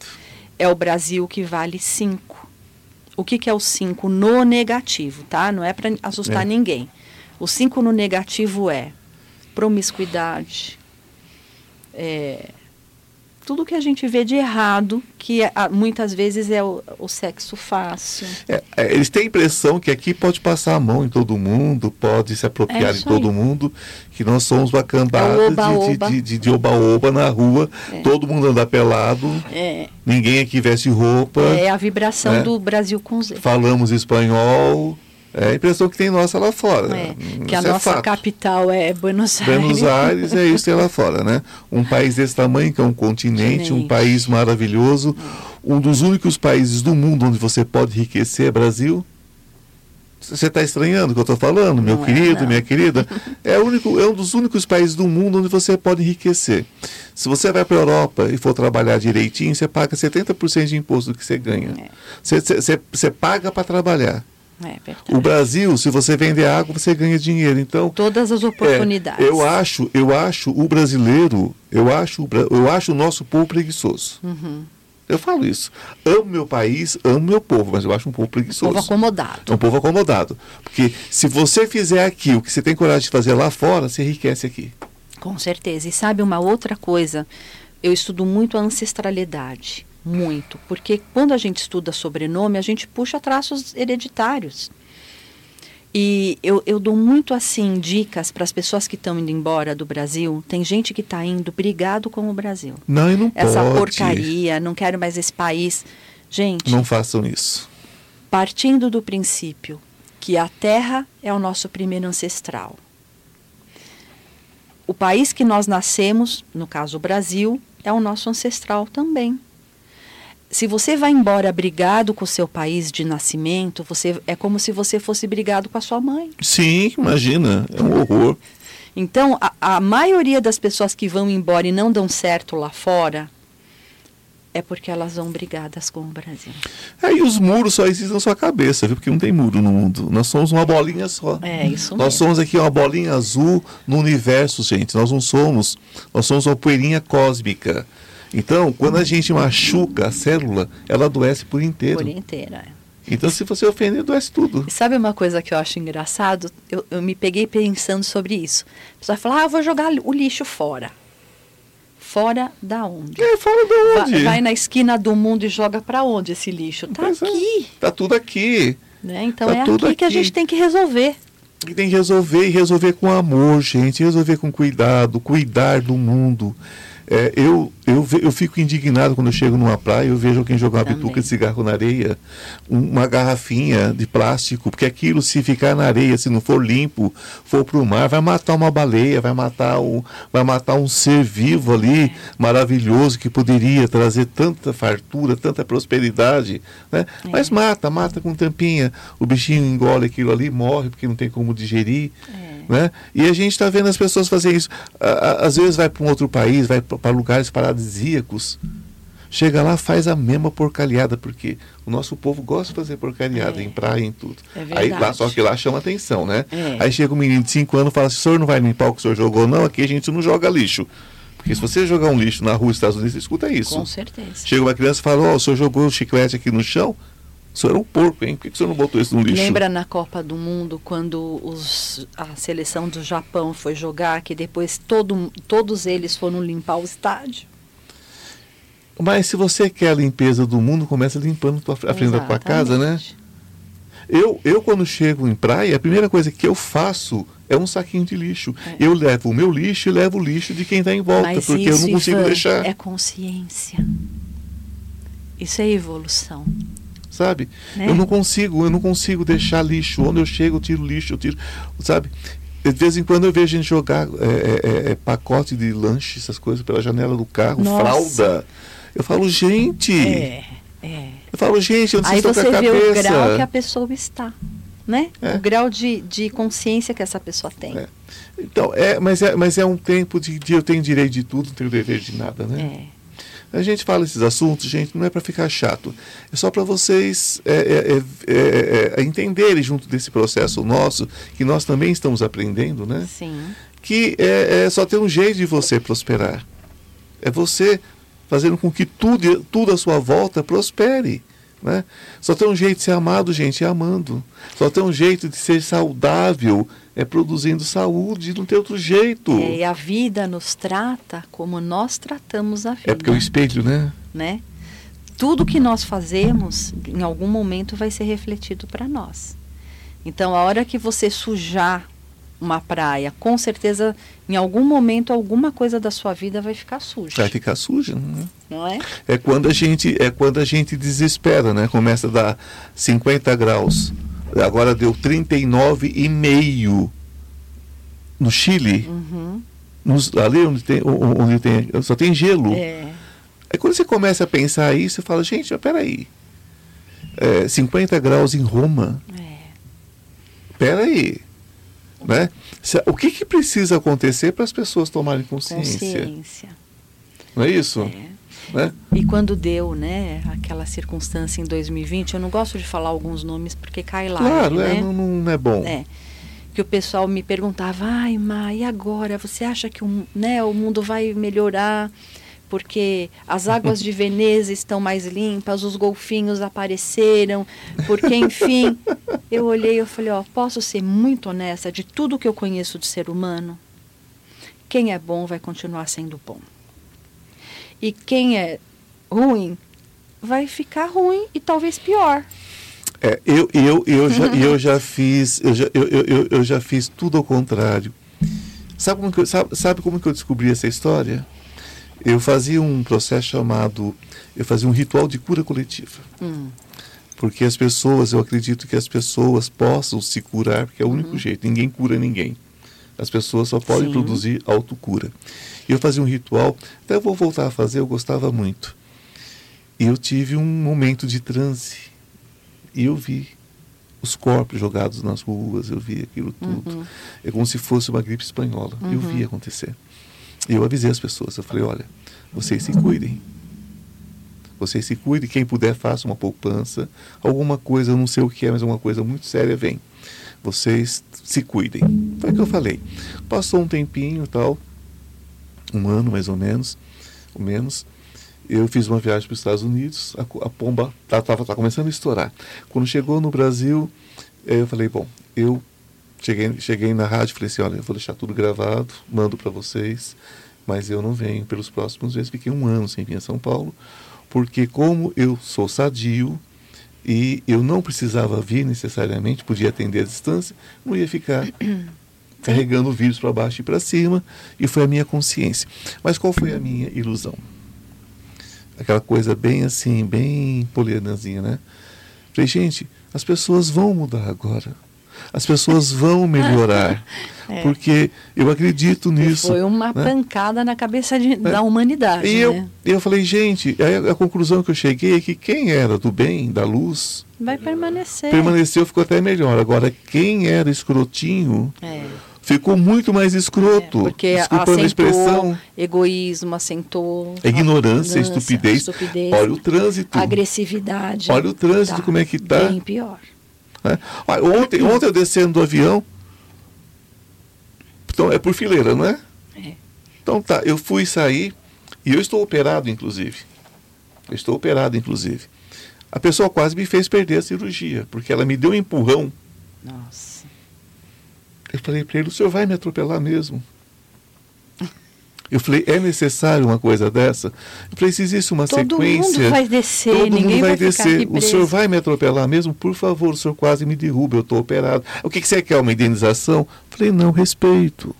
B: é o Brasil que vale 5. O que, que é o 5 no negativo, tá? Não é para assustar
A: É.
B: ninguém. O 5 no negativo é promiscuidade, é, tudo que a gente vê de errado, que é, muitas vezes é o, o sexo fácil.
A: É, é, eles têm a impressão que aqui pode passar a mão em todo mundo, pode se apropriar
B: É
A: de todo mundo, que nós somos uma cambada de- oba-oba na rua, todo mundo anda pelado,
B: É,
A: ninguém aqui veste roupa,
B: é a vibração
A: É.
B: do Brasil com Z.
A: falamos espanhol. É a impressão que tem nossa lá fora.
B: É,
A: Hum,
B: que a
A: é
B: nossa
A: fato.
B: capital é Buenos Aires.
A: Buenos Aires é isso que tem lá fora, né? Um país desse tamanho, que é um continente, um país maravilhoso. Um dos únicos países do mundo onde você pode enriquecer é Brasil. Você está estranhando o que eu estou falando, meu
B: Não é,
A: querido,
B: não.
A: minha querida? É, único, é um dos únicos países do mundo onde você pode enriquecer. Se você vai para a Europa e for trabalhar direitinho, você paga 70% de imposto do que você ganha.
B: É.
A: Você, você, você- você paga para trabalhar.
B: É.
A: O Brasil, se você vender água, você ganha dinheiro. Então,
B: Todas as oportunidades.
A: é, eu acho, eu acho o brasileiro, eu acho, eu acho o nosso povo preguiçoso.
B: Uhum.
A: Eu falo isso. Amo meu país, amo meu povo, mas eu acho um povo preguiçoso.
B: Povo acomodado.
A: É um povo acomodado. Porque se você fizer aqui o que você tem coragem de fazer lá fora, você enriquece aqui.
B: Com certeza. E sabe uma outra coisa? Eu estudo muito a ancestralidade. Muito. Porque quando a gente estuda sobrenome, a gente puxa traços hereditários. E eu, eu dou muito assim dicas para as pessoas que estão indo embora do Brasil. Tem gente que está indo brigado com o Brasil.
A: Não, e não
B: Essa
A: pode.
B: porcaria, não quero mais esse país. Gente,
A: Não façam isso.
B: partindo do princípio que a terra é o nosso primeiro ancestral. O país que nós nascemos, no caso o Brasil, é o nosso ancestral também. Se você vai embora brigado com o seu país de nascimento, você é como se você fosse brigado com a sua mãe.
A: Sim, imagina. É um horror.
B: Então, a, a maioria das pessoas que vão embora e não dão certo lá fora é porque elas vão brigadas com o Brasil.
A: Aí os muros só existem na sua cabeça, viu? Porque não tem muro no mundo. Nós somos uma bolinha só.
B: É isso
A: Nós
B: mesmo.
A: somos aqui uma bolinha azul no universo, gente. Nós não somos. Nós somos uma poeirinha cósmica. Então, quando a gente machuca a célula, ela adoece por inteiro.
B: Por inteira. é.
A: Então, se você ofender, adoece tudo.
B: E sabe uma coisa que eu acho engraçado? Eu, eu me peguei pensando sobre isso. A pessoa fala, ah, eu vou jogar o lixo fora. Fora da onde?
A: É, fora de
B: Va-
A: onde?
B: Vai, na esquina do mundo e joga para onde esse lixo? Tá
A: Pois é.
B: aqui.
A: Tá tudo aqui.
B: Né? Então
A: Tá
B: é
A: tudo
B: aqui, que a
A: aqui.
B: gente tem que resolver.
A: E tem que resolver e resolver com amor, gente. Resolver com cuidado, cuidar do mundo. É, eu, eu, eu fico indignado quando eu chego numa praia e eu vejo alguém jogar uma
B: Também.
A: bituca de cigarro na areia, um- uma garrafinha de plástico, porque aquilo, se ficar na areia, se não for limpo, for para o mar, vai matar uma baleia, vai matar, um, vai matar um ser vivo ali, maravilhoso, que poderia trazer tanta fartura, tanta prosperidade. Né?
B: É.
A: Mas mata, mata com tampinha. O bichinho engole aquilo ali, morre porque não tem como digerir.
B: É.
A: Né? E a gente está vendo as pessoas fazerem isso. Às vezes vai para um outro país, vai para lugares paradisíacos. Chega lá, faz a mesma porcalhada, porque o nosso povo gosta de fazer porcalhada
B: É.
A: em praia, em tudo.
B: É
A: Aí lá, só que lá chama atenção, né?
B: É.
A: Aí chega um menino de 5 anos e fala assim, o senhor não vai limpar o que o senhor jogou, não? Aqui a gente não joga lixo. Porque se você jogar um lixo na rua dos Estados Unidos, você escuta isso.
B: Com certeza.
A: Chega uma criança e fala, ó, o senhor jogou o chiclete aqui no chão? Senhor é um porco, hein? Por que que o senhor não botou isso no lixo?
B: Lembra na Copa do Mundo, quando os, a seleção do Japão foi jogar, que depois todo, todos eles foram limpar o estádio?
A: Mas se você quer a limpeza do mundo, começa limpando tua- a frente da tua casa, né? Eu, eu, quando chego em praia, a primeira coisa que eu faço é um saquinho de lixo.
B: É.
A: Eu levo o meu lixo e levo o lixo de quem está em volta,
B: Mas
A: porque eu
B: isso,
A: não consigo
B: Ivan,
A: deixar,
B: é consciência. Isso é evolução.
A: Sabe?
B: né?
A: Eu não consigo, eu não consigo deixar lixo. Onde eu chego, eu tiro lixo, eu tiro, sabe? De vez em quando eu vejo gente jogar é, é, é, pacote de lanche, essas coisas pela janela do carro,
B: Nossa.
A: fralda. Eu falo, gente,
B: É, é.
A: eu falo, gente, onde
B: Aí
A: vocês estão
B: você
A: com a
B: vê o
A: cabeça?
B: grau que a pessoa está. né?
A: É.
B: O grau de, de consciência que essa pessoa tem.
A: É. Então, é, mas, é, mas é um tempo de, de eu tenho direito de tudo, não tenho dever de nada, né?
B: É.
A: A gente fala esses assuntos, gente, não é para ficar chato. É só para vocês é, é, é, é, é, entenderem junto desse processo nosso, que nós também estamos aprendendo, né?
B: Sim.
A: Que é, é só ter um jeito de você prosperar. É você fazendo com que tudo, tudo à sua volta prospere. Né? Só tem um jeito de ser amado, gente, é amando. Só tem um jeito de ser saudável, é produzindo saúde, não tem outro jeito.
B: É, e a vida nos trata como nós tratamos a vida.
A: É porque é o espelho, né?
B: né? Tudo que nós fazemos, em algum momento, vai ser refletido para nós. Então, a hora que você sujar uma praia, com certeza, em algum momento, alguma coisa da sua vida vai ficar suja.
A: Vai ficar suja, né?
B: Não é?
A: É quando a gente, é quando a gente desespera, né? Começa a dar 50 graus. Agora deu 39,5 no Chile.
B: Uhum.
A: Nos, ali onde tem, onde tem, só tem gelo.
B: É.
A: Aí quando você começa a pensar isso, você fala, gente, mas peraí. É, 50 graus em Roma.
B: É.
A: Peraí. Né? O que, que precisa acontecer para as pessoas tomarem consciência?
B: Consciência.
A: Não é isso?
B: É.
A: Né?
B: E quando deu, né, aquela circunstância em 2020, eu não gosto de falar alguns nomes porque cai lá,
A: Claro,
B: né?
A: é, não, não é bom.
B: É. Que o pessoal me perguntava, ai, Ma, e agora? Você acha que o, né, o mundo vai melhorar? Porque as águas de Veneza estão mais limpas, os golfinhos apareceram, porque, enfim. eu olhei e eu falei, ó, posso ser muito honesta de tudo que eu conheço de ser humano? Quem é bom vai continuar sendo bom. E quem é ruim vai ficar ruim e talvez pior.
A: É, eu, eu, eu, já, eu já fiz, eu já, eu, eu, eu- já fiz tudo ao contrário. Sabe como, que eu, sabe, sabe como que eu descobri essa história? Eu fazia um processo chamado, eu fazia um ritual de cura coletiva.
B: Hum,
A: Porque as pessoas, eu acredito que as pessoas possam se curar, porque é o único jeito, ninguém cura ninguém. As pessoas só podem
B: Sim.
A: produzir autocura. E eu fazia um ritual, até eu vou voltar a fazer, eu gostava muito. E eu tive um momento de transe. E eu vi os corpos jogados nas ruas, eu vi aquilo tudo.
B: Uhum.
A: É como se fosse uma gripe espanhola. Eu vi acontecer. E eu avisei as pessoas, eu falei, olha, vocês se cuidem. Vocês se cuidem, quem puder faça uma poupança, alguma coisa, eu não sei o que é, mas alguma coisa muito séria vem. Vocês se cuidem. Foi o que eu falei. Passou um tempinho e tal, um ano mais ou menos, ou menos, eu fiz uma viagem para os Estados Unidos, a, a pomba estava começando a estourar. Quando chegou no Brasil, eh, eu falei, bom, eu cheguei, cheguei na rádio e falei assim, olha, eu vou deixar tudo gravado, mando para vocês, mas eu não venho pelos próximos meses. Fiquei um ano sem vir a São Paulo, porque como eu sou sadio e eu não precisava vir necessariamente, podia atender à distância, não ia ficar carregando o vírus para baixo e para cima, e foi a minha consciência. Mas qual foi a minha ilusão? Aquela coisa bem assim, bem polianazinha, né? Falei, gente, as pessoas vão mudar agora. As pessoas vão melhorar.
B: É.
A: Porque eu acredito nisso.
B: Foi uma
A: né?
B: pancada na cabeça de- da humanidade.
A: E eu,
B: né?
A: eu falei, gente, a, a conclusão que eu cheguei é que quem era do bem, da luz,
B: Vai permanecer.
A: permaneceu, ficou até melhor. Agora, quem era escrotinho,
B: É,
A: ficou muito mais escroto.
B: porque
A: Desculpando a expressão.
B: egoísmo, assentou
A: Ignorância, estupidez.
B: estupidez,
A: Olha o trânsito.
B: agressividade.
A: Olha o trânsito, como é que tá.
B: Bem pior.
A: Olha, ontem, ontem eu descendo do avião. Então, é por fileira, não é?
B: É.
A: Então tá, eu fui sair e eu estou operado, inclusive. Eu estou operado, inclusive. A pessoa quase me fez perder a cirurgia, porque ela me deu um empurrão.
B: Nossa.
A: Eu falei para ele, o senhor vai me atropelar mesmo? Eu falei, é necessário uma coisa dessa? Eu falei, se existe uma
B: Todo
A: sequência.
B: mundo vai descer,
A: todo
B: ninguém
A: mundo vai,
B: vai
A: descer. O senhor vai me atropelar mesmo? Por favor, o senhor quase me derruba, eu estou operado. O que, que você quer? Uma indenização? Eu falei, não, respeito. Eu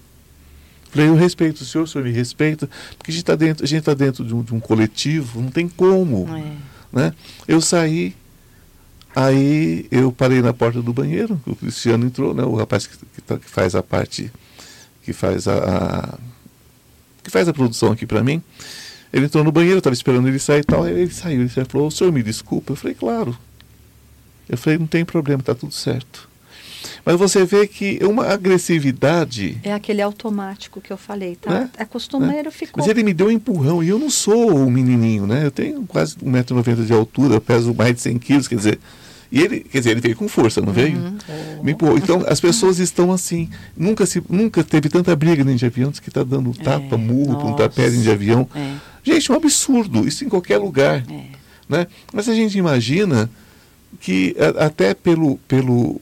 A: Falei, eu respeito o senhor, o senhor me respeita, porque a gente está dentro, a gente tá dentro de, um, de um coletivo, não tem como.
B: É.
A: Né? Eu saí, aí eu parei na porta do banheiro, o Cristiano entrou, né? o rapaz que, que tá- que faz a parte, que faz a, a- que faz a produção aqui para mim. Ele entrou no banheiro, eu estava esperando ele sair e tal, aí ele saiu, ele falou, o senhor me desculpa? Eu falei, claro. Eu falei, não tem problema, está tudo certo. Mas você vê que uma agressividade.
B: É aquele automático que eu falei, tá? Né? É costumeiro, né? ficou.
A: Mas ele me deu um empurrão e eu não sou um menininho, né? Eu tenho quase 1,90m de altura, peso mais de 100 quilos, quer dizer. E ele, quer dizer, ele veio com força, não veio? Uhum. Me empurrou. Então, as pessoas estão assim. Nunca, se, nunca teve tanta briga dentro de avião, que está dando tapa, é, murro, pontapé dentro de avião. É. Gente, é um absurdo. Isso em qualquer lugar. É. Né? Mas a gente imagina que até pelo, pelo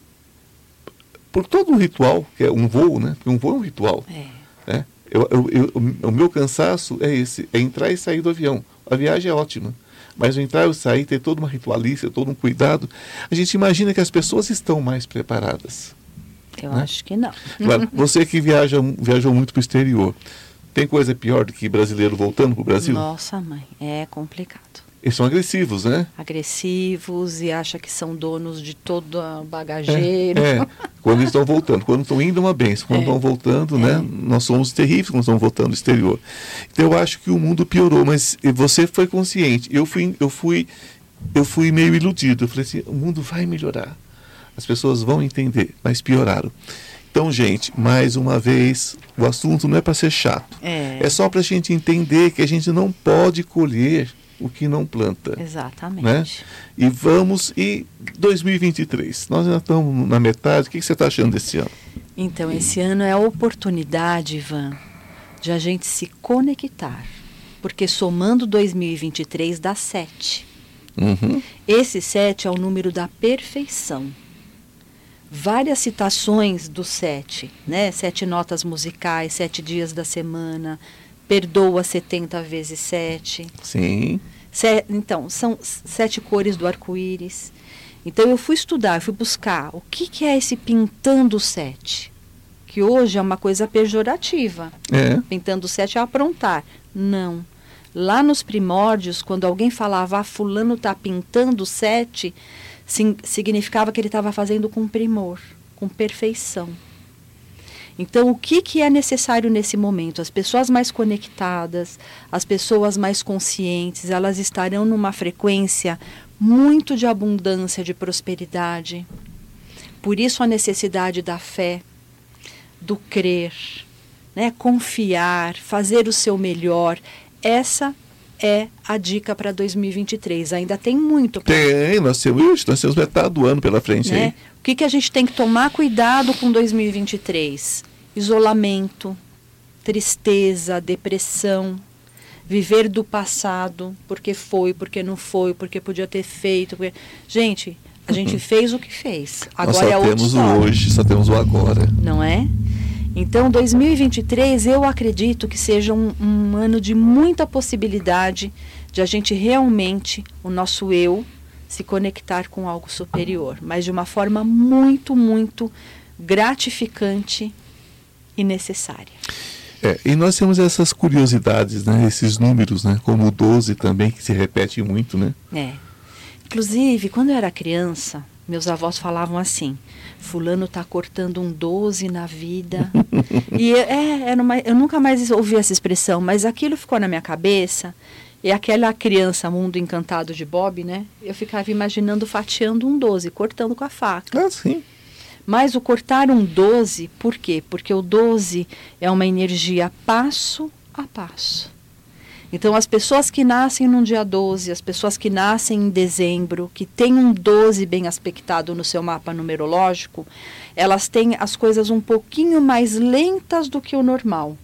A: por todo um ritual, que é um voo, né? Porque um voo é um ritual. É. Né? Eu, eu, eu, o meu cansaço é esse, é entrar e sair do avião. A viagem é ótima. Mas o entrar e sair, ter toda uma ritualícia, todo um cuidado, a gente imagina que as pessoas estão mais preparadas.
B: Eu né? acho que não.
A: Claro, você que viaja, viajou muito para o exterior, tem coisa pior do que brasileiro voltando para o Brasil?
B: Nossa, mãe, é complicado.
A: Eles são agressivos, né?
B: Agressivos e acha que são donos de todo o bagageiro.
A: É, é. quando eles estão voltando. Quando estão indo, é uma benção. Quando é. estão voltando, né? É. Nós somos terríveis quando estão voltando do exterior. Então eu acho que o mundo piorou, mas você foi consciente. Eu fui, eu fui, eu fui meio iludido. Eu falei assim, o mundo vai melhorar. As pessoas vão entender, mas pioraram. Então, gente, mais uma vez, o assunto não é para ser chato. É, é só para a gente entender que a gente não pode colher o que não planta.
B: Exatamente.
A: Né? E vamos, e 2023, nós já estamos na metade, o que, você está achando desse ano?
B: Então, esse ano é a oportunidade, Ivan, de a gente se conectar, porque somando 2023 dá 7. Uhum. Esse 7 é o número da perfeição. Várias citações do 7, né? Sete notas musicais, sete dias da semana, perdoa 70 vezes 7.
A: Sim.
B: Se, então, são sete cores do arco-íris. Então eu fui estudar, eu fui buscar o que, que é esse pintando sete. Que hoje é uma coisa pejorativa. É. Pintando sete é aprontar. Não. Lá nos primórdios, quando alguém falava, ah, fulano está pintando sete, significava que ele estava fazendo com primor, com perfeição. Então, o que, que é necessário nesse momento? As pessoas mais conectadas, as pessoas mais conscientes, elas estarão numa frequência muito de abundância, de prosperidade. Por isso, a necessidade da fé, do crer, né? confiar, fazer o seu melhor. Essa é a dica para 2023. Ainda tem muito.
A: Pra... Tem, nós temos, nós temos metade do ano pela frente né? aí.
B: O que, que a gente tem que tomar cuidado com 2023? Isolamento, tristeza, depressão, viver do passado, porque foi, porque não foi, porque podia ter feito. Porque... Gente, a gente uhum. fez o que fez. Agora Nós
A: só
B: é
A: temos o hoje, só temos o agora.
B: Não é? Então, 2023 eu acredito que seja um, um, ano de muita possibilidade de a gente realmente, o nosso eu, se conectar com algo superior, mas de uma forma muito, muito gratificante e necessária.
A: É, e nós temos essas curiosidades, né, esses números, né, como o 12 também, que se repete muito, né?
B: É. Inclusive, quando eu era criança, meus avós falavam assim: Fulano está cortando um 12 na vida. e é, uma, eu nunca mais ouvi essa expressão, mas aquilo ficou na minha cabeça. E aquela criança, mundo encantado de Bob, né? Eu ficava imaginando fatiando um 12, cortando com a faca.
A: Ah, sim.
B: Mas o cortar um 12, por quê? Porque o 12 é uma energia passo a passo. Então, as pessoas que nascem no dia 12, as pessoas que nascem em dezembro, que têm um 12 bem aspectado no seu mapa numerológico, elas têm as coisas um pouquinho mais lentas do que o normal.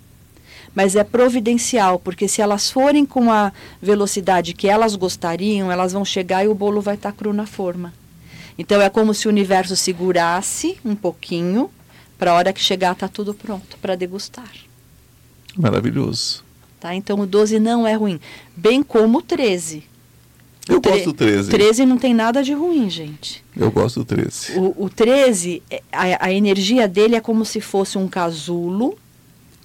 B: Mas é providencial, porque se elas forem com a velocidade que elas gostariam, elas vão chegar e o bolo vai estar cru na forma. Então é como se o universo segurasse um pouquinho para a hora que chegar tá tudo pronto para degustar.
A: Maravilhoso.
B: Tá? Então o 12 não é ruim, bem como o 13.
A: Eu gosto do 13.
B: 13 não tem nada de ruim, gente.
A: Eu gosto do 13.
B: O, o 13, é, a, a energia dele é como se fosse um casulo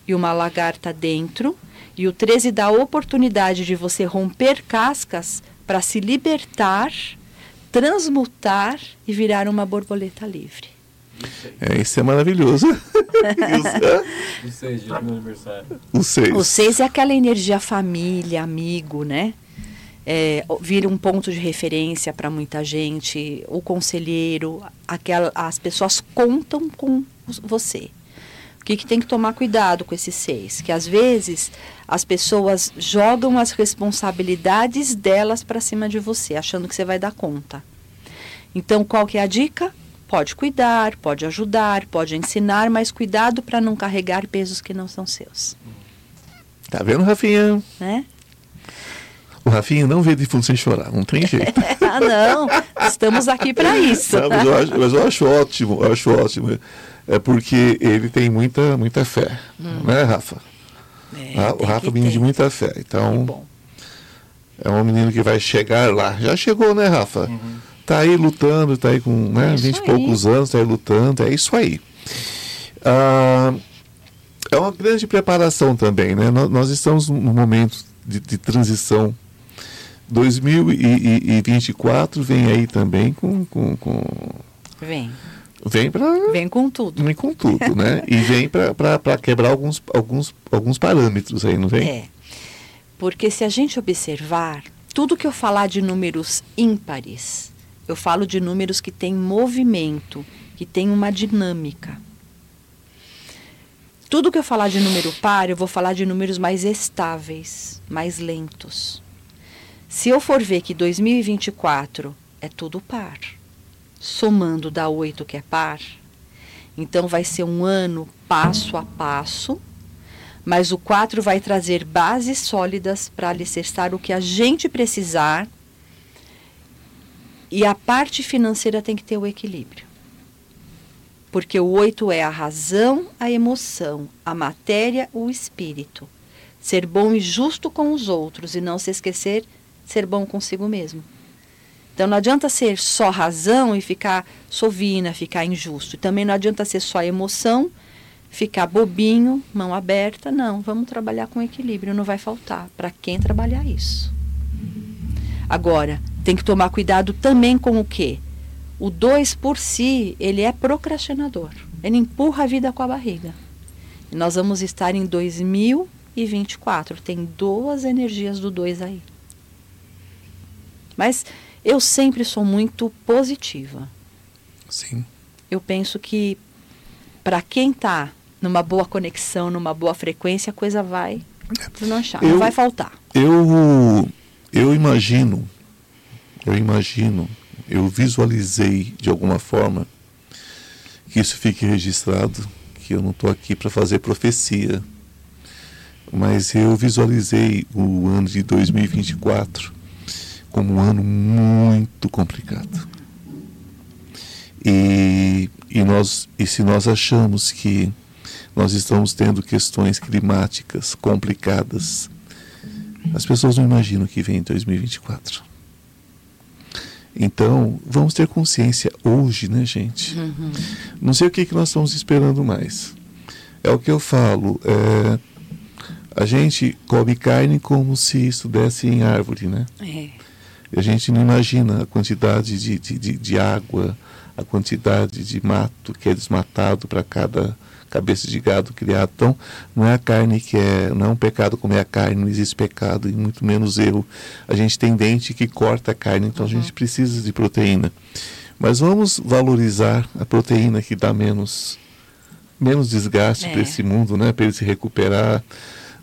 B: e uma lagarta dentro. E o 13 dá a oportunidade de você romper cascas para se libertar, transmutar e virar uma borboleta livre.
A: É, isso é maravilhoso.
C: o 6 de aniversário.
A: O 6.
B: O 6 é aquela energia família, amigo, né? é, vira um ponto de referência para muita gente, o conselheiro, aquela, as pessoas contam com você. O que, que tem que tomar cuidado com esses seis? Que às vezes as pessoas jogam as responsabilidades delas para cima de você, achando que você vai dar conta. Então, qual que é a dica? Pode cuidar, pode ajudar, pode ensinar, mas cuidado para não carregar pesos que não são seus.
A: Tá vendo, Rafinha?
B: Né?
A: O Rafinha não vê de fundo sem chorar, não tem jeito.
B: ah, não. Estamos aqui para isso.
A: Não, mas, eu acho, mas, eu acho, ótimo, eu acho ótimo. É porque ele tem muita, muita fé, hum. né, Rafa? É, o Rafa vem de muita fé. Então, é um menino que vai chegar lá. Já chegou, né, Rafa? Uhum. Tá aí lutando, tá aí com né, é 20 e poucos anos, tá aí lutando, é isso aí. Ah, é uma grande preparação também, né? Nós, nós estamos num momento de, de, transição. 2024 vem aí também com. com, com...
B: Vem.
A: Vem para.
B: Vem com tudo.
A: Vem com tudo, né? e vem para quebrar alguns, alguns, alguns parâmetros aí, não vem?
B: É. Porque se a gente observar, tudo que eu falar de números ímpares, eu falo de números que têm movimento, que têm uma dinâmica. Tudo que eu falar de número par, eu vou falar de números mais estáveis, mais lentos. Se eu for ver que 2024 é tudo par, somando dá 8 que é par, então vai ser um ano passo a passo, mas o 4 vai trazer bases sólidas para alicerçar o que a gente precisar e a parte financeira tem que ter o equilíbrio. Porque o oito é a razão, a emoção, a matéria, o espírito. Ser bom e justo com os outros e não se esquecer ser bom consigo mesmo. Então não adianta ser só razão e ficar sovina, ficar injusto. Também não adianta ser só emoção, ficar bobinho, mão aberta. Não, vamos trabalhar com equilíbrio, não vai faltar para quem trabalhar isso. Agora, tem que tomar cuidado também com o quê? O 2 por si, ele é procrastinador. Ele empurra a vida com a barriga. Nós vamos estar em 2024. Tem duas energias do 2 aí. Mas eu sempre sou muito positiva.
A: Sim.
B: Eu penso que para quem está numa boa conexão, numa boa frequência, a coisa vai deslanchar, não vai faltar.
A: Eu, eu imagino eu imagino, eu visualizei de alguma forma que isso fique registrado, que eu não estou aqui para fazer profecia, mas eu visualizei o ano de 2024 como um ano muito complicado. E, e, nós, e se nós achamos que nós estamos tendo questões climáticas complicadas, as pessoas não imaginam o que vem em 2024. Então, vamos ter consciência hoje, né, gente? Uhum. Não sei o que, que nós estamos esperando mais. É o que eu falo. É, a gente come carne como se isso desse em árvore, né?
B: É.
A: A gente não imagina a quantidade de, de, de, de água, a quantidade de mato que é desmatado para cada cabeça de gado criado. Então, não é a carne que é, não é um pecado comer a carne, não existe pecado e muito menos erro. A gente tem dente que corta a carne, então uhum. a gente precisa de proteína. Mas vamos valorizar a proteína que dá menos menos desgaste é. para esse mundo, né, para ele se recuperar.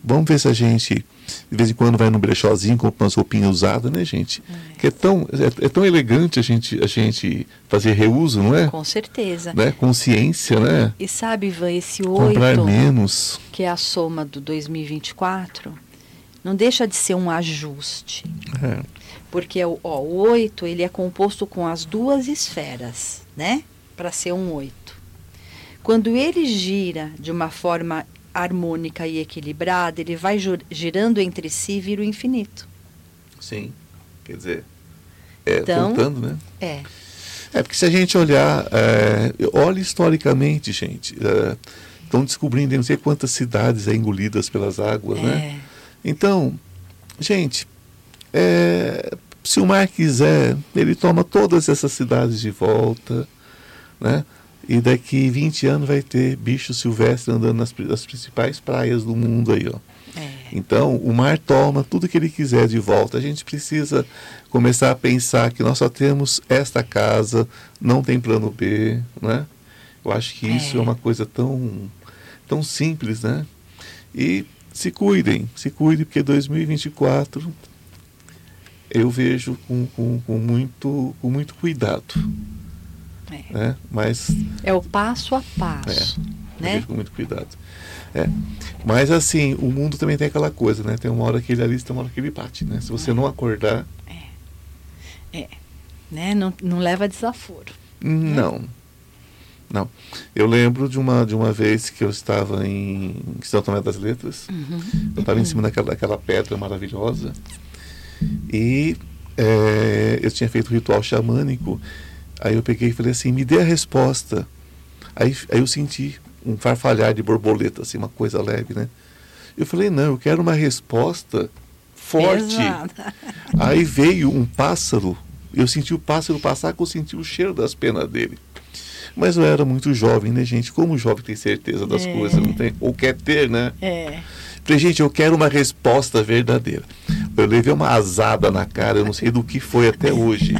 A: Vamos ver se a gente de vez em quando vai no brechózinho, compra umas roupinhas usadas, né, gente? É. Que é tão, é, é, tão elegante a gente, a gente fazer reuso, não é?
B: Com certeza.
A: Né? Consciência, né?
B: E sabe, Ivan, esse 8,
A: Comprar menos.
B: que é a soma do 2024, não deixa de ser um ajuste.
A: É.
B: Porque ó, o 8 ele é composto com as duas esferas, né? Para ser um 8. Quando ele gira de uma forma harmônica e equilibrada, ele vai girando entre si e vira o infinito.
A: Sim, quer dizer, é,
B: então,
A: voltando, né?
B: É.
A: É, porque se a gente olhar, é, olha historicamente, gente, é, estão descobrindo não sei quantas cidades é, engolidas pelas águas, né? é. né? Então, gente, é, se o mar quiser, ele toma todas essas cidades de volta, né? E daqui 20 anos vai ter bicho silvestre andando nas, nas principais praias do mundo aí, ó.
B: É.
A: Então, o mar toma tudo que ele quiser de volta. A gente precisa começar a pensar que nós só temos esta casa, não tem plano B, né? Eu acho que isso é, é uma coisa tão, tão simples, né? E se cuidem, se cuidem, porque 2024 eu vejo com, com, com muito, com muito cuidado. É. Né? Mas,
B: é o passo a passo.
A: É, né? com muito cuidado. É. Mas assim, o mundo também tem aquela coisa, né? Tem uma hora que ele ali, tem uma hora que ele bate, né? Se você é. não acordar.
B: É. é. Né? Não, não leva desaforo.
A: Não. Né? Não. Eu lembro de uma, de uma vez que eu estava em São Tomé das Letras. Uhum. Eu estava em cima daquela, daquela pedra maravilhosa. E é, eu tinha feito o ritual xamânico. Aí eu peguei e falei assim: me dê a resposta. Aí, aí eu senti um farfalhar de borboleta, assim, uma coisa leve, né? Eu falei: não, eu quero uma resposta forte. Pesada. Aí veio um pássaro. Eu senti o pássaro passar, que eu senti o cheiro das penas dele. Mas eu era muito jovem, né, gente? Como o jovem tem certeza das é. coisas, não tem? Ou quer ter, né? É. Falei, gente, eu quero uma resposta verdadeira. Eu levei uma azada na cara, eu não sei do que foi até hoje.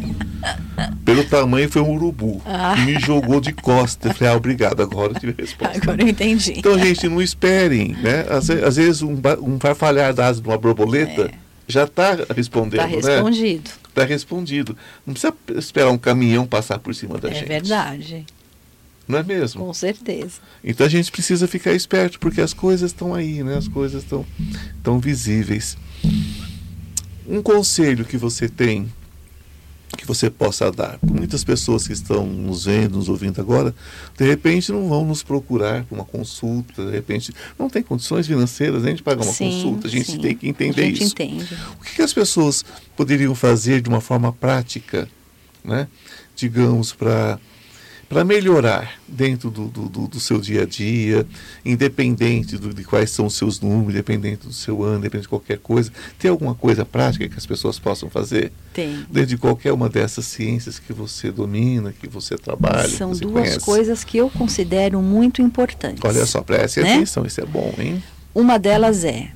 A: Pelo tamanho foi um urubu. Ah. me jogou de costas. Eu falei, ah, obrigado, agora eu tive a resposta.
B: Agora eu entendi.
A: Então, gente, não esperem, né? Às, às vezes um, um farfalhar da asa de uma borboleta é. já está respondendo, Está
B: respondido.
A: Está né? respondido. Não precisa esperar um caminhão passar por cima da
B: é
A: gente.
B: É verdade.
A: Não é mesmo?
B: Com certeza.
A: Então a gente precisa ficar esperto, porque as coisas estão aí, né? As coisas estão tão visíveis. Um conselho que você tem, que você possa dar. Muitas pessoas que estão nos vendo, nos ouvindo agora, de repente não vão nos procurar para uma consulta, de repente não tem condições financeiras nem de pagar uma sim, consulta. A gente sim. tem que entender a gente isso.
B: Entende.
A: O que, que as pessoas poderiam fazer de uma forma prática, né? digamos, para para melhorar dentro do, do, do, seu dia a dia, independente do, de quais são os seus números, independente do seu ano, independente de qualquer coisa. Tem alguma coisa prática que as pessoas possam fazer?
B: Tem.
A: Dentro de qualquer uma dessas ciências que você domina, que você trabalha.
B: São
A: você
B: duas
A: conhece.
B: coisas que eu considero muito importantes.
A: Olha só, preste né? atenção, isso é bom, hein?
B: Uma delas é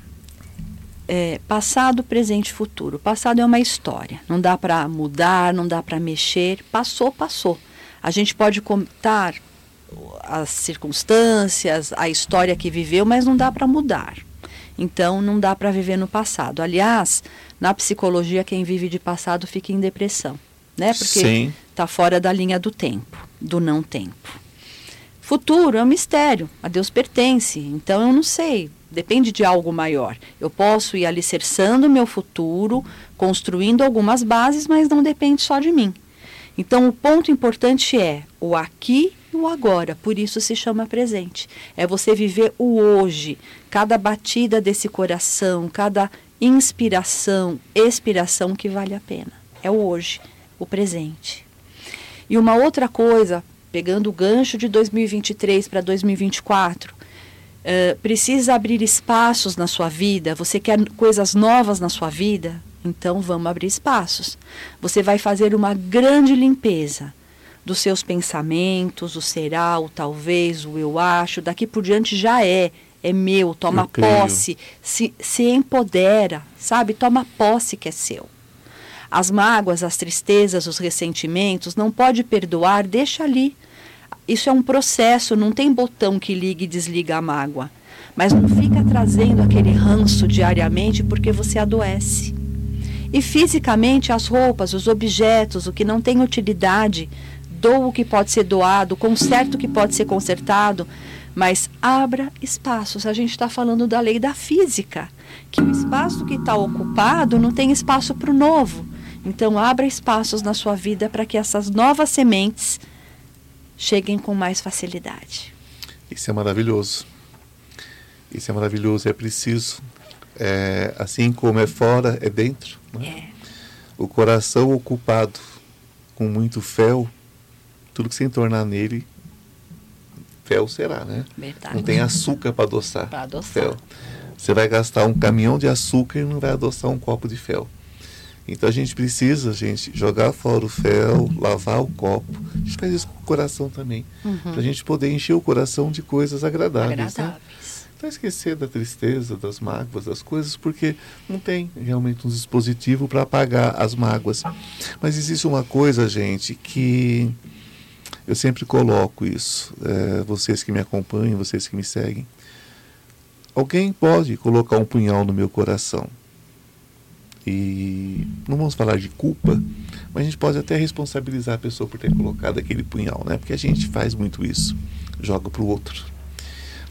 B: é, passado, presente e futuro. Passado é uma história. Não dá para mudar, não dá para mexer. Passou, passou. A gente pode contar as circunstâncias, a história que viveu, mas não dá para mudar. Então, não dá para viver no passado. Aliás, na psicologia, quem vive de passado fica em depressão, né? Porque está fora da linha do tempo, do não tempo. Futuro é um mistério, a Deus pertence. Então, eu não sei, depende de algo maior. Eu posso ir alicerçando meu futuro, construindo algumas bases, mas não depende só de mim. Então, o ponto importante é o aqui e o agora, por isso se chama presente. É você viver o hoje, cada batida desse coração, cada inspiração, expiração que vale a pena. É o hoje, o presente. E uma outra coisa, pegando o gancho de 2023 para 2024, uh, precisa abrir espaços na sua vida, você quer coisas novas na sua vida, então vamos abrir espaços. Você vai fazer uma grande limpeza dos seus pensamentos, o será, o talvez, o eu acho, daqui por diante já é, é meu, toma posse, se, se empodera, sabe? Toma posse que é seu. As mágoas, as tristezas, os ressentimentos, não pode perdoar, deixa ali. Isso é um processo, não tem botão que liga e desliga a mágoa. Mas não fica trazendo aquele ranço diariamente porque você adoece. E fisicamente as roupas, os objetos, o que não tem utilidade, doa o que pode ser doado, conserta o que pode ser consertado, mas abra espaços. A gente está falando da lei da física, que o espaço que está ocupado não tem espaço para o novo. Então, abra espaços na sua vida para que essas novas sementes cheguem com mais facilidade.
A: Isso é maravilhoso. Isso é maravilhoso. É preciso é, assim como é fora, é dentro. Né? É. O coração ocupado com muito fel, tudo que se entornar nele, fel será, né?
B: Verdade.
A: Não tem açúcar para adoçar.
B: Para adoçar. Fel.
A: Você vai gastar um caminhão de açúcar e não vai adoçar um copo de fel. Então a gente precisa, gente, jogar fora o fel, lavar o copo. A gente faz isso com o coração também. Uhum. Para a gente poder encher o coração de coisas agradáveis. Né?
B: agradáveis.
A: Né? Para esquecer da tristeza, das mágoas, das coisas, porque não tem realmente um dispositivo para apagar as mágoas. Mas existe uma coisa, gente, que eu sempre coloco isso. É, vocês que me acompanham, vocês que me seguem. Alguém pode colocar um punhal no meu coração. E não vamos falar de culpa, mas a gente pode até responsabilizar a pessoa por ter colocado aquele punhal, né? Porque a gente faz muito isso, joga para o outro.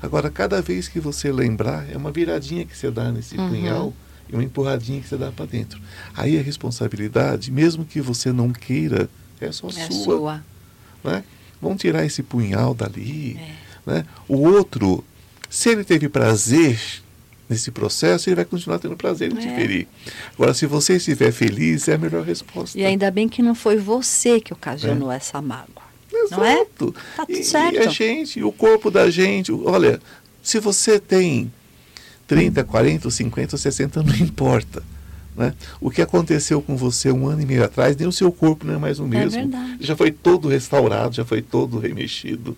A: Agora, cada vez que você lembrar, é uma viradinha que você dá nesse uhum. punhal e uma empurradinha que você dá para dentro. Aí a responsabilidade, mesmo que você não queira, é só é sua. sua. Né? Vamos tirar esse punhal dali. É. Né? O outro, se ele teve prazer nesse processo, ele vai continuar tendo prazer em é. te ferir. Agora, se você estiver feliz, é a melhor resposta.
B: E ainda bem que não foi você que ocasionou é. essa mágoa.
A: Exato. Não é? Tá tudo certo. E a gente, o corpo da gente, olha, se você tem 30, 40, 50, 60, não importa. Né? O que aconteceu com você um ano e meio atrás, nem o seu corpo não é mais o é mesmo. É já foi todo restaurado, já foi todo remexido.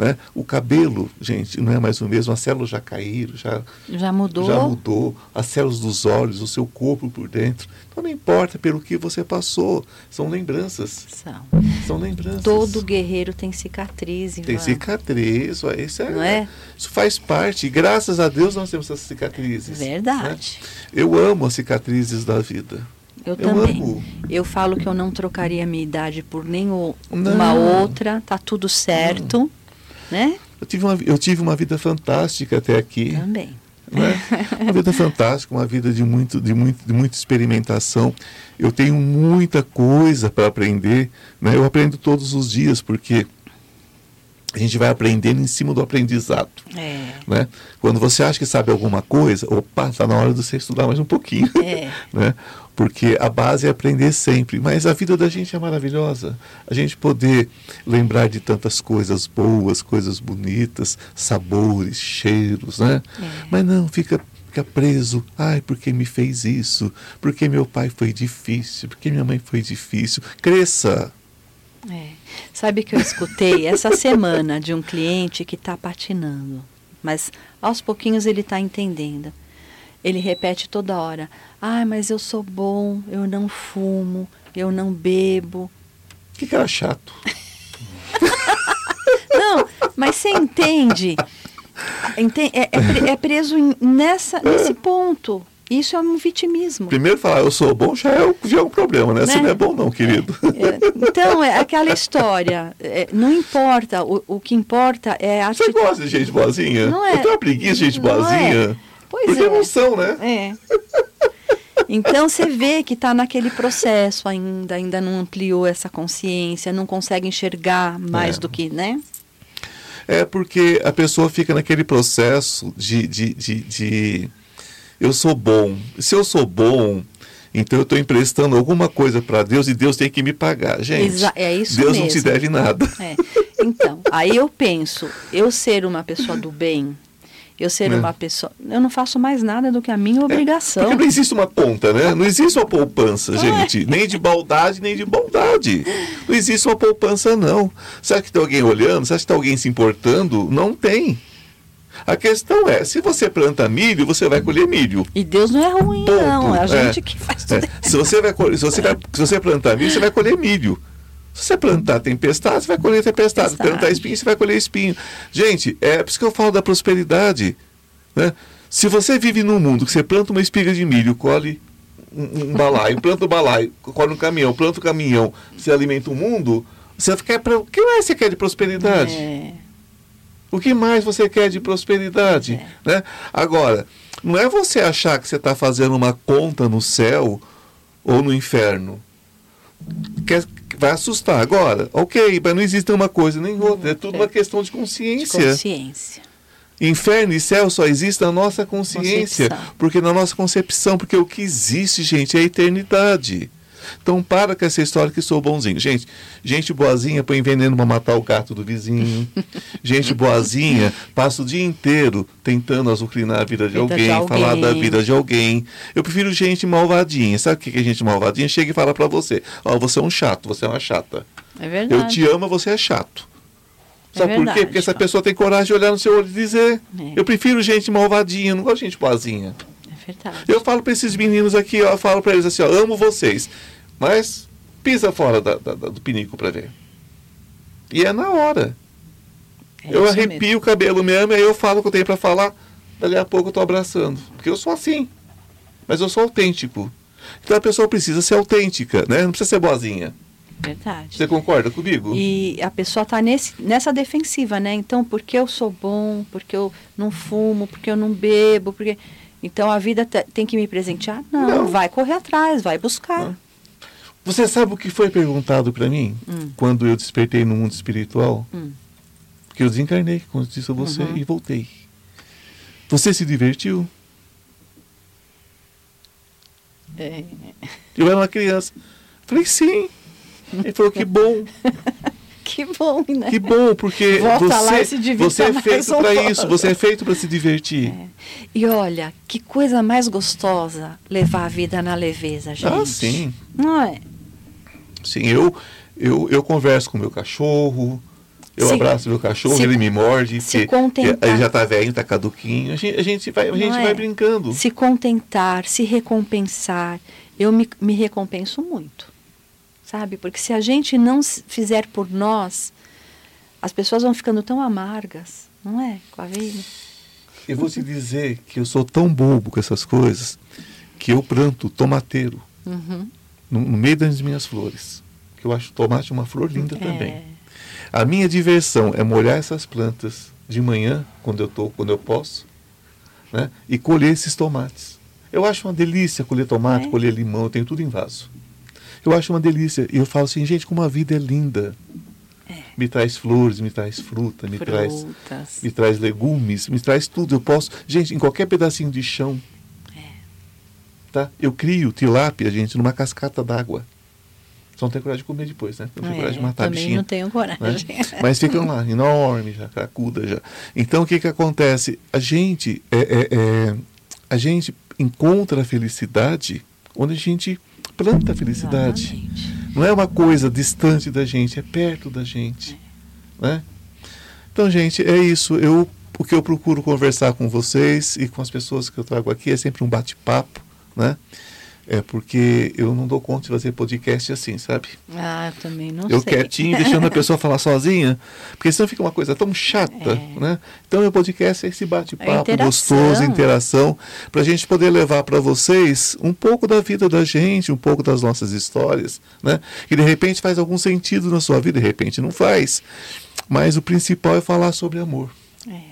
A: Né? O cabelo, gente, não é mais o mesmo, as células já caíram, já,
B: já mudou.
A: Já mudou, as células dos olhos, o seu corpo por dentro. Então não importa pelo que você passou, são lembranças.
B: São.
A: São lembranças.
B: Todo guerreiro tem cicatriz.
A: Tem cicatriz, isso é, não é? Isso faz parte, e graças a Deus nós temos essas cicatrizes.
B: Verdade.
A: Né? Eu amo as cicatrizes da vida.
B: Eu, eu também. Amo. Eu falo que eu não trocaria minha idade por nenhuma outra, tá tudo certo. Não né?
A: Eu tive uma, eu tive uma vida fantástica até aqui.
B: Também.
A: Né? Uma vida fantástica, uma vida de, muito, de, muito, de muita experimentação. Eu tenho muita coisa para aprender. Né? Eu aprendo todos os dias, porque a gente vai aprendendo em cima do aprendizado.
B: É.
A: Né? Quando você acha que sabe alguma coisa, opa, está na hora de você estudar mais um pouquinho.
B: É.
A: né? Porque a base é aprender sempre. Mas a vida da gente é maravilhosa. A gente poder lembrar de tantas coisas boas, coisas bonitas, sabores, cheiros, né? É. Mas não, fica fica preso. Ai, porque me fez isso? Porque meu pai foi difícil? Porque minha mãe foi difícil? Cresça.
B: É. Sabe que eu escutei essa semana de um cliente que está patinando, mas aos pouquinhos ele está entendendo. Ele repete toda hora: ah, mas eu sou bom, eu não fumo, eu não bebo.
A: Que cara chato.
B: não, mas você entende? é, é, é, preso nessa, nesse ponto. Isso é um vitimismo.
A: Primeiro falar eu sou bom já é, já é um problema, né? né? Você não é bom não, querido.
B: É, então, é aquela história. É, não importa, o, o que importa é a
A: Você gosta de gente boazinha?
B: Não é.
A: Eu tenho uma preguiça de gente boazinha.
B: Pois
A: porque
B: é.
A: não são, né?
B: É. Então você vê que está naquele processo ainda, ainda não ampliou essa consciência, não consegue enxergar mais é. do que, né?
A: É porque a pessoa fica naquele processo de, de, de, de eu sou bom. Se eu sou bom, então eu estou emprestando alguma coisa para Deus e Deus tem que me pagar. Gente,
B: Exa é isso
A: Deus
B: mesmo.
A: não te deve nada.
B: É. Então, aí eu penso, eu ser uma pessoa do bem, eu ser é. uma pessoa. Eu não faço mais nada do que a minha obrigação. É,
A: porque não existe uma conta, né? Não existe uma poupança, gente. Nem de maldade, nem de bondade. Não existe uma poupança, não. Acha que tem alguém olhando? Acha que tem alguém se importando? Não tem. A questão é, se você planta milho, você vai colher milho.
B: E Deus não é ruim, Ponto. não. É a gente é. que faz tudo.
A: É. Se você vai se você vai, se você plantar milho, você vai colher milho. Se você plantar tempestade, você vai colher tempestade. Se plantar espinho, você vai colher espinho. Gente, é por isso que eu falo da prosperidade. Né? Se você vive num mundo que você planta uma espiga de milho, colhe um, um balaio, planta o um balaio, colhe um caminhão, planta o um caminhão, você alimenta o mundo, você quer o que mais você quer de prosperidade?
B: É.
A: O que mais você quer de prosperidade? É. Né? Agora, não é você achar que você está fazendo uma conta no céu ou no inferno. Quer, vai assustar. Agora, ok, mas não existe uma coisa nem outra. É tudo uma questão de consciência.
B: De consciência.
A: Inferno e céu só existem na nossa consciência. Concepção. Porque na nossa concepção, porque o que existe, gente, é a eternidade. Então para com essa história que sou bonzinho. Gente, gente boazinha põe veneno para matar o gato do vizinho. gente boazinha passa o dia inteiro tentando azucrinar a vida de, alguém, de alguém, falar da vida de alguém. Eu prefiro gente malvadinha. Sabe o que é gente malvadinha? Chega e fala para você: Ó, oh, você é um chato, você é uma chata.
B: É verdade.
A: Eu te amo, você é chato. Sabe por quê? Porque essa pessoa tem coragem de olhar no seu olho e dizer: é. Eu prefiro gente malvadinha, não gosto de gente boazinha.
B: Verdade.
A: Eu falo para esses meninos aqui, eu falo para eles assim: ó, amo vocês, mas pisa fora da, da, do pinico para ver. E é na hora. É eu arrepio mesmo. o cabelo mesmo, e aí eu falo o que eu tenho para falar, dali a pouco eu tô abraçando. Porque eu sou assim. Mas eu sou autêntico. Então a pessoa precisa ser autêntica, né? Não precisa ser boazinha.
B: Verdade.
A: Você concorda comigo?
B: E a pessoa está nessa defensiva, né? Então, porque eu sou bom, porque eu não fumo, porque eu não bebo, porque. Então a vida tem que me presentear? Não, não. vai correr atrás, vai buscar.
A: Você sabe o que foi perguntado para mim hum. quando eu despertei no mundo espiritual? Hum. Porque eu desencarnei, como disse a você, uhum. e voltei. Você se divertiu? É. Eu era uma criança. Falei, sim. Ele falou, que bom.
B: que bom, né?
A: Que bom, porque você, você é feito para isso, você é feito para se divertir. É.
B: E olha, que coisa mais gostosa levar a vida na leveza, gente.
A: Ah, sim.
B: Não é?
A: Sim, eu, eu, eu converso com meu cachorro, eu se, abraço meu cachorro, se, ele me morde,
B: se contentar,
A: ele já está velho, está caduquinho. A gente, a gente, vai, a gente é? vai brincando.
B: Se contentar, se recompensar. Eu me, me recompenso muito sabe? Porque se a gente não fizer por nós, as pessoas vão ficando tão amargas, não é? Com a vida.
A: Eu vou te dizer que eu sou tão bobo com essas coisas que eu planto tomateiro uhum. no, no, meio das minhas flores. Que eu acho tomate uma flor linda é. também. A minha diversão é molhar essas plantas de manhã, quando eu tô, quando eu posso, né? E colher esses tomates. Eu acho uma delícia colher tomate, é. colher limão, eu tenho tudo em vaso. Eu acho uma delícia. E eu falo assim, gente, como a vida é linda. É. Me traz flores, me traz fruta, me traz, me traz legumes, me traz tudo. Eu posso, gente, em qualquer pedacinho de chão. É. Tá? Eu crio tilápia, gente, numa cascata d'água. Só não tem coragem de comer depois, né? Não tenho é, coragem de matar
B: também bichinha. não tenho coragem. Né?
A: Mas ficam lá, enormes, já, cracuda já. Então, o que que acontece? A gente, é, é, é, a gente encontra a felicidade onde a gente planta a felicidade. Exatamente. Não é uma coisa distante da gente, é perto da gente. É. Né? Então, gente, é isso. Eu, o que eu procuro conversar com vocês e com as pessoas que eu trago aqui é sempre um bate-papo, né? É porque eu não dou conta de fazer podcast assim, sabe?
B: Ah, eu também não
A: eu
B: sei.
A: Eu quietinho, deixando a pessoa falar sozinha, porque senão fica uma coisa tão chata, é. né? Então, meu podcast é esse bate-papo gostoso, interação, para a gente poder levar para vocês um pouco da vida da gente, um pouco das nossas histórias, né? Que de repente faz algum sentido na sua vida, de repente não faz. Mas o principal é falar sobre amor. É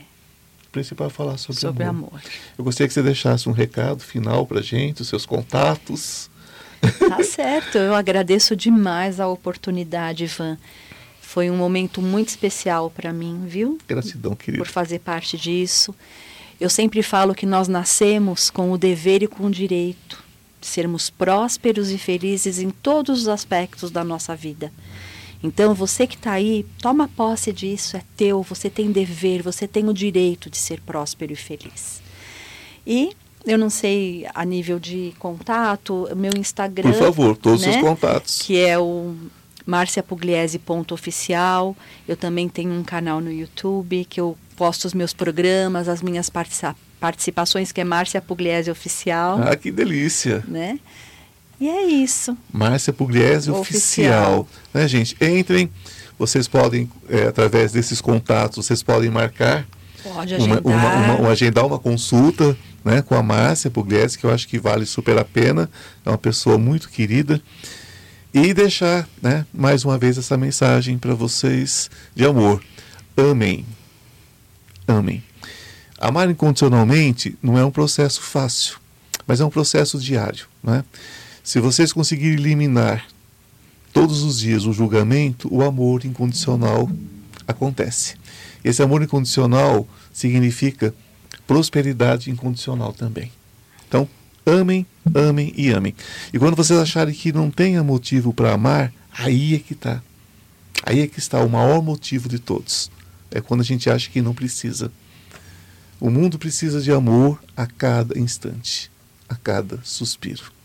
A: principal é falar sobre,
B: sobre
A: amor.
B: amor.
A: Eu gostaria que você deixasse um recado final para gente, os seus contatos.
B: Tá certo, eu agradeço demais a oportunidade, Ivan. Foi um momento muito especial para mim, viu?
A: Gratidão, querido.
B: Por fazer parte disso. Eu sempre falo que nós nascemos com o dever e com o direito de sermos prósperos e felizes em todos os aspectos da nossa vida. Então, você que está aí, toma posse disso, é teu, você tem dever, você tem o direito de ser próspero e feliz. E eu não sei a nível de contato, meu Instagram.
A: Por favor, todos né, os seus contatos.
B: Que é o marciapugliese.oficial. Eu também tenho um canal no YouTube que eu posto os meus programas, as minhas participações, que é Márcia Pugliese Oficial.
A: Ah, que delícia!
B: Né? E é isso.
A: Márcia Pugliese Oficial. Oficial. Né, gente? Entrem. Vocês podem, é, através desses contatos, vocês podem marcar.
B: Pode agendar. Uma,
A: uma, uma, agendar uma consulta né, com a Márcia Pugliese, que eu acho que vale super a pena. É uma pessoa muito querida. E deixar, né, mais uma vez, essa mensagem para vocês de amor. Amém. Amém. Amar incondicionalmente não é um processo fácil, mas é um processo diário. Né? Se vocês conseguirem eliminar todos os dias o julgamento, o amor incondicional acontece. Esse amor incondicional significa prosperidade incondicional também. Então, amem, amem e amem. E quando vocês acharem que não tenha motivo para amar, aí é que está. Aí é que está o maior motivo de todos. É quando a gente acha que não precisa. O mundo precisa de amor a cada instante, a cada suspiro.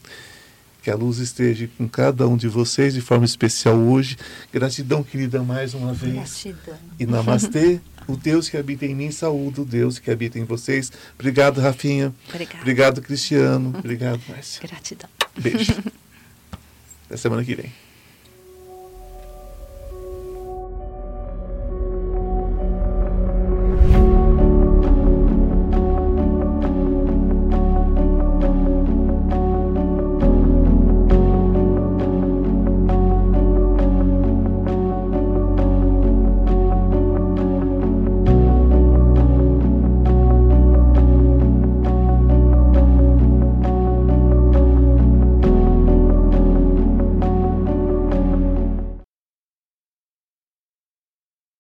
A: Que a luz esteja com cada um de vocês de forma especial hoje. Gratidão, querida, mais uma vez.
B: Gratidão.
A: E namastê. O Deus que habita em mim, saúde o Deus que habita em vocês. Obrigado, Rafinha.
B: Obrigada.
A: Obrigado, Cristiano. Obrigado, Márcia.
B: Gratidão.
A: Beijo. Até semana que vem.